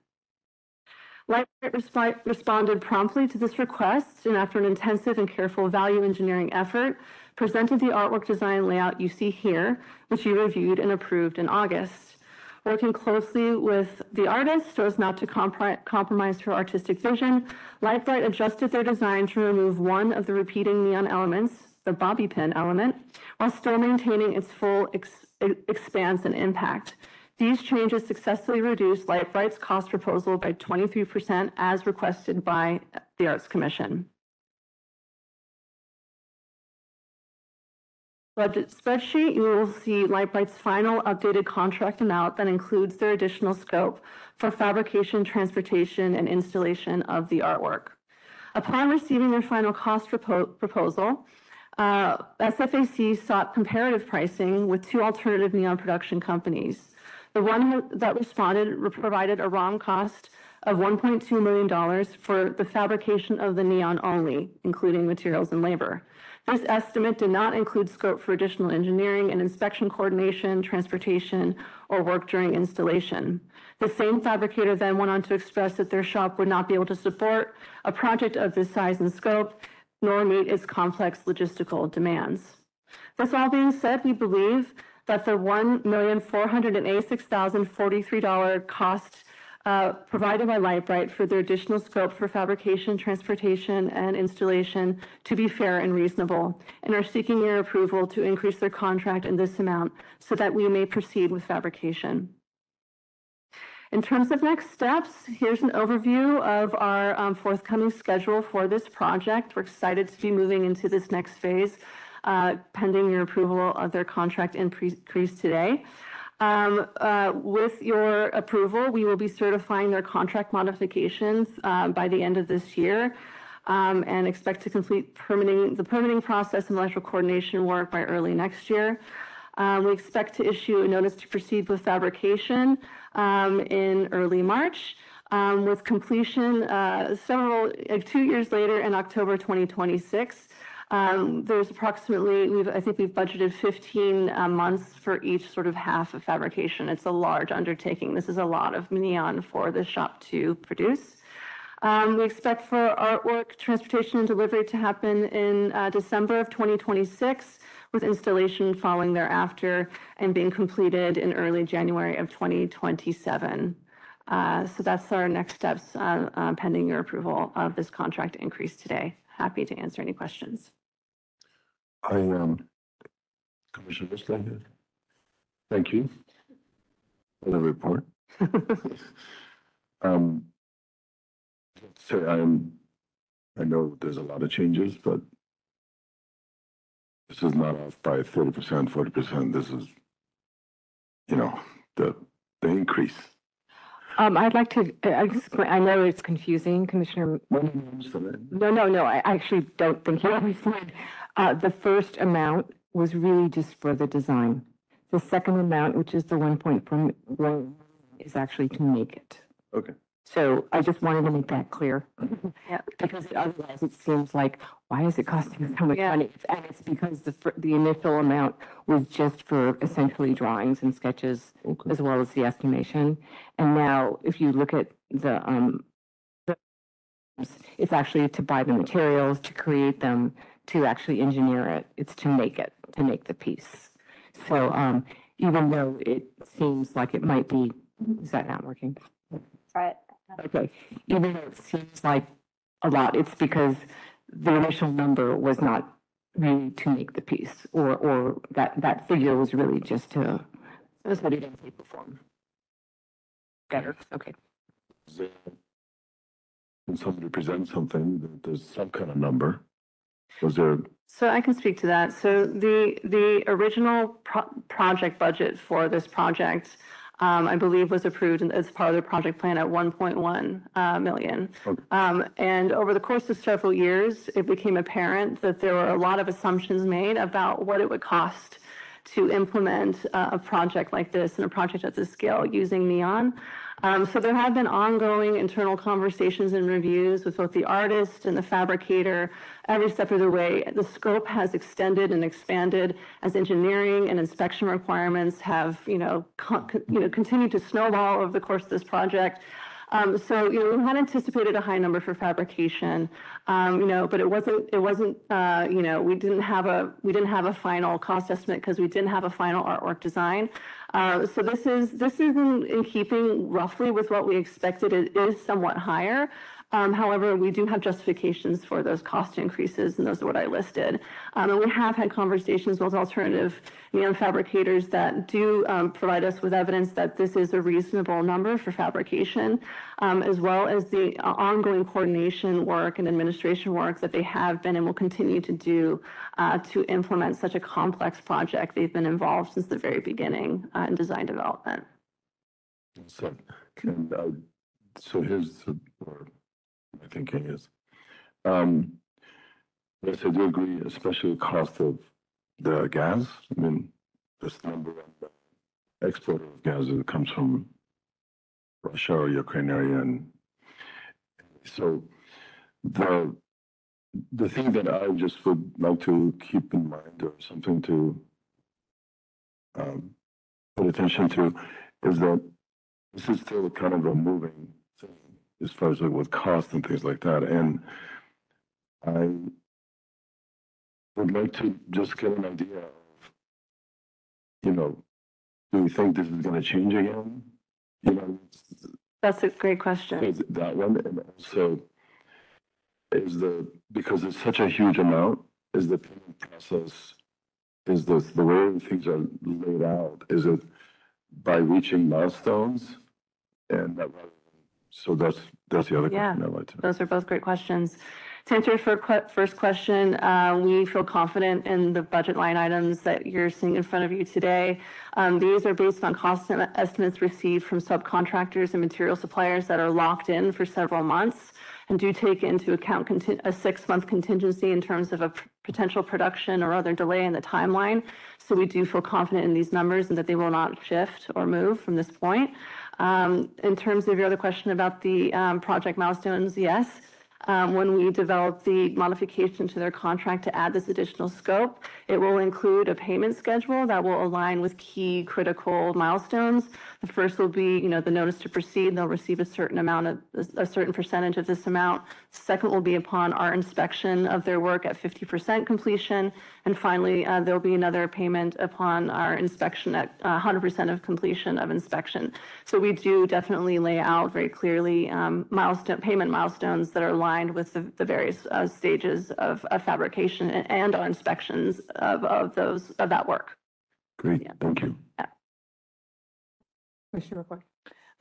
Lightbright respi- responded promptly to this request and after an intensive and careful value engineering effort, presented the artwork design layout you see here, which you reviewed and approved in August. Working closely with the artist so as not to compromise her artistic vision, Lightbright adjusted their design to remove one of the repeating neon elements, the bobby pin element, while still maintaining its full ex- expanse and impact. These changes successfully reduced Lightbright's cost proposal by 23% as requested by the Arts Commission. Budget spreadsheet, you will see Lightbright's final updated contract amount that includes their additional scope for fabrication, transportation, and installation of the artwork. Upon receiving their final cost propo- proposal, uh, SFAC sought comparative pricing with two alternative neon production companies. The one that responded provided a ROM cost of $1.2 million for the fabrication of the neon only, including materials and labor. This estimate did not include scope for additional engineering and inspection coordination, transportation, or work during installation. The same fabricator then went on to express that their shop would not be able to support a project of this size and scope, nor meet its complex logistical demands. This all being said, we believe that the one million four hundred and eighty-six thousand forty-three dollar cost uh, provided by Lightbright for their additional scope for fabrication, transportation, and installation to be fair and reasonable, and are seeking your approval to increase their contract in this amount so that we may proceed with fabrication. In terms of next steps, here's an overview of our um, forthcoming schedule for this project. We're excited to be moving into this next phase, pending your approval of their contract increase today. Um, uh, With your approval, we will be certifying their contract modifications uh, by the end of this year um, and expect to complete permitting, the permitting process and electrical coordination work by early next year. Um, We expect to issue a notice to proceed with fabrication um, in early March, um, with completion uh, several, uh, two years later in October 2026. Um, There's approximately, we've, I think we've budgeted 15 uh, months for each sort of half of fabrication. It's a large undertaking. This is a lot of neon for the shop to produce. Um, We expect for artwork, transportation, and delivery to happen in uh, December of 2026, with installation following thereafter and being completed in early January of 2027. Uh, So that's our next steps pending your approval of this contract increase today. Happy to answer any questions. I, um, Commissioner Slager, thank you for the report. Um, so I'm, I know there's a lot of changes, but this is not off by thirty percent, forty percent. This is, you know, the, the increase. Um, I'd like to, I explain, I know it's confusing, Commissioner. No, no, no, I actually don't think you understand. Uh, the first amount was really just for the design. The second amount, which is the one point from, one, is actually to make it. Okay. So I just wanted to make that clear. Yeah. Because otherwise it seems like, why is it costing so much money? And it's because the, fir- the initial amount was just for essentially drawings and sketches as well as the estimation. And now if you look at the, um, the- it's actually to buy the materials, to create them, to actually engineer it. It's to make it, to make the piece. So, um, even though it seems like it might be, is that not working? Right. Okay, even though it seems like a lot, it's because the initial number was not really to make the piece, or, or that, that figure was really just to, it was put it in paper form. Better, okay. When somebody presents something, there- there's some kind of number. Was there, So I can speak to that. So the, the original pro- project budget for this project, um, I believe was approved as part of the project plan at 1.1 uh, million. Um, and over the course of several years, it became apparent that there were a lot of assumptions made about what it would cost to implement uh, a project like this and a project at this scale using neon. Um, so there have been ongoing internal conversations and reviews with both the artist and the fabricator every step of the way. The scope has extended and expanded as engineering and inspection requirements have, you know, you know, continued to snowball over the course of this project. Um, so, you know, we had anticipated a high number for fabrication, um, you know, but it wasn't, it wasn't, uh, you know, we didn't have a, we didn't have a final cost estimate because we didn't have a final artwork design. Uh, so this is, this is in, in keeping roughly with what we expected. It is somewhat higher. Um, however, we do have justifications for those cost increases, and those are what I listed. Um, and we have had conversations with alternative neon fabricators that do um, provide us with evidence that this is a reasonable number for fabrication, um, as well as the uh, ongoing coordination work and administration work that they have been and will continue to do uh, to implement such a complex project. They've been involved since the very beginning uh, in design development. so, can, uh, so here's, the- my thinking is, um, yes, I do agree, especially the cost of the gas. I mean, this number of the export of gas that comes from Russia or Ukraine area and so the the thing that I just would like to keep in mind or something to um, put attention to is that this is still kind of a moving as far as like with cost and things like that. And I would like to just get an idea of, you know, do we think this is gonna change again? You know, That's a great question. th- that one, and also is the, because it's such a huge amount, is the payment process, is the, the way things are laid out, is it by reaching milestones? And that, so that's, that's the other Yeah, question I'd like to. those are both great questions. To answer your fir- que- first question, uh, we feel confident in the budget line items that you're seeing in front of you today. Um, These are based on cost em- estimates received from subcontractors and material suppliers that are locked in for several months and do take into account a six-month contingency in terms of a p- potential production or other delay in the timeline. So we do feel confident in these numbers and that they will not shift or move from this point. Um, In terms of your other question about the um, project milestones, yes. Um, When we develop the modification to their contract to add this additional scope, it will include a payment schedule that will align with key critical milestones. The first will be, you know, the notice to proceed. They'll receive a certain amount of, a certain percentage of this amount. Second will be upon our inspection of their work at 50% completion. And finally, uh, there'll be another payment upon our inspection at uh, 100% of completion of inspection. So we do definitely lay out very clearly um, milestone, payment milestones that are aligned with the, the various uh, stages of, of fabrication and- and our inspections of, of those, of that work. Great, thank you. Commissioner McCoy?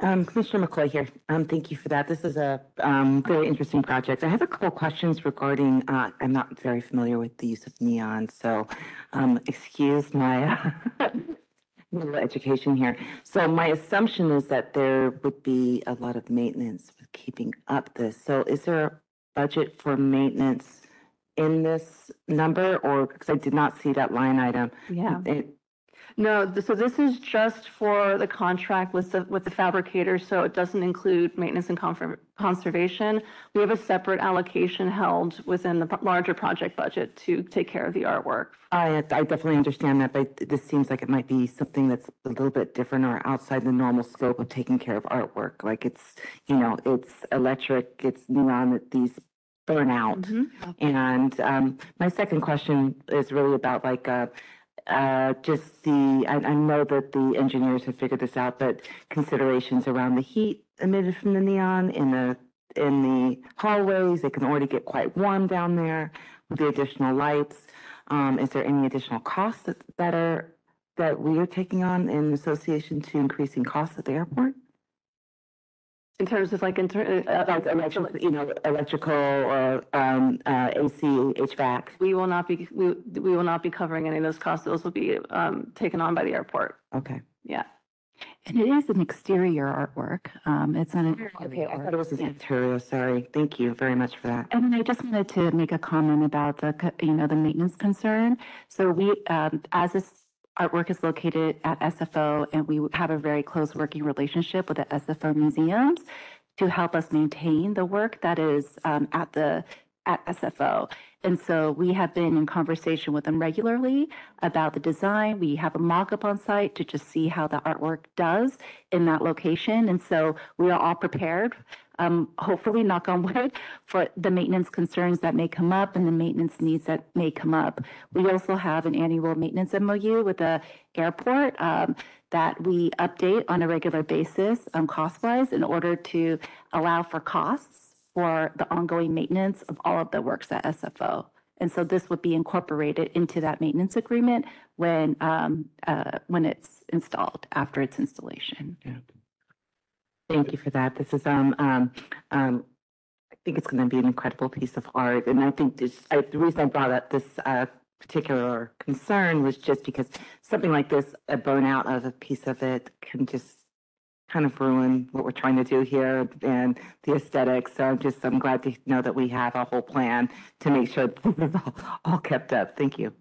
Um, Commissioner McCoy here. Um, thank you for that. This is a, um, very interesting project. I have a couple questions regarding, uh, I'm not very familiar with the use of neon, so, um, excuse my little education here. So my assumption is that there would be a lot of maintenance with keeping up this. So is there a budget for maintenance in this number or, because I did not see that line item? Yeah. It- No, th- so this is just for the contract with the, with the fabricator, so it doesn't include maintenance and confer- conservation. We have a separate allocation held within the larger project budget to take care of the artwork. I, I definitely understand that, but this seems like it might be something that's a little bit different or outside the normal scope of taking care of artwork. Like it's, you know, it's electric, it's neon, that these burn out. And, um, my second question is really about like, uh, uh, just the, I, I know that the engineers have figured this out, but considerations around the heat emitted from the neon in the, in the hallways, it can already get quite warm down there with the additional lights. Um, is there any additional costs that, that are, that we are taking on in association to increasing costs at the airport? In terms of like, inter- uh, Like electrical, you know, electrical or, um, uh, AC, HVAC? we will not be, we, we will not be covering any of those costs. Those will be, um, taken on by the airport. Okay. Yeah. And it is an exterior artwork. Um, it's an. Interior. Okay, I thought it was an interior, sorry. Thank you very much for that. And then I just wanted to make a comment about the, co- you know, the maintenance concern. So we, um, as this artwork is located at SFO and we have a very close working relationship with the SFO museums to help us maintain the work that is, um, at the, at SFO. And so we have been in conversation with them regularly about the design. We have a mock-up on site to just see how the artwork does in that location. And so we are all prepared, um, hopefully, knock on wood, for the maintenance concerns that may come up and the maintenance needs that may come up. We also have an annual maintenance MOU with the airport um, that we update on a regular basis, um, cost-wise, in order to allow for costs for the ongoing maintenance of all of the works at SFO. And so this would be incorporated into that maintenance agreement when, um, uh, when it's installed, after its installation. Thank you for that. This is, um, um, um, I think it's going to be an incredible piece of art. And I think this, I, the reason I brought up this, uh, particular concern was just because something like this, a burnout of a piece of it can just kind of ruin what we're trying to do here and the aesthetics. So I'm just, I'm glad to know that we have a whole plan to make sure this is all, all kept up. Thank you.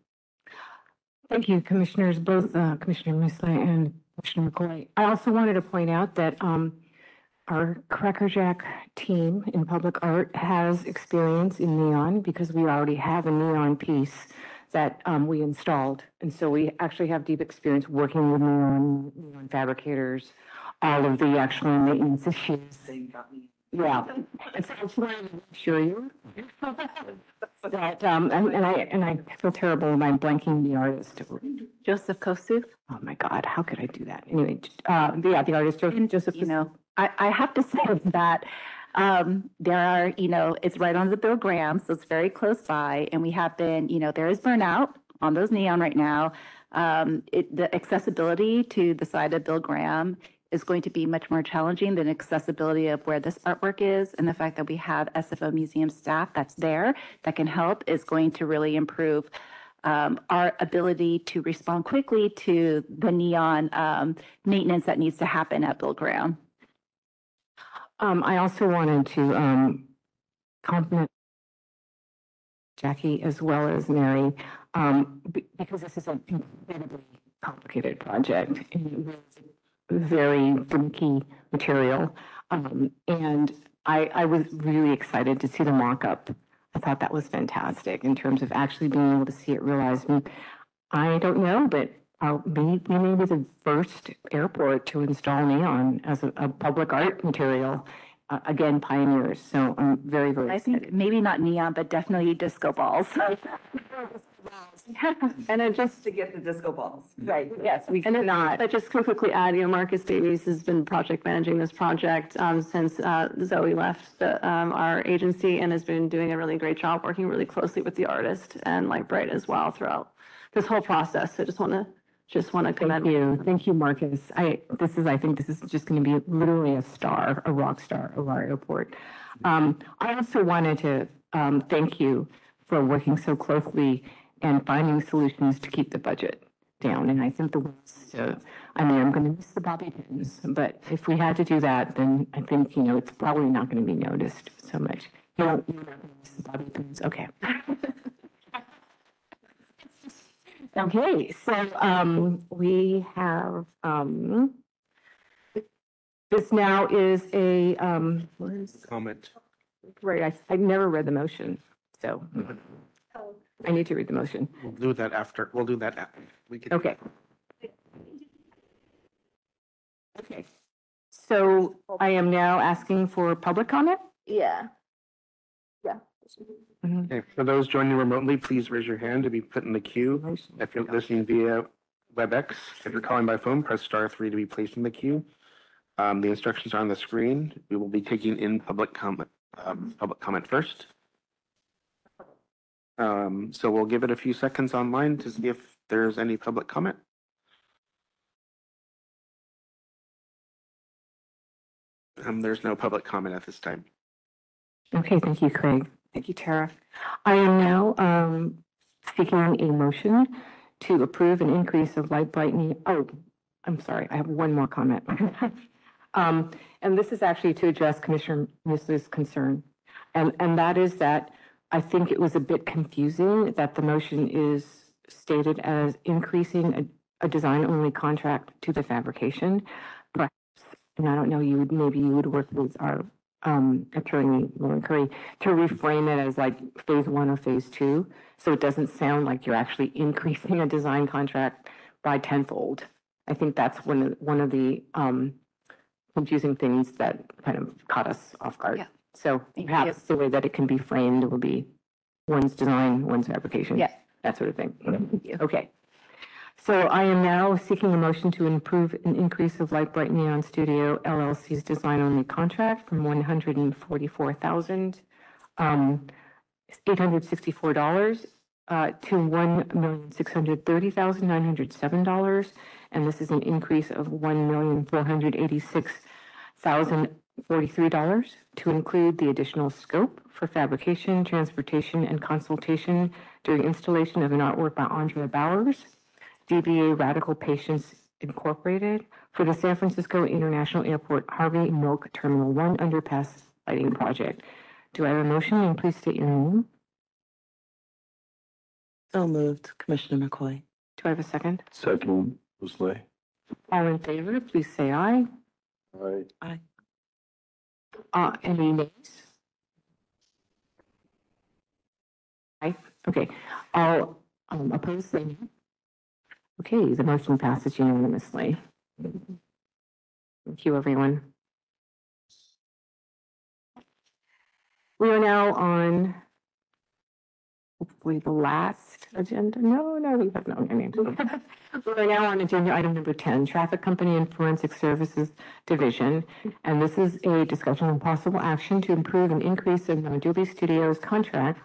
Thank you, Commissioners, both uh, Commissioner Musleh and Commissioner McCoy. I also wanted to point out that um, our Crackerjack team in public art has experience in neon because we already have a neon piece that um, we installed. And so we actually have deep experience working with neon, neon fabricators, all of the actual maintenance issues. Yeah. And so I just wanted to assure you that, um, and and I, and I feel terrible, I'm blanking the artist. Joseph Kosuth. Oh my God, how could I do that? Anyway, uh, yeah, the artist, Jo- Joseph. You know, I, I have to say that um, there are, you know, it's right on the Bill Graham, so it's very close by. And we have been, you know, there is burnout on those neon right now. Um, it, the accessibility to the side of Bill Graham is going to be much more challenging than accessibility of where this artwork is. And the fact that we have SFO museum staff that's there that can help is going to really improve um, our ability to respond quickly to the neon um, maintenance that needs to happen at Bill Graham. Um, I also wanted to, um, compliment Jackie as well as Mary, um, be- because this is an incredibly complicated project. and it was Very finicky material. Um, and I, I was really excited to see the mock-up. I thought that was fantastic in terms of actually being able to see it realized. I don't know, but uh, we, we may be the first airport to install neon as a, a public art material. Uh, again, pioneers. So I'm very, very I think maybe not neon, but definitely disco balls. And then just To get the disco balls. Right, yes, we and cannot. But just to quickly add, you know, Marcus Davies has been project managing this project um, since uh, Zoe left the, um, our agency and has been doing a really great job, working really closely with the artist and Light Bright as well throughout this whole process. So I just want to, just want to commend. Thank you. Thank you, Marcus. I, this is, I think this is just going to be literally a star, a rock star of our airport. Um, I also wanted to, um, thank you for working so closely and finding solutions to keep the budget down. And I think the ways to, I mean, I'm going to miss the bobby pins, but if we had to do that, then I think, you know, it's probably not going to be noticed so much. You know, you're not going to miss the bobby pins. Okay. Okay, so um, we have, um, this now is a, um, what is, Comment. right, I, I never read the motion, so I need to read the motion. We'll do that after, we'll do that after. We can. Okay. Okay. So I am now asking for public comment? Yeah. Yeah. Okay, for those joining remotely, please raise your hand to be put in the queue. If you're listening via WebEx, if you're calling by phone, press star three to be placed in the queue. Um, the instructions are on the screen. We will be taking in public comment, um, public comment first. Um, so we'll give it a few seconds online to see if there's any public comment. Um, there's no public comment at this time. Okay, thank you, Craig. Thank you, Tara. I am now um, seeking a motion to approve an increase of light brightening. Oh, I'm sorry, I have one more comment. Um, And this is actually to address Commissioner Musleh's concern. And, and that is that I think it was a bit confusing that the motion is stated as increasing a, a design-only contract to the fabrication. Perhaps, and I don't know, you would, maybe you would work with our um, attorney, Lauren Curry, to reframe it as like phase one or phase two. So it doesn't sound like you're actually increasing a design contract by tenfold. I think that's one of, one of the, um, confusing things that kind of caught us off guard. Yeah. So perhaps the way that it can be framed will be one's design, one's fabrication. Yeah. That sort of thing. Okay. So I am now seeking a motion to improve an increase of Light Bright Neon Studio LLC's design-only contract from one hundred and forty-four thousand, um, eight hundred sixty-four dollars, uh, to one million, six hundred thirty thousand, nine hundred seven dollars. And this is an increase of one million, four hundred eighty-six thousand, forty-three dollars to include the additional scope for fabrication, transportation, and consultation during installation of an artwork by Andrea Bowers, DBA Radical Patience Incorporated for the San Francisco International Airport Harvey Milk Terminal One Underpass Lighting Project. Do I have a motion? And please state your name. So moved, Commissioner McCoy. Do I have a second? Second, Musleh. All in favor, please say aye. Aye. Aye. Uh, any nays? Aye, okay, all, um, opposed, say no. Okay, the motion passes unanimously. Thank you, everyone. We are now on hopefully the last agenda. No, no, we have no. I mean, We are now on agenda item number 10, Traffic Company and Forensic Services Division. And this is a discussion on possible action to improve an increase in the Dooley Studios contract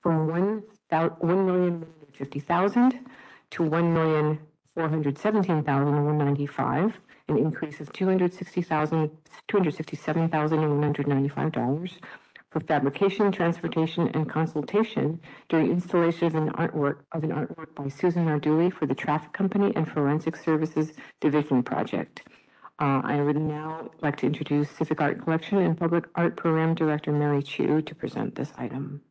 from one thou, one million fifty thousand to one million four hundred seventeen thousand one ninety-five, an increase of two hundred sixty thousand, two hundred sixty-seven thousand one hundred ninety-five dollars for fabrication, transportation, and consultation during installation of an artwork of an artwork by Susan Narduli for the Traffic Company and Forensic Services Division Project. Uh, I would now like to introduce Civic Art Collection and Public Art Program Director Mary Chou to present this item.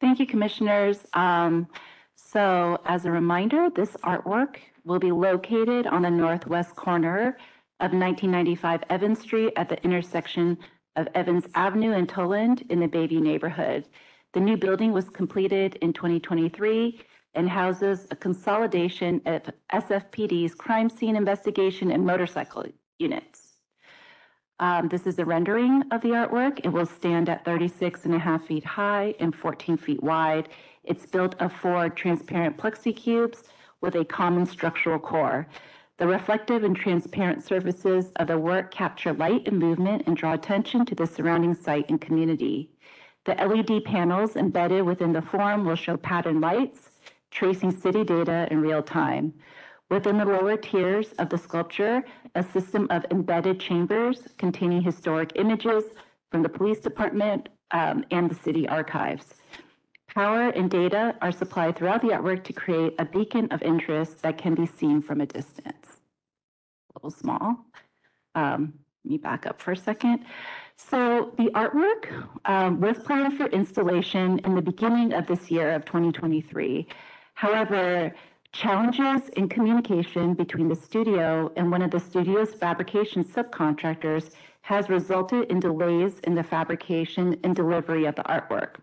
Thank you, Commissioners. Um, so as a reminder, this artwork will be located on the northwest corner of 1995 Evans Street at the intersection of Evans Avenue and Toland in the Bayview neighborhood. The new building was completed in 2023 and houses a consolidation of SFPD's crime scene investigation and motorcycle units. Um, this is a rendering of the artwork. It will stand at 36 and a half feet high and 14 feet wide. It's built of four transparent plexi cubes with a common structural core. The reflective and transparent surfaces of the work capture light and movement and draw attention to the surrounding site and community. The LED panels embedded within the form will show pattern lights, tracing city data in real time. Within the lower tiers of the sculpture, a system of embedded chambers containing historic images from the police department um, and the city archives. Power and data are supplied throughout the artwork to create a beacon of interest that can be seen from a distance. A little small. Um, let me back up for a second. So the artwork um, was planned for installation in the beginning of this year of 2023. However, challenges in communication between the studio and one of the studio's fabrication subcontractors has resulted in delays in the fabrication and delivery of the artwork.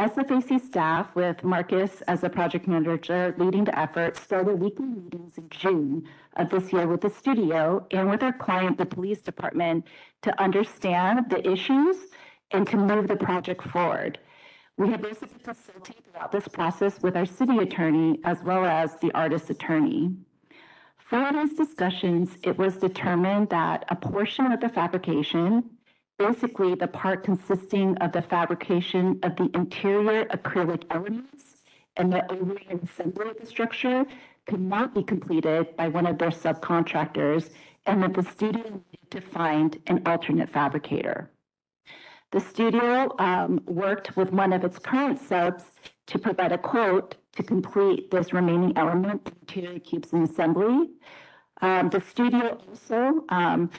SFAC staff, with Marcus as the project manager leading the effort, started weekly meetings in June of this year with the studio and with our client, the police department, to understand the issues and to move the project forward. We have also facilitated throughout this process with our city attorney as well as the artist attorney. For these discussions, it was determined that a portion of the fabrication basically the part consisting of the fabrication of the interior acrylic elements and the overhead assembly of the structure could not be completed by one of their subcontractors and that the studio needed to find an alternate fabricator. The studio um, worked with one of its current subs to provide a quote to complete this remaining element, the interior cubes and assembly. Um, the studio also um,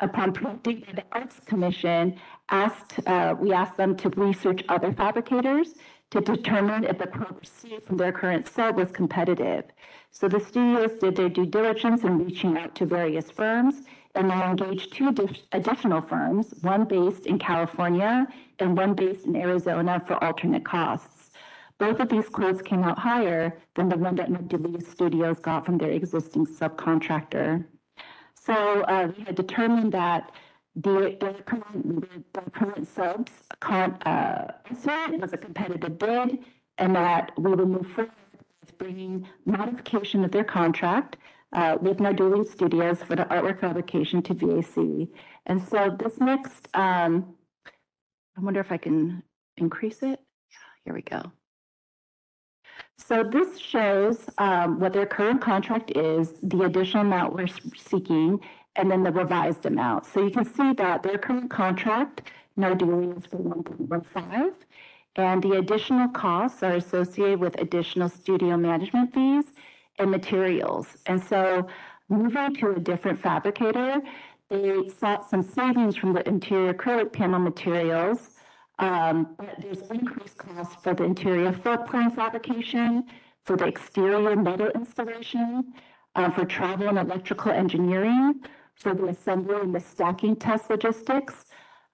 upon prompting the Arts Commission, asked, uh, we asked them to research other fabricators to determine if the quote received from their current sub was competitive. So the studios did their due diligence in reaching out to various firms, and they engaged two additional firms, one based in California and one based in Arizona for alternate costs. Both of these quotes came out higher than the one that Magnolia Studios got from their existing subcontractor. So uh, we had determined that the, the current, the current subs con, uh, was a competitive bid and that we will move forward with bringing modification of their contract uh, with Narduli Studios for the artwork fabrication to VAC. And so this next, um, I wonder if I can increase it. Here we go. So this shows um, what their current contract is, the additional amount we're seeking, and then the revised amount. So you can see that their current contract, no dealing is for 1.15, and the additional costs are associated with additional studio management fees and materials. And so moving to a different fabricator, they sought some savings from the interior acrylic panel materials, um, but there's increased costs for the interior floor plan fabrication, for the exterior metal installation, uh, for travel and electrical engineering, for the assembly and the stacking test logistics,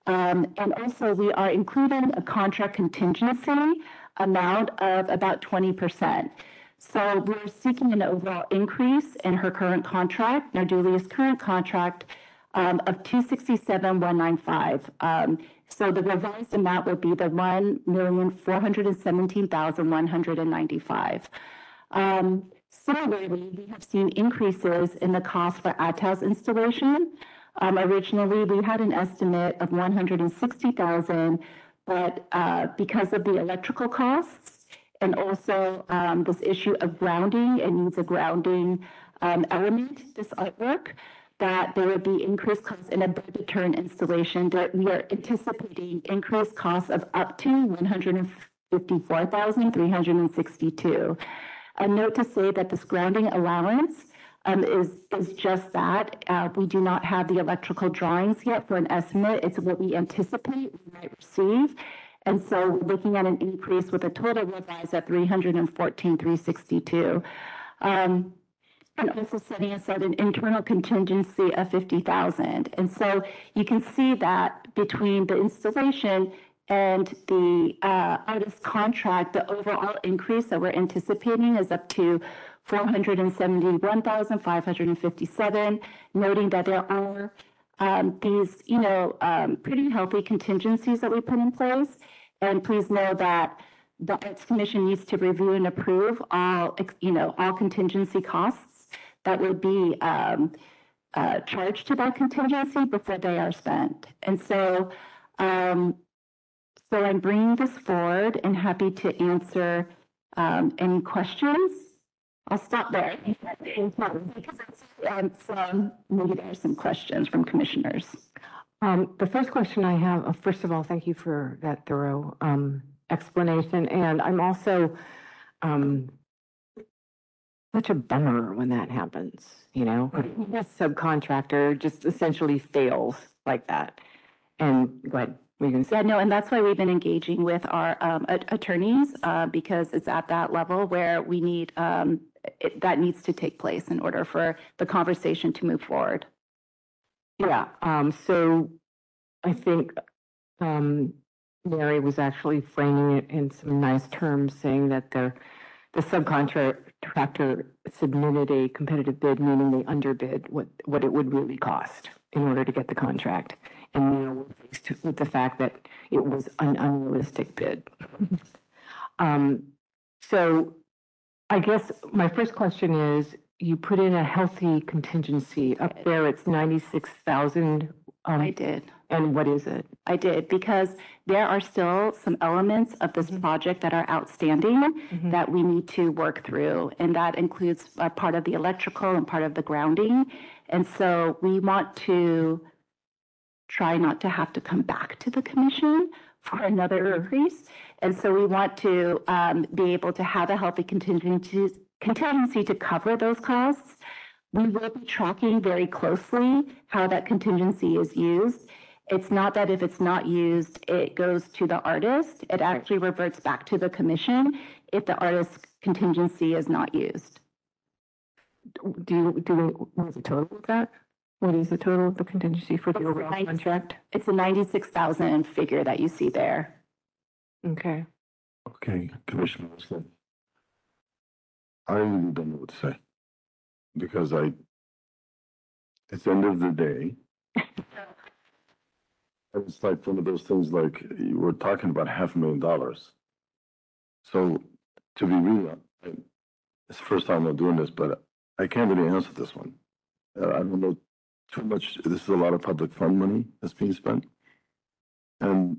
Um, and also we are including a contract contingency amount of about twenty percent. So we're seeking an overall increase in her current contract, Narduli's current contract, um, of two sixty-seven, one nine five. Um, so the revised amount would be the one million, four hundred and seventeen thousand, one hundred and ninety-five. Um, similarly, we have seen increases in the cost for ATAS installation. Um, originally, we had an estimate of one hundred and sixty thousand, but, uh, because of the electrical costs and also, um, this issue of grounding, it needs a grounding, um, element, this artwork, that there would be increased costs in a budget turn installation, that we are anticipating increased costs of up to one hundred and fifty-four thousand, three hundred and sixty-two. A note to say that this grounding allowance um, is, is just that. Uh, we do not have the electrical drawings yet for an estimate. It's what we anticipate we might receive. And so we're looking at an increase with a total revised at three hundred and fourteen, three sixty-two. Um, and also setting aside an internal contingency of fifty thousand. And so you can see that between the installation and the uh, artist contract, the overall increase that we're anticipating is up to four hundred and seventy-one thousand, five hundred and fifty-seven, noting that there are um, these, you know, um, pretty healthy contingencies that we put in place. And please know that the Arts Commission needs to review and approve all, you know, all contingency costs that would be um, uh, charged to that contingency before they are spent. And so, um, so I'm bringing this forward and happy to answer um, any questions. I'll stop there. Because um, maybe there are some questions from commissioners. Um, the first question I have, uh, first of all, thank you for that thorough, um, explanation. And I'm also, um, such a bummer when that happens, you know? A subcontractor just essentially fails like that. And go ahead. were you? Yeah, no, and that's why we've been engaging with our um, a- attorneys, uh, because it's at that level where we need, um, it- that needs to take place in order for the conversation to move forward. Yeah, um, so I think, um, Mary was actually framing it in some nice terms, saying that the, the subcontractor submitted a competitive bid, meaning they underbid what, what it would really cost in order to get the contract. And now we're faced with the fact that it was an unrealistic bid. Um, so I guess my first question is, you put in a healthy contingency. Up there, it's ninety-six thousand. Um, I did. And what is it? I did, because there are still some elements of this project that are outstanding that we need to work through. And that includes a part of the electrical and part of the grounding. And so we want to try not to have to come back to the commission for another increase. And so we want to um, be able to have a healthy contingency, contingency to cover those costs. We will be tracking very closely how that contingency is used. It's not that if it's not used, it goes to the artist. It actually reverts back to the commission if the artist's contingency is not used. Do you, do, we- what's the total of that? What is the total of the contingency for the It's overall nine- contract? It's a ninety-six thousand figure that you see there. Okay. Okay, Commissioner Wesley. I really don't know what to say. Because I, at the end of the day, it's like one of those things like, you were talking about half a million dollars. So to be real, I- it's the first time I'm doing this, but I can't really answer this one. Uh, I don't know too much, this is a lot of public fund money that's being spent. And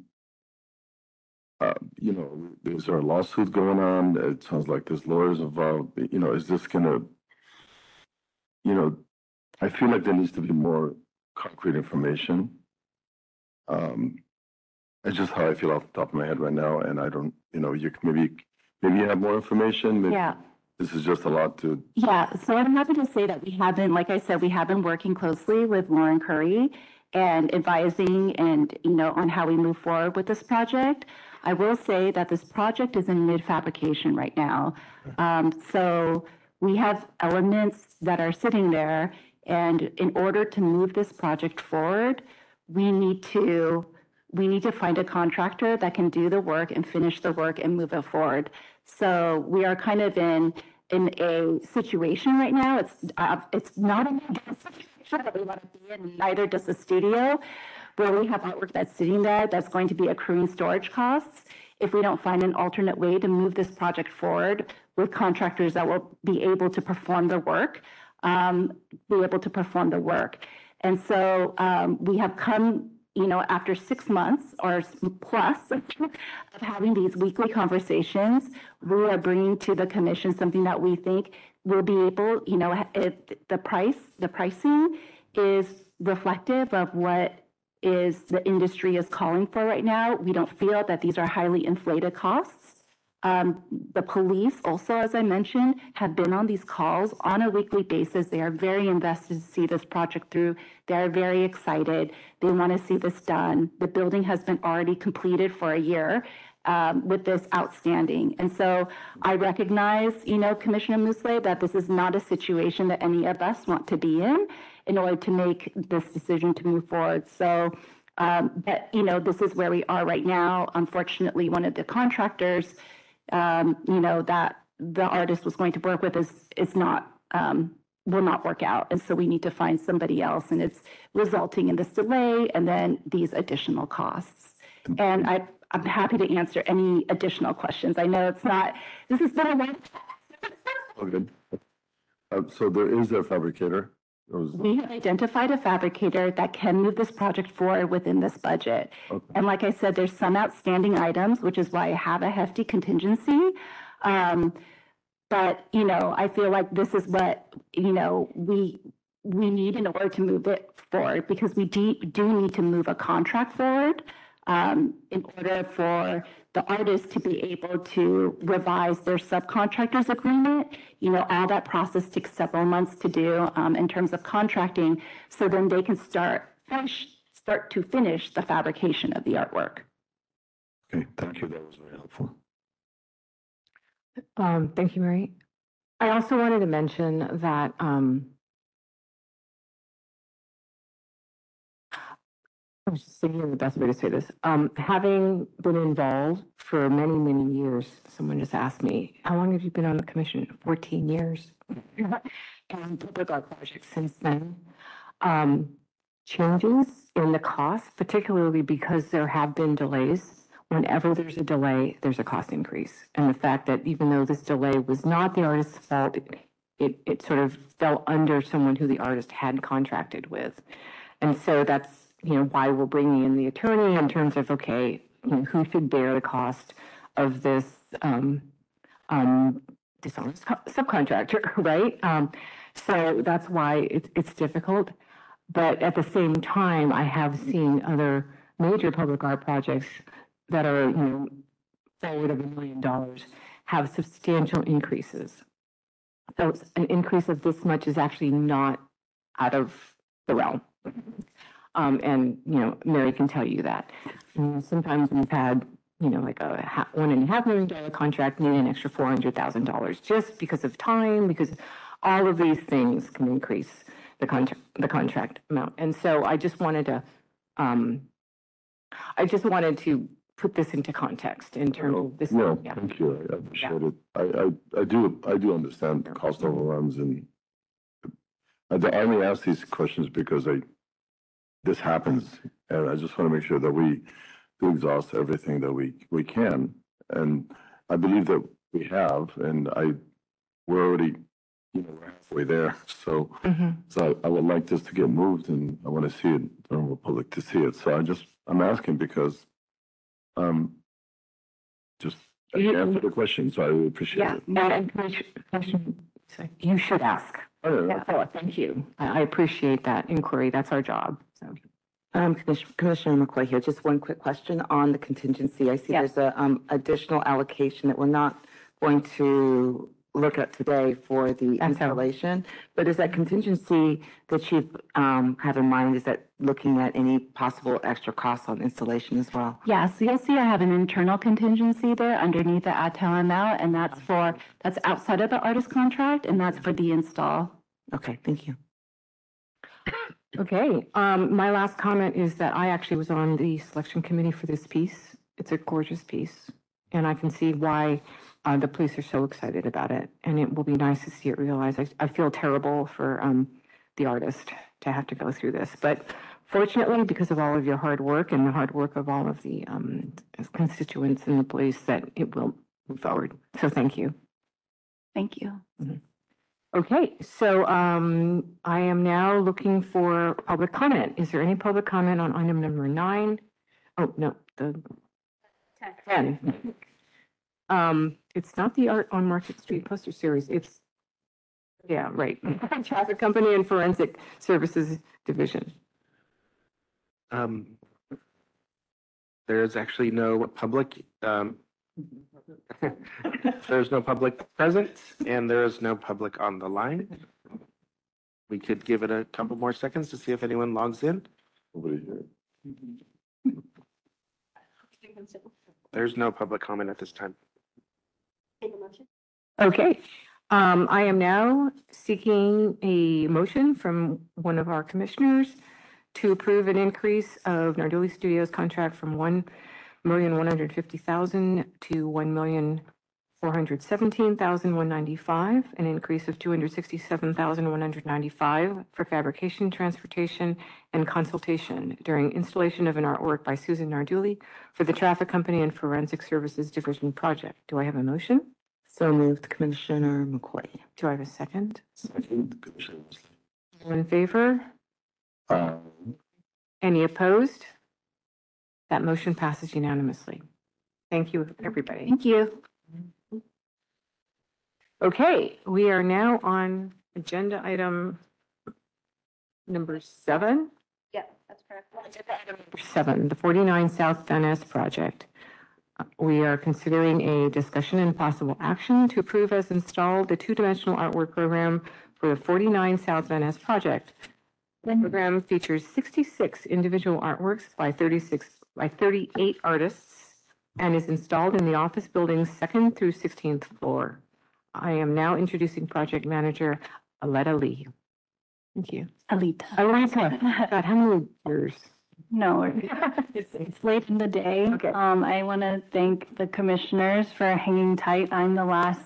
uh, you know, is there a lawsuit going on? It sounds like there's lawyers involved. You know, is this gonna, you know, I feel like there needs to be more concrete information. Um, it's just how I feel off the top of my head right now, and I don't, you know, you maybe, maybe you have more information. maybe Yeah. This is just a lot to, Yeah, so I'm happy to say that we have been, like I said, we have been working closely with Lauren Curry and advising and, you know, on how we move forward with this project. I will say that this project is in mid-fabrication right now. Um, so we have elements that are sitting there. And in order to move this project forward, we need to we need to find a contractor that can do the work and finish the work and move it forward. So we are kind of in, in a situation right now. It's, uh, it's not a situation that we want to be in, neither does the studio, where we have artwork that's sitting there that's going to be accruing storage costs. If we don't find an alternate way to move this project forward with contractors that will be able to perform the work, um, be able to perform the work. And so um, we have come, you know, after six months or plus of having these weekly conversations, we are bringing to the commission something that we think will be able, you know, if the price, the pricing is reflective of what is the industry is calling for right now. We don't feel that these are highly inflated costs. Um, the police also, as I mentioned, have been on these calls on a weekly basis. They are very invested to see this project through. They're very excited. They want to see this done. The building has been already completed for a year um, with this outstanding. And so I recognize, you know, Commissioner Musleh, that this is not a situation that any of us want to be in in order to make this decision to move forward. So, um, but, you know, this is where we are right now. Unfortunately, one of the contractors, um, you know, that the artist was going to work with is, is not, um, will not work out. And so we need to find somebody else and it's resulting in this delay and then these additional costs. And I, I'm happy to answer any additional questions. I know it's not, this has been a long Okay. Uh, so there is a fabricator? We have identified a fabricator that can move this project forward within this budget. And like I said, there's some outstanding items, which is why I have a hefty contingency. Um, but, you know, I feel like this is what, you know, we, we need in order to move it forward because we do, do need to move a contract forward um, in order for the artist to be able to revise their subcontractors agreement. You know, all that process takes several months to do um, in terms of contracting. So then they can start, finish, start to finish the fabrication of the artwork. Okay, thank you. That was very helpful. Um, thank you, Mary. I also wanted to mention that, um, I was just thinking of the best way to say this. Um, having been involved for many, many years, someone just asked me, how long have you been on the commission? Fourteen years. And public art projects since then. Um, changes in the cost, particularly because there have been delays. Whenever there's a delay, there's a cost increase. And the fact that even though this delay was not the artist's fault, it, it sort of fell under someone who the artist had contracted with. And so that's, you know, why we're bringing in the attorney in terms of, okay, you know, who should bear the cost of this, um, um, dishonest co- subcontractor, right? Um, so that's why it's, it's difficult. But at the same time, I have seen other major public art projects that are, you know, forward of a million dollars have substantial increases. So an increase of this much is actually not out of the realm. Um, and, you know, Mary can tell you that. Mm, Sometimes we've had, you know, like a ha- one and a half million dollar contract need an extra four hundred thousand dollars just because of time, because all of these things can increase the contract, the contract amount. And so I just wanted to, um, I just wanted to put this into context in terms of this. Well, yeah. thank you. I appreciate it. I, I, I do, I do understand cost overruns and I, I only ask these questions because I, this happens. And I just want to make sure that we do exhaust everything that we, we can. And I believe that we have, and I, we're already, you know, we're halfway there. So, Mhm. so I would like this to get moved and I want to see it, I want the public to see it. So I just, I'm asking because, um, just I You- answer the question, so I really appreciate Yeah, it. and, and Commissioner, Commissioner, you should ask. Oh, Yeah, oh, thank you. I, I appreciate that inquiry. That's our job, so. Um, Commis- Commissioner McCoy here, just one quick question on the contingency. I see there's a, um, additional allocation that we're not going to look at today for the installation. But is that contingency that you, um, have in mind, is that looking at any possible extra costs on installation as well? Yeah, so you'll see I have an internal contingency there underneath the ad hoc amount, and that's for, that's outside of the artist contract, and that's for the install. Okay, thank you. Okay, um, my last comment is that I actually was on the selection committee for this piece. It's a gorgeous piece. And I can see why, uh, the police are so excited about it. And it will be nice to see it realized. I, I feel terrible for, um, the artist to have to go through this. But fortunately, because of all of your hard work and the hard work of all of the, um, constituents in the police, that it will move forward. So thank you. Thank you. Okay, so um, I am now looking for public comment. Is there any public comment on item number nine? Oh, no, the ten. Um, it's not the Art on Market Street poster series, it's, yeah, right, Traffic Company and Forensic Services Division. Um, there is actually no public, um, there's no public present and there is no public on the line. We could give it a couple more seconds to see if anyone logs in. Nobody here. There's no public comment at this time. Okay, um, I am now seeking a motion from one of our commissioners to approve an increase of Narduli Studios contract from one million one hundred fifty thousand to one million four hundred seventeen thousand one ninety-five, an increase of two hundred sixty-seven thousand one hundred ninety-five for fabrication, transportation, and consultation during installation of an artwork by Susan Narduli for the Traffic Company and Forensic Services Division project. Do I have a motion? So moved, Commissioner McCoy. Do I have a second? All in favor? Any opposed? That motion passes unanimously. Thank you, everybody. Thank you. Okay, we are now on agenda item number seven. Yeah, that's correct. Agenda item Number Seven, the 49 South Ness project. Uh, We are considering a discussion and possible action to approve as installed the two-dimensional artwork program for the 49 South Van Ness project. The program features 66 individual artworks by 36, by 38 artists and is installed in the office building's second through 16th floor. I am now introducing project manager Aletta Lee. Thank you. Alita. Alita, God, how many years? No, it's, it's late in the day. Um, I want to thank the commissioners for hanging tight. I'm the last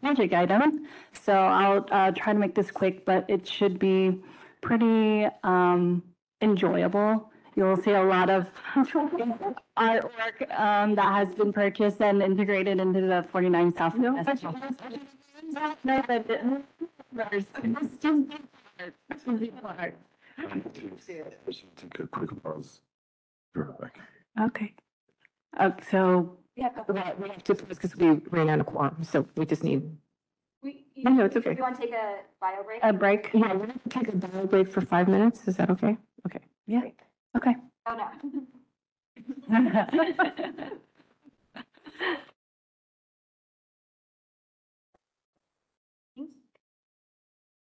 magic item. So I'll, uh, try to make this quick, but it should be pretty, um, enjoyable. You'll see a lot of artwork, um, that has been purchased and integrated into the 49 South. No, but it- there's- it's just art. Art. Take a quick pause. Be. Okay. Uh, so, We have we have we have to, because we ran out of quorum, so we just need, We, No, no, it's okay. You want to take a bio break? A break? yeah, we're going to take a bio break for five minutes. Is that okay? Okay. Yeah, okay. Oh, no.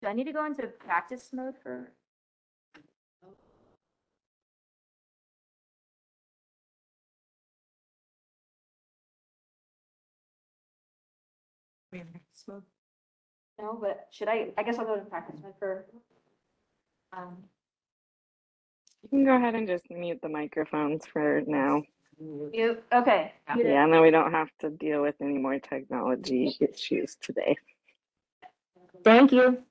Do I need to go into practice mode for? No, but should I, I guess I'll go to practice mode for. Um, You can go ahead and just mute the microphones for now. you, okay. muted. Yeah, and then we don't have to deal with any more technology issues today. Thank you.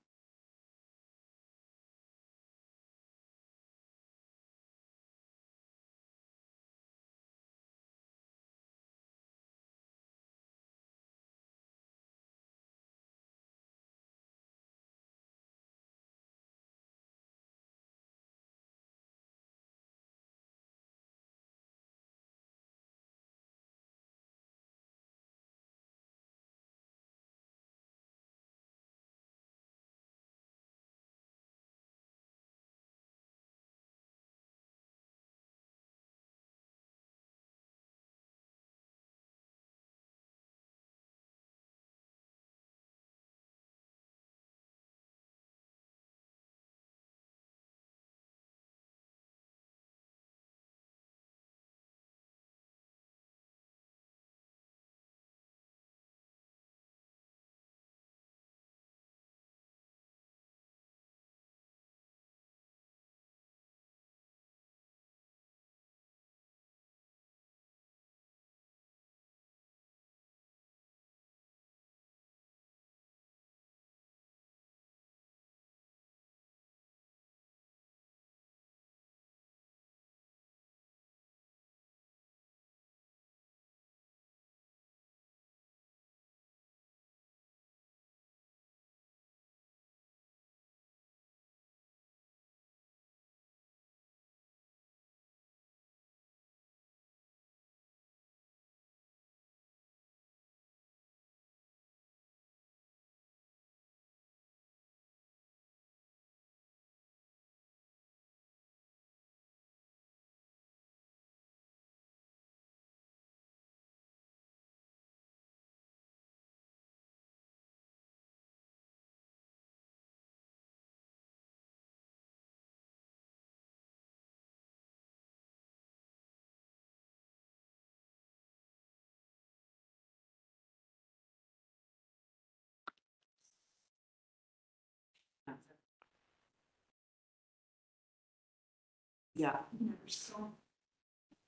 Yeah.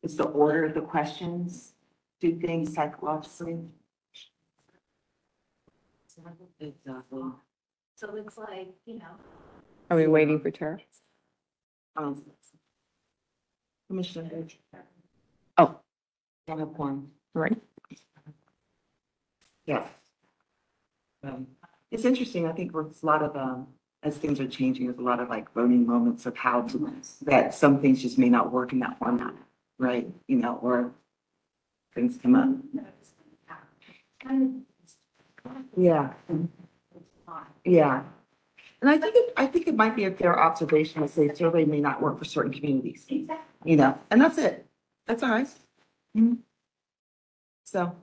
Is the order of the questions, do things psychologically? Exactly. So it looks like, you know. Are we waiting for Tara? Um, Commissioner. Page. Oh. I have one. Right. Yeah. Um, It's interesting, I think there's a lot of, um, as things are changing, there's a lot of like voting moments of how to, that some things just may not work in that format, right? You know, or things come up. Yeah. Yeah. And I think, it I think it might be a fair observation to say survey may not work for certain communities. You know, and that's it. That's all right. Mhm. So,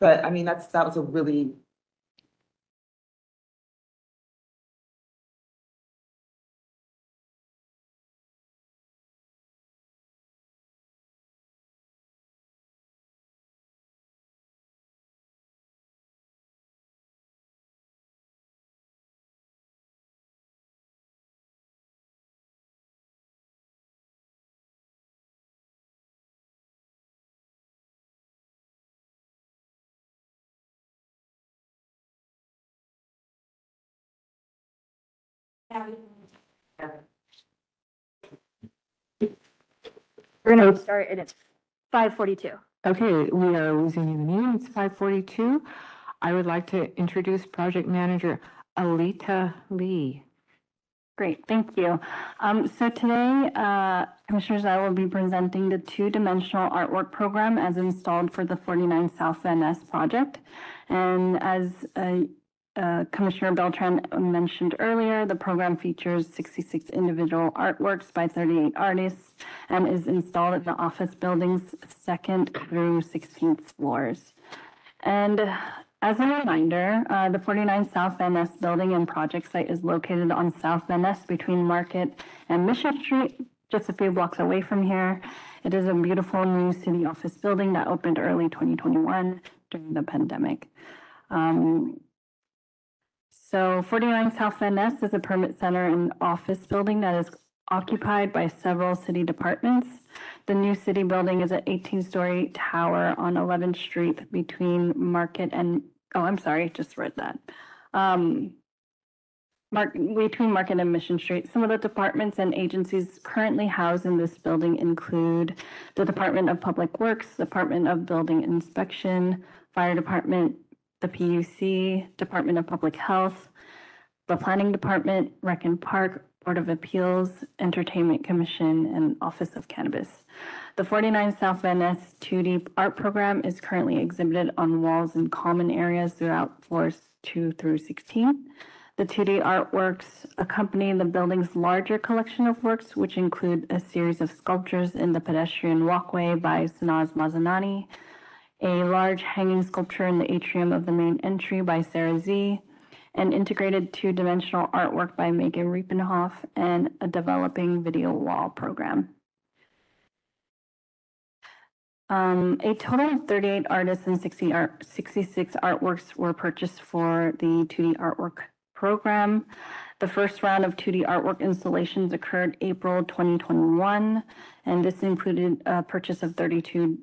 but I mean, that's, that was a really We're gonna start and it's five forty-two. Okay, we are losing you the meeting. It's five forty-two. I would like to introduce Project Manager Alita Lee. Great, thank you. Um, so today, uh, Commissioners, I will be presenting the two-dimensional artwork program as installed for the 49 South Van Ness project. And as uh, uh, Commissioner Beltran mentioned earlier, the program features 66 individual artworks by 38 artists and is installed at the office building's second through 16th floors. And as a reminder, uh, the 49 South Van Ness building and project site is located on South Van Ness between Market and Mission Street, just a few blocks away from here. It is a beautiful new city office building that opened early 2021 during the pandemic. Um, so 49 South Van Ness is a permit center and office building that is occupied by several city departments. The new city building is an 18-story tower on 11th Street between Market and, oh, I'm sorry, just read that. Um, Mark, between Market and Mission Street. Some of the departments and agencies currently housed in this building include the Department of Public Works, Department of Building Inspection, Fire Department, the PUC, Department of Public Health, the Planning Department, Rec and Park, Board of Appeals, Entertainment Commission, and Office of Cannabis. The 49 South Van Ness 2D art program is currently exhibited on walls in common areas throughout floors 2 through 16. The 2D artworks accompany the building's larger collection of works, which include a series of sculptures in the pedestrian walkway by Sanaz Mazinani, a large hanging sculpture in the atrium of the main entry by Sarah Z, an integrated two-dimensional artwork by Meghann Riepenhoff, and a developing video wall program. Um, a total of 38 artists and 60 art, 66 artworks were purchased for the 2D artwork program. The first round of 2D artwork installations occurred April 2021, and this included a purchase of 32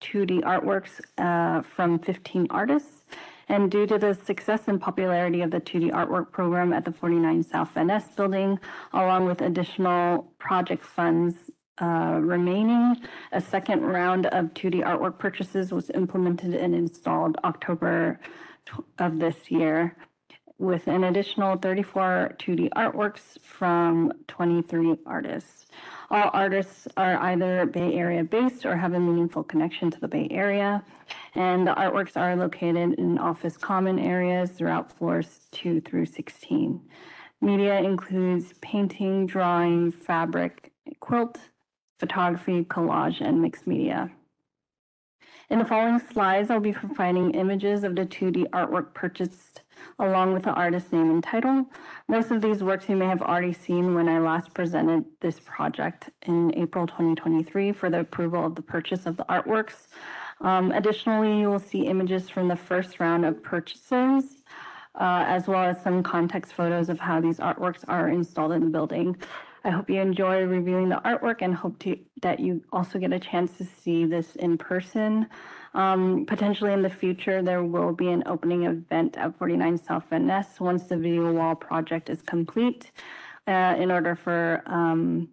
2D artworks uh, from 15 artists. And due to the success and popularity of the 2D artwork program at the 49 South Van Ness building, along with additional project funds uh, remaining, a second round of 2D artwork purchases was implemented and installed October of this year with an additional 34 2D artworks from 23 artists. All artists are either Bay Area based or have a meaningful connection to the Bay Area. And the artworks are located in office common areas throughout floors 2 through 16. Media includes painting, drawing, fabric, quilt, photography, collage, and mixed media. In the following slides, I'll be providing images of the 2D artwork purchased along with the artist name and title. Most of these works you may have already seen when I last presented this project in April 2023 for the approval of the purchase of the artworks. Um, additionally, you will see images from the first round of purchases uh, as well as some context photos of how these artworks are installed in the building. I hope you enjoy reviewing the artwork and hope to, that you also get a chance to see this in person. Um, potentially in the future, there will be an opening event at 49 South Van Ness once the video wall project is complete uh, in order for um,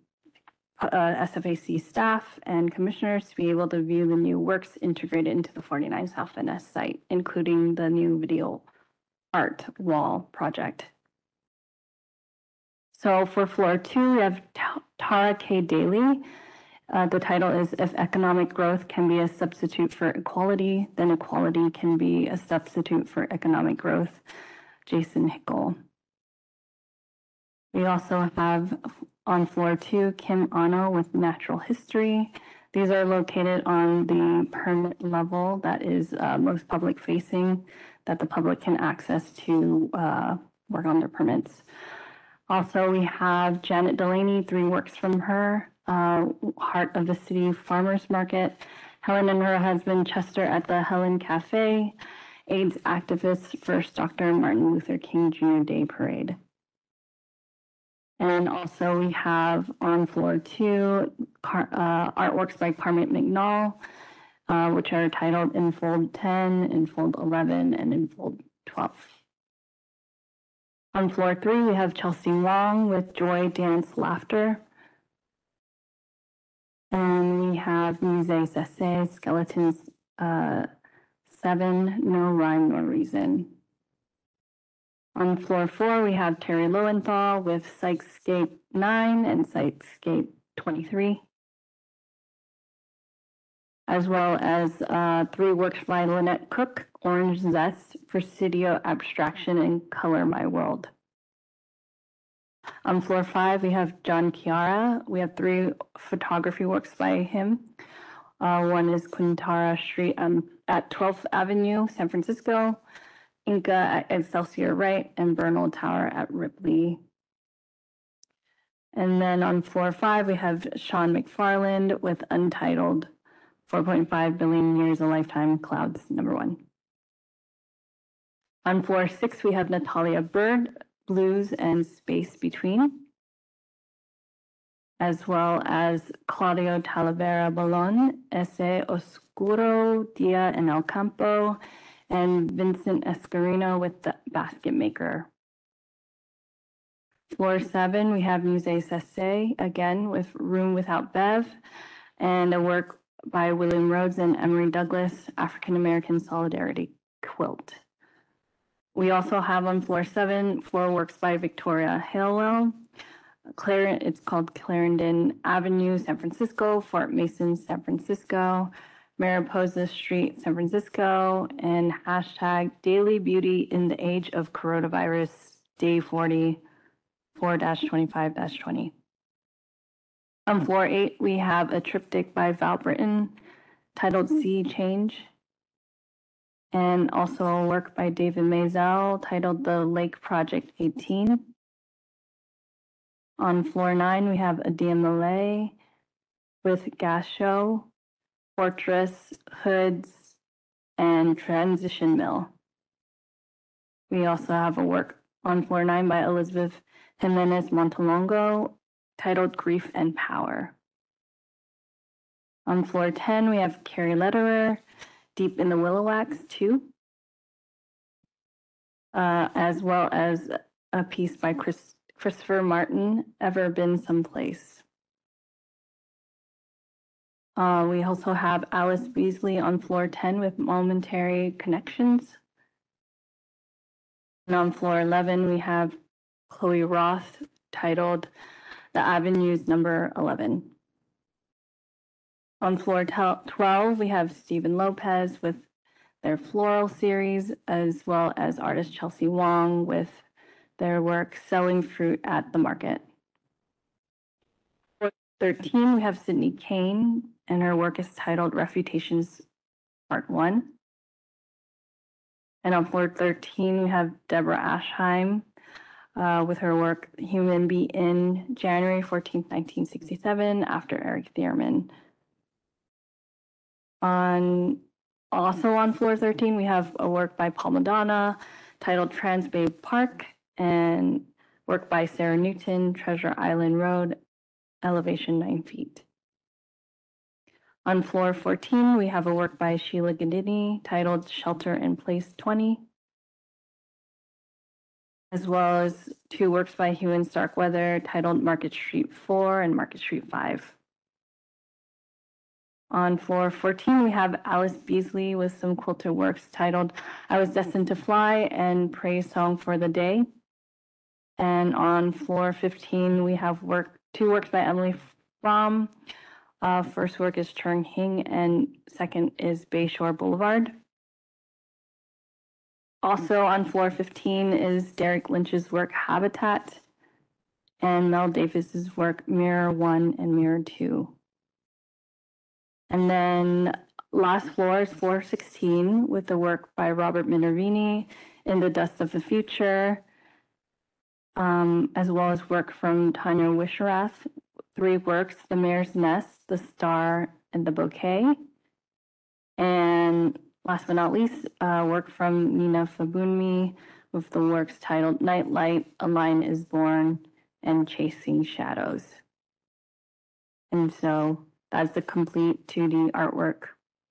uh, SFAC staff and commissioners to be able to view the new works integrated into the 49 South Van Ness site, including the new video art wall project. So for floor two, we have Tara K. Daly. Uh, the title is If Economic Growth Can Be a Substitute for Equality, Then Equality Can Be a Substitute for Economic Growth. Jason Hickel. We also have on floor two, Kim Anno with Natural History. These are located on the permit level that is uh, most public facing, that the public can access to uh, work on their permits. Also, we have Janet Delaney, three works from her, uh, Heart of the City Farmers Market, Helen and her husband Chester at the Helen Cafe, AIDS activist, First Dr. Martin Luther King Jr. Day Parade. And also we have on floor two, car, uh, artworks by Carmen McNall, uh, which are titled in fold 10, in fold 11, and in fold 12. On floor three, we have Chelsea Wong with Joy, Dance, Laughter. And we have Muzae Sesay, Skeletons uh, 7, No Rhyme Nor Reason. On floor four, we have Terri Loewenthal with Psychscape 9 and Psychscape 23. As well as uh, three works by Lynette Cook, Orange Zest, Presidio Abstraction, and Color My World. On floor five, we have John Chiara. We have three photography works by him. Uh, one is Quintara Street um, at 12th Avenue, San Francisco. Inca at Excelsior Right, and Bernal Tower at Ripley. And then on floor five, we have Sean McFarland with Untitled 4.5 billion years a lifetime clouds number one. On floor six, we have Natalia Bird, Blues and Space Between, as well as Claudio Talavera Balon, Ese Oscuro, Dia en el Campo, and Vincent Escarino with the Basket Maker. Floor seven, we have Muzae Sesay, again with Room Without Bev, and a work by William Rhodes and Emory Douglas, African American Solidarity Quilt. We also have on floor seven, floor works by Victoria Halewell. Clar- it's called Clarendon Avenue, San Francisco, Fort Mason, San Francisco, Mariposa Street, San Francisco, and hashtag Daily Beauty in the Age of Coronavirus, Day 44 25 20. On floor eight, we have a triptych by Val Britton titled Sea Change, and also a work by David Maisel titled The Lake Project 18. On floor nine, we have Adia Malay with Gas Show, Fortress, Hoods, and Transition Mill. We also have a work on floor nine by Elizabeth Jimenez Montelongo titled Grief and Power. On floor 10, we have Carrie Lederer, Deep in the Willow Wax 2, uh, as well as a piece by Chris, Christopher Martin, Ever Been Someplace. Uh, we also have Alice Beasley on floor 10 with Momentary Connections. And on floor 11, we have Chloe Roth titled The Avenues Number 11. On floor 12, we have Stephen Lopez with their floral series, as well as artist Chelsea Wong with their work Selling Fruit at the Market. Floor 13, we have Sydney Kane, and her work is titled Refutations Part 1. And on floor 13, we have Deborah Aschheim uh, with her work Human Be in January 14th, 1967, after Eric Thierman. On also on floor 13, we have a work by Paul Madonna titled Trans Bay Park and work by Sarah Newton, Treasure Island Road, elevation nine feet. On floor 14, we have a work by Sheila Ghidini titled Shelter in Place 20, as well as two works by Hughen/Starkweather titled Market Street 4 and Market Street 5. On floor 14, we have Alice Beasley with some quilted works titled I Was Destined to Fly and Praise Song for the Day. And on floor 15, we have work two works by Emily Fromm. Uh, first work is Churng Hing, and second is Bayshore Boulevard. Also on floor 15 is Derek Lynch's work Habitat, and Mel Davis's work Mirror 1 and Mirror 2. And then last floor is floor 16 with the work by Robert Minervini in the Dust of the Future, um, as well as work from Tanya Wischerath. Three works, The Mare's Nest, The Star, and The Bouquet. And last but not least, uh, work from Nina Fabunmi with the works titled Nightlight, A Line is Born, and Chasing Shadows. And so that's the complete 2D artwork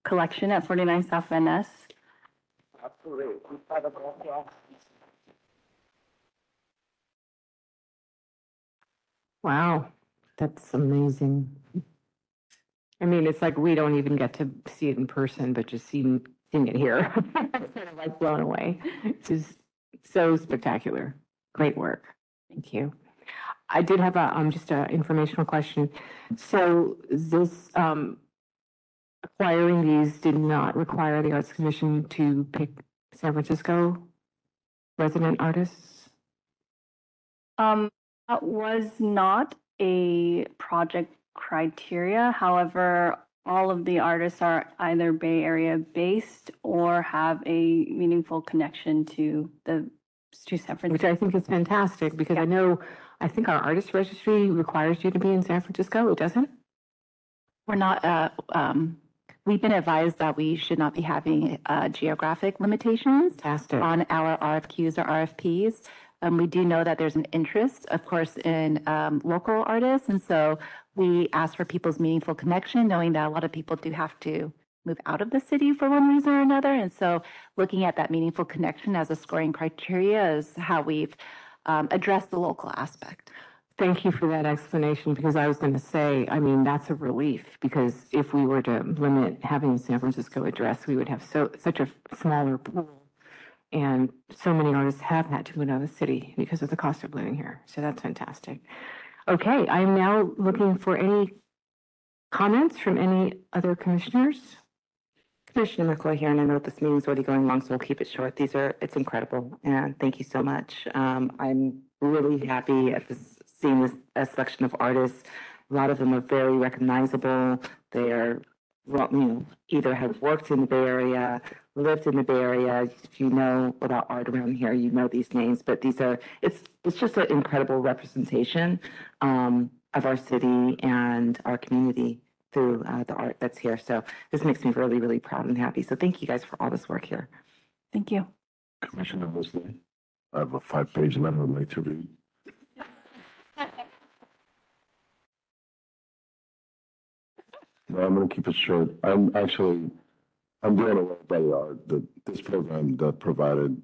collection at 49 South Van Ness. Absolutely. Wow, that's amazing. I mean, it's like we don't even get to see it in person, but just seeing, seeing it here, it's kind of like blown away. It's just so spectacular. Great work. Thank you. I did have a, um, just a informational question. So this, um, acquiring these did not require the Arts Commission to pick San Francisco resident artists? Um, that was not a project criteria. However, all of the artists are either Bay Area based or have a meaningful connection to the to San Francisco. Which I think is fantastic because I know, I think our artist registry requires you to be in San Francisco. It doesn't? We're not, uh, um, we've been advised that we should not be having, uh, geographic limitations Fantastic. on our RFQs or RFPs. Um, we do know that there's an interest, of course, in, um, local artists. And so we ask for people's meaningful connection, knowing that a lot of people do have to move out of the city for one reason or another. And so looking at that meaningful connection as a scoring criteria is how we've, um, addressed the local aspect. Thank you for that explanation because I was going to say, I mean, that's a relief because if we were to limit having San Francisco address, we would have so, such a smaller pool. And so many artists have had to move out of the city because of the cost of living here. So that's fantastic. Okay, I'm now looking for any comments from any other commissioners. Commissioner McCoy here, and I know this meeting's already going long, so we'll keep it short. These are, it's incredible, and thank you so much. Um, I'm really happy at this, seeing this, a selection of artists. A lot of them are very recognizable. They are, well, you know, either have worked in the Bay Area, lived in the Bay Area. If you know about art around here, you know these names, but these are, it's, it's just an incredible representation, um, of our city and our community through, uh, the art that's here. So this makes me really, really proud and happy. So thank you guys for all this work here. Thank you. Commissioner Musleh, I have a five-page letter I'd like to read. No, I'm gonna keep it short. I'm actually, I'm blown away by the art, that this program that provided.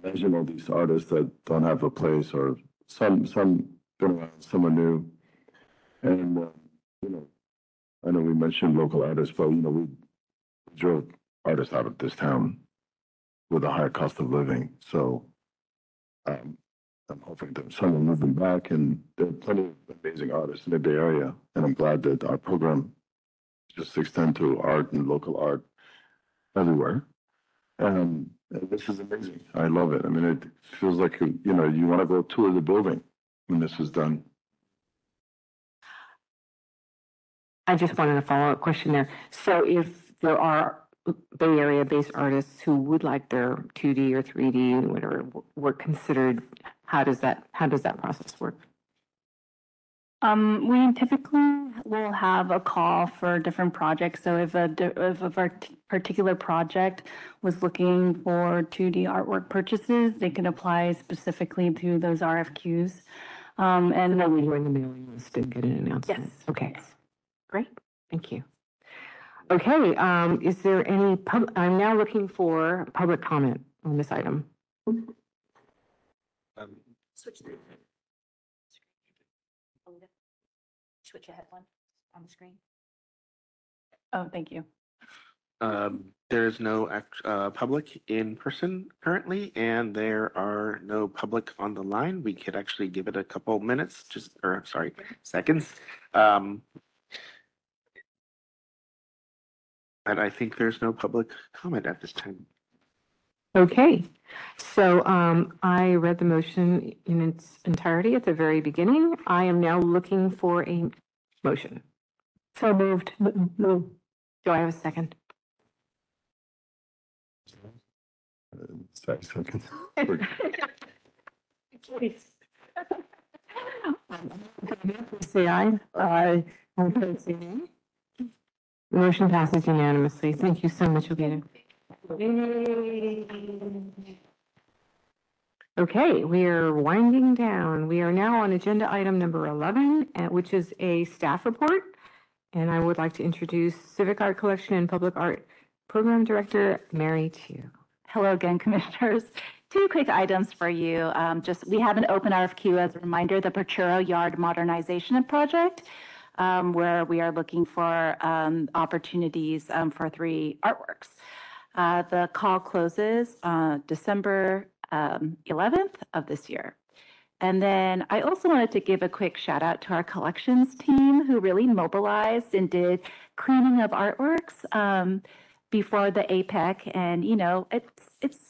Imagine all these artists that don't have a place or some, some been around, some new. And, uh, you know, I know we mentioned local artists, but you know, we drove artists out of this town with a higher cost of living, so um, I'm hoping that some will move them back, and there are plenty of amazing artists in the Bay Area, and I'm glad that our program just extend to art and local art everywhere. Um, and this is amazing. I love it. I mean, it feels like, you you know, you want to go tour the building when this is done. I just wanted a follow-up question there. So if there are Bay Area-based artists who would like their 2D or 3D, and whatever, work considered, how does that, how does that process work? Um, we typically will have a call for different projects. So if a, di- if a part- particular project was looking for 2D artwork purchases, they can apply specifically to those RFQs. Um, and. then we join the mailing list and get an announcement. Yes. Okay, great, thank you. Okay, um, is there any pub, I'm now looking for public comment on this item. Switch the. Switch ahead one on the screen. Oh, thank you. Um, there is no act, uh, public in person currently, and there are no public on the line. We could actually give it a couple minutes, just, or sorry, seconds. Um, but I think there's no public comment at this time. Okay, so um, I read the motion in its entirety at the very beginning. I am now looking for a motion. So moved. Move. Do I have a second? Second. Please. Say aye. Aye. All opposed, say nay. The Motion passes unanimously. Thank you so much, Alita. Okay, we are winding down. We are now on agenda item number 11, uh, which is a staff report. And I would like to introduce Civic Art Collection and Public Art Program Director, Mary Chou. Hello again, Commissioners. Two quick items for you. Um, Just, we have an open RFQ as a reminder, the Potrero Yard Modernization Project, um, where we are looking for um, opportunities um, for three artworks. Uh, The call closes uh, December um, 11th of this year. And then I also wanted to give a quick shout out to our collections team who really mobilized and did cleaning of artworks um, before the APEC. And, you know, it's, it's,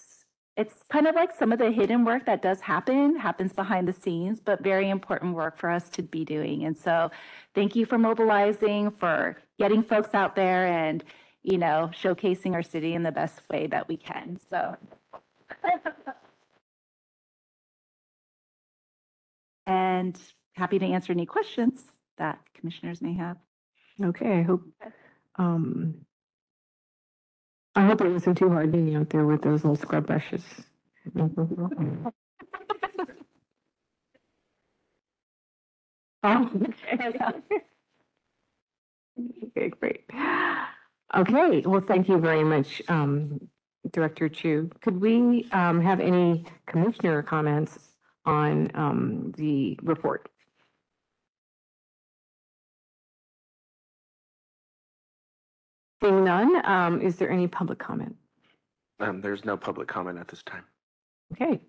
it's kind of like some of the hidden work that does happen, happens behind the scenes, but very important work for us to be doing. And so thank you for mobilizing, for getting folks out there and, you know, showcasing our city in the best way that we can. So. And happy to answer any questions that commissioners may have. Okay, I hope, um, I hope it wasn't too hard being out there with those little scrub brushes. Oh, Okay, great. Okay, well, thank you very much, um, Director Chou. Could we, um, have any commissioner comments on, um, the report? Seeing none, um, is there any public comment? Um, there's no public comment at this time. Okay.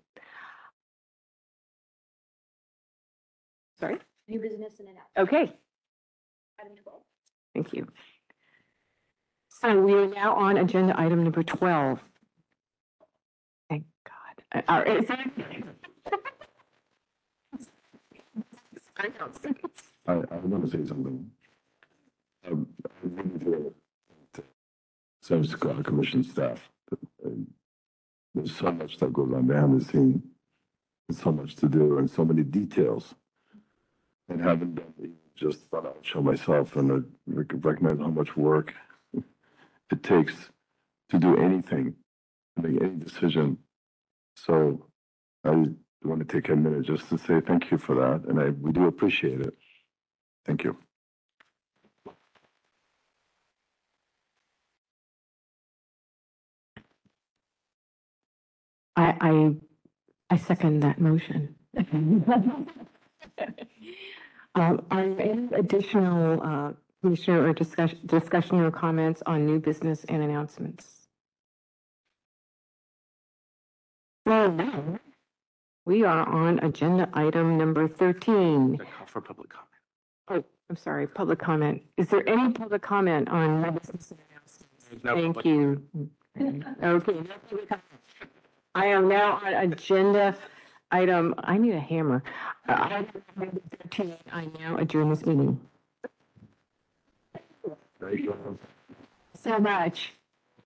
Sorry? New business and announcement. Okay, Item twelve. thank you. So we are now on agenda item number 12. Thank God. Uh, uh, is there- I, I want to say something. Um, I really do. Service Co- Commission staff. There's so much that goes on behind the scene. There's so much to do and so many details. And having done the- just thought I'd show myself and recognize how much work it takes to do anything, make any decision. So I want to take a minute just to say thank you for that, and I, we do appreciate it. Thank you. I, I, I second that motion. Um, Are there any additional uh, commissioner or discussion, discussion or comments on new business and announcements? Well, now, we are on agenda item number 13. The call for public comment. Oh, I'm sorry, public comment. Is there any public comment on new business and announcements? no Thank public- you. Okay. no public comment. I am now on agenda item, I need a hammer. Uh, Item number 13, I now adjourn this meeting. There you. So much.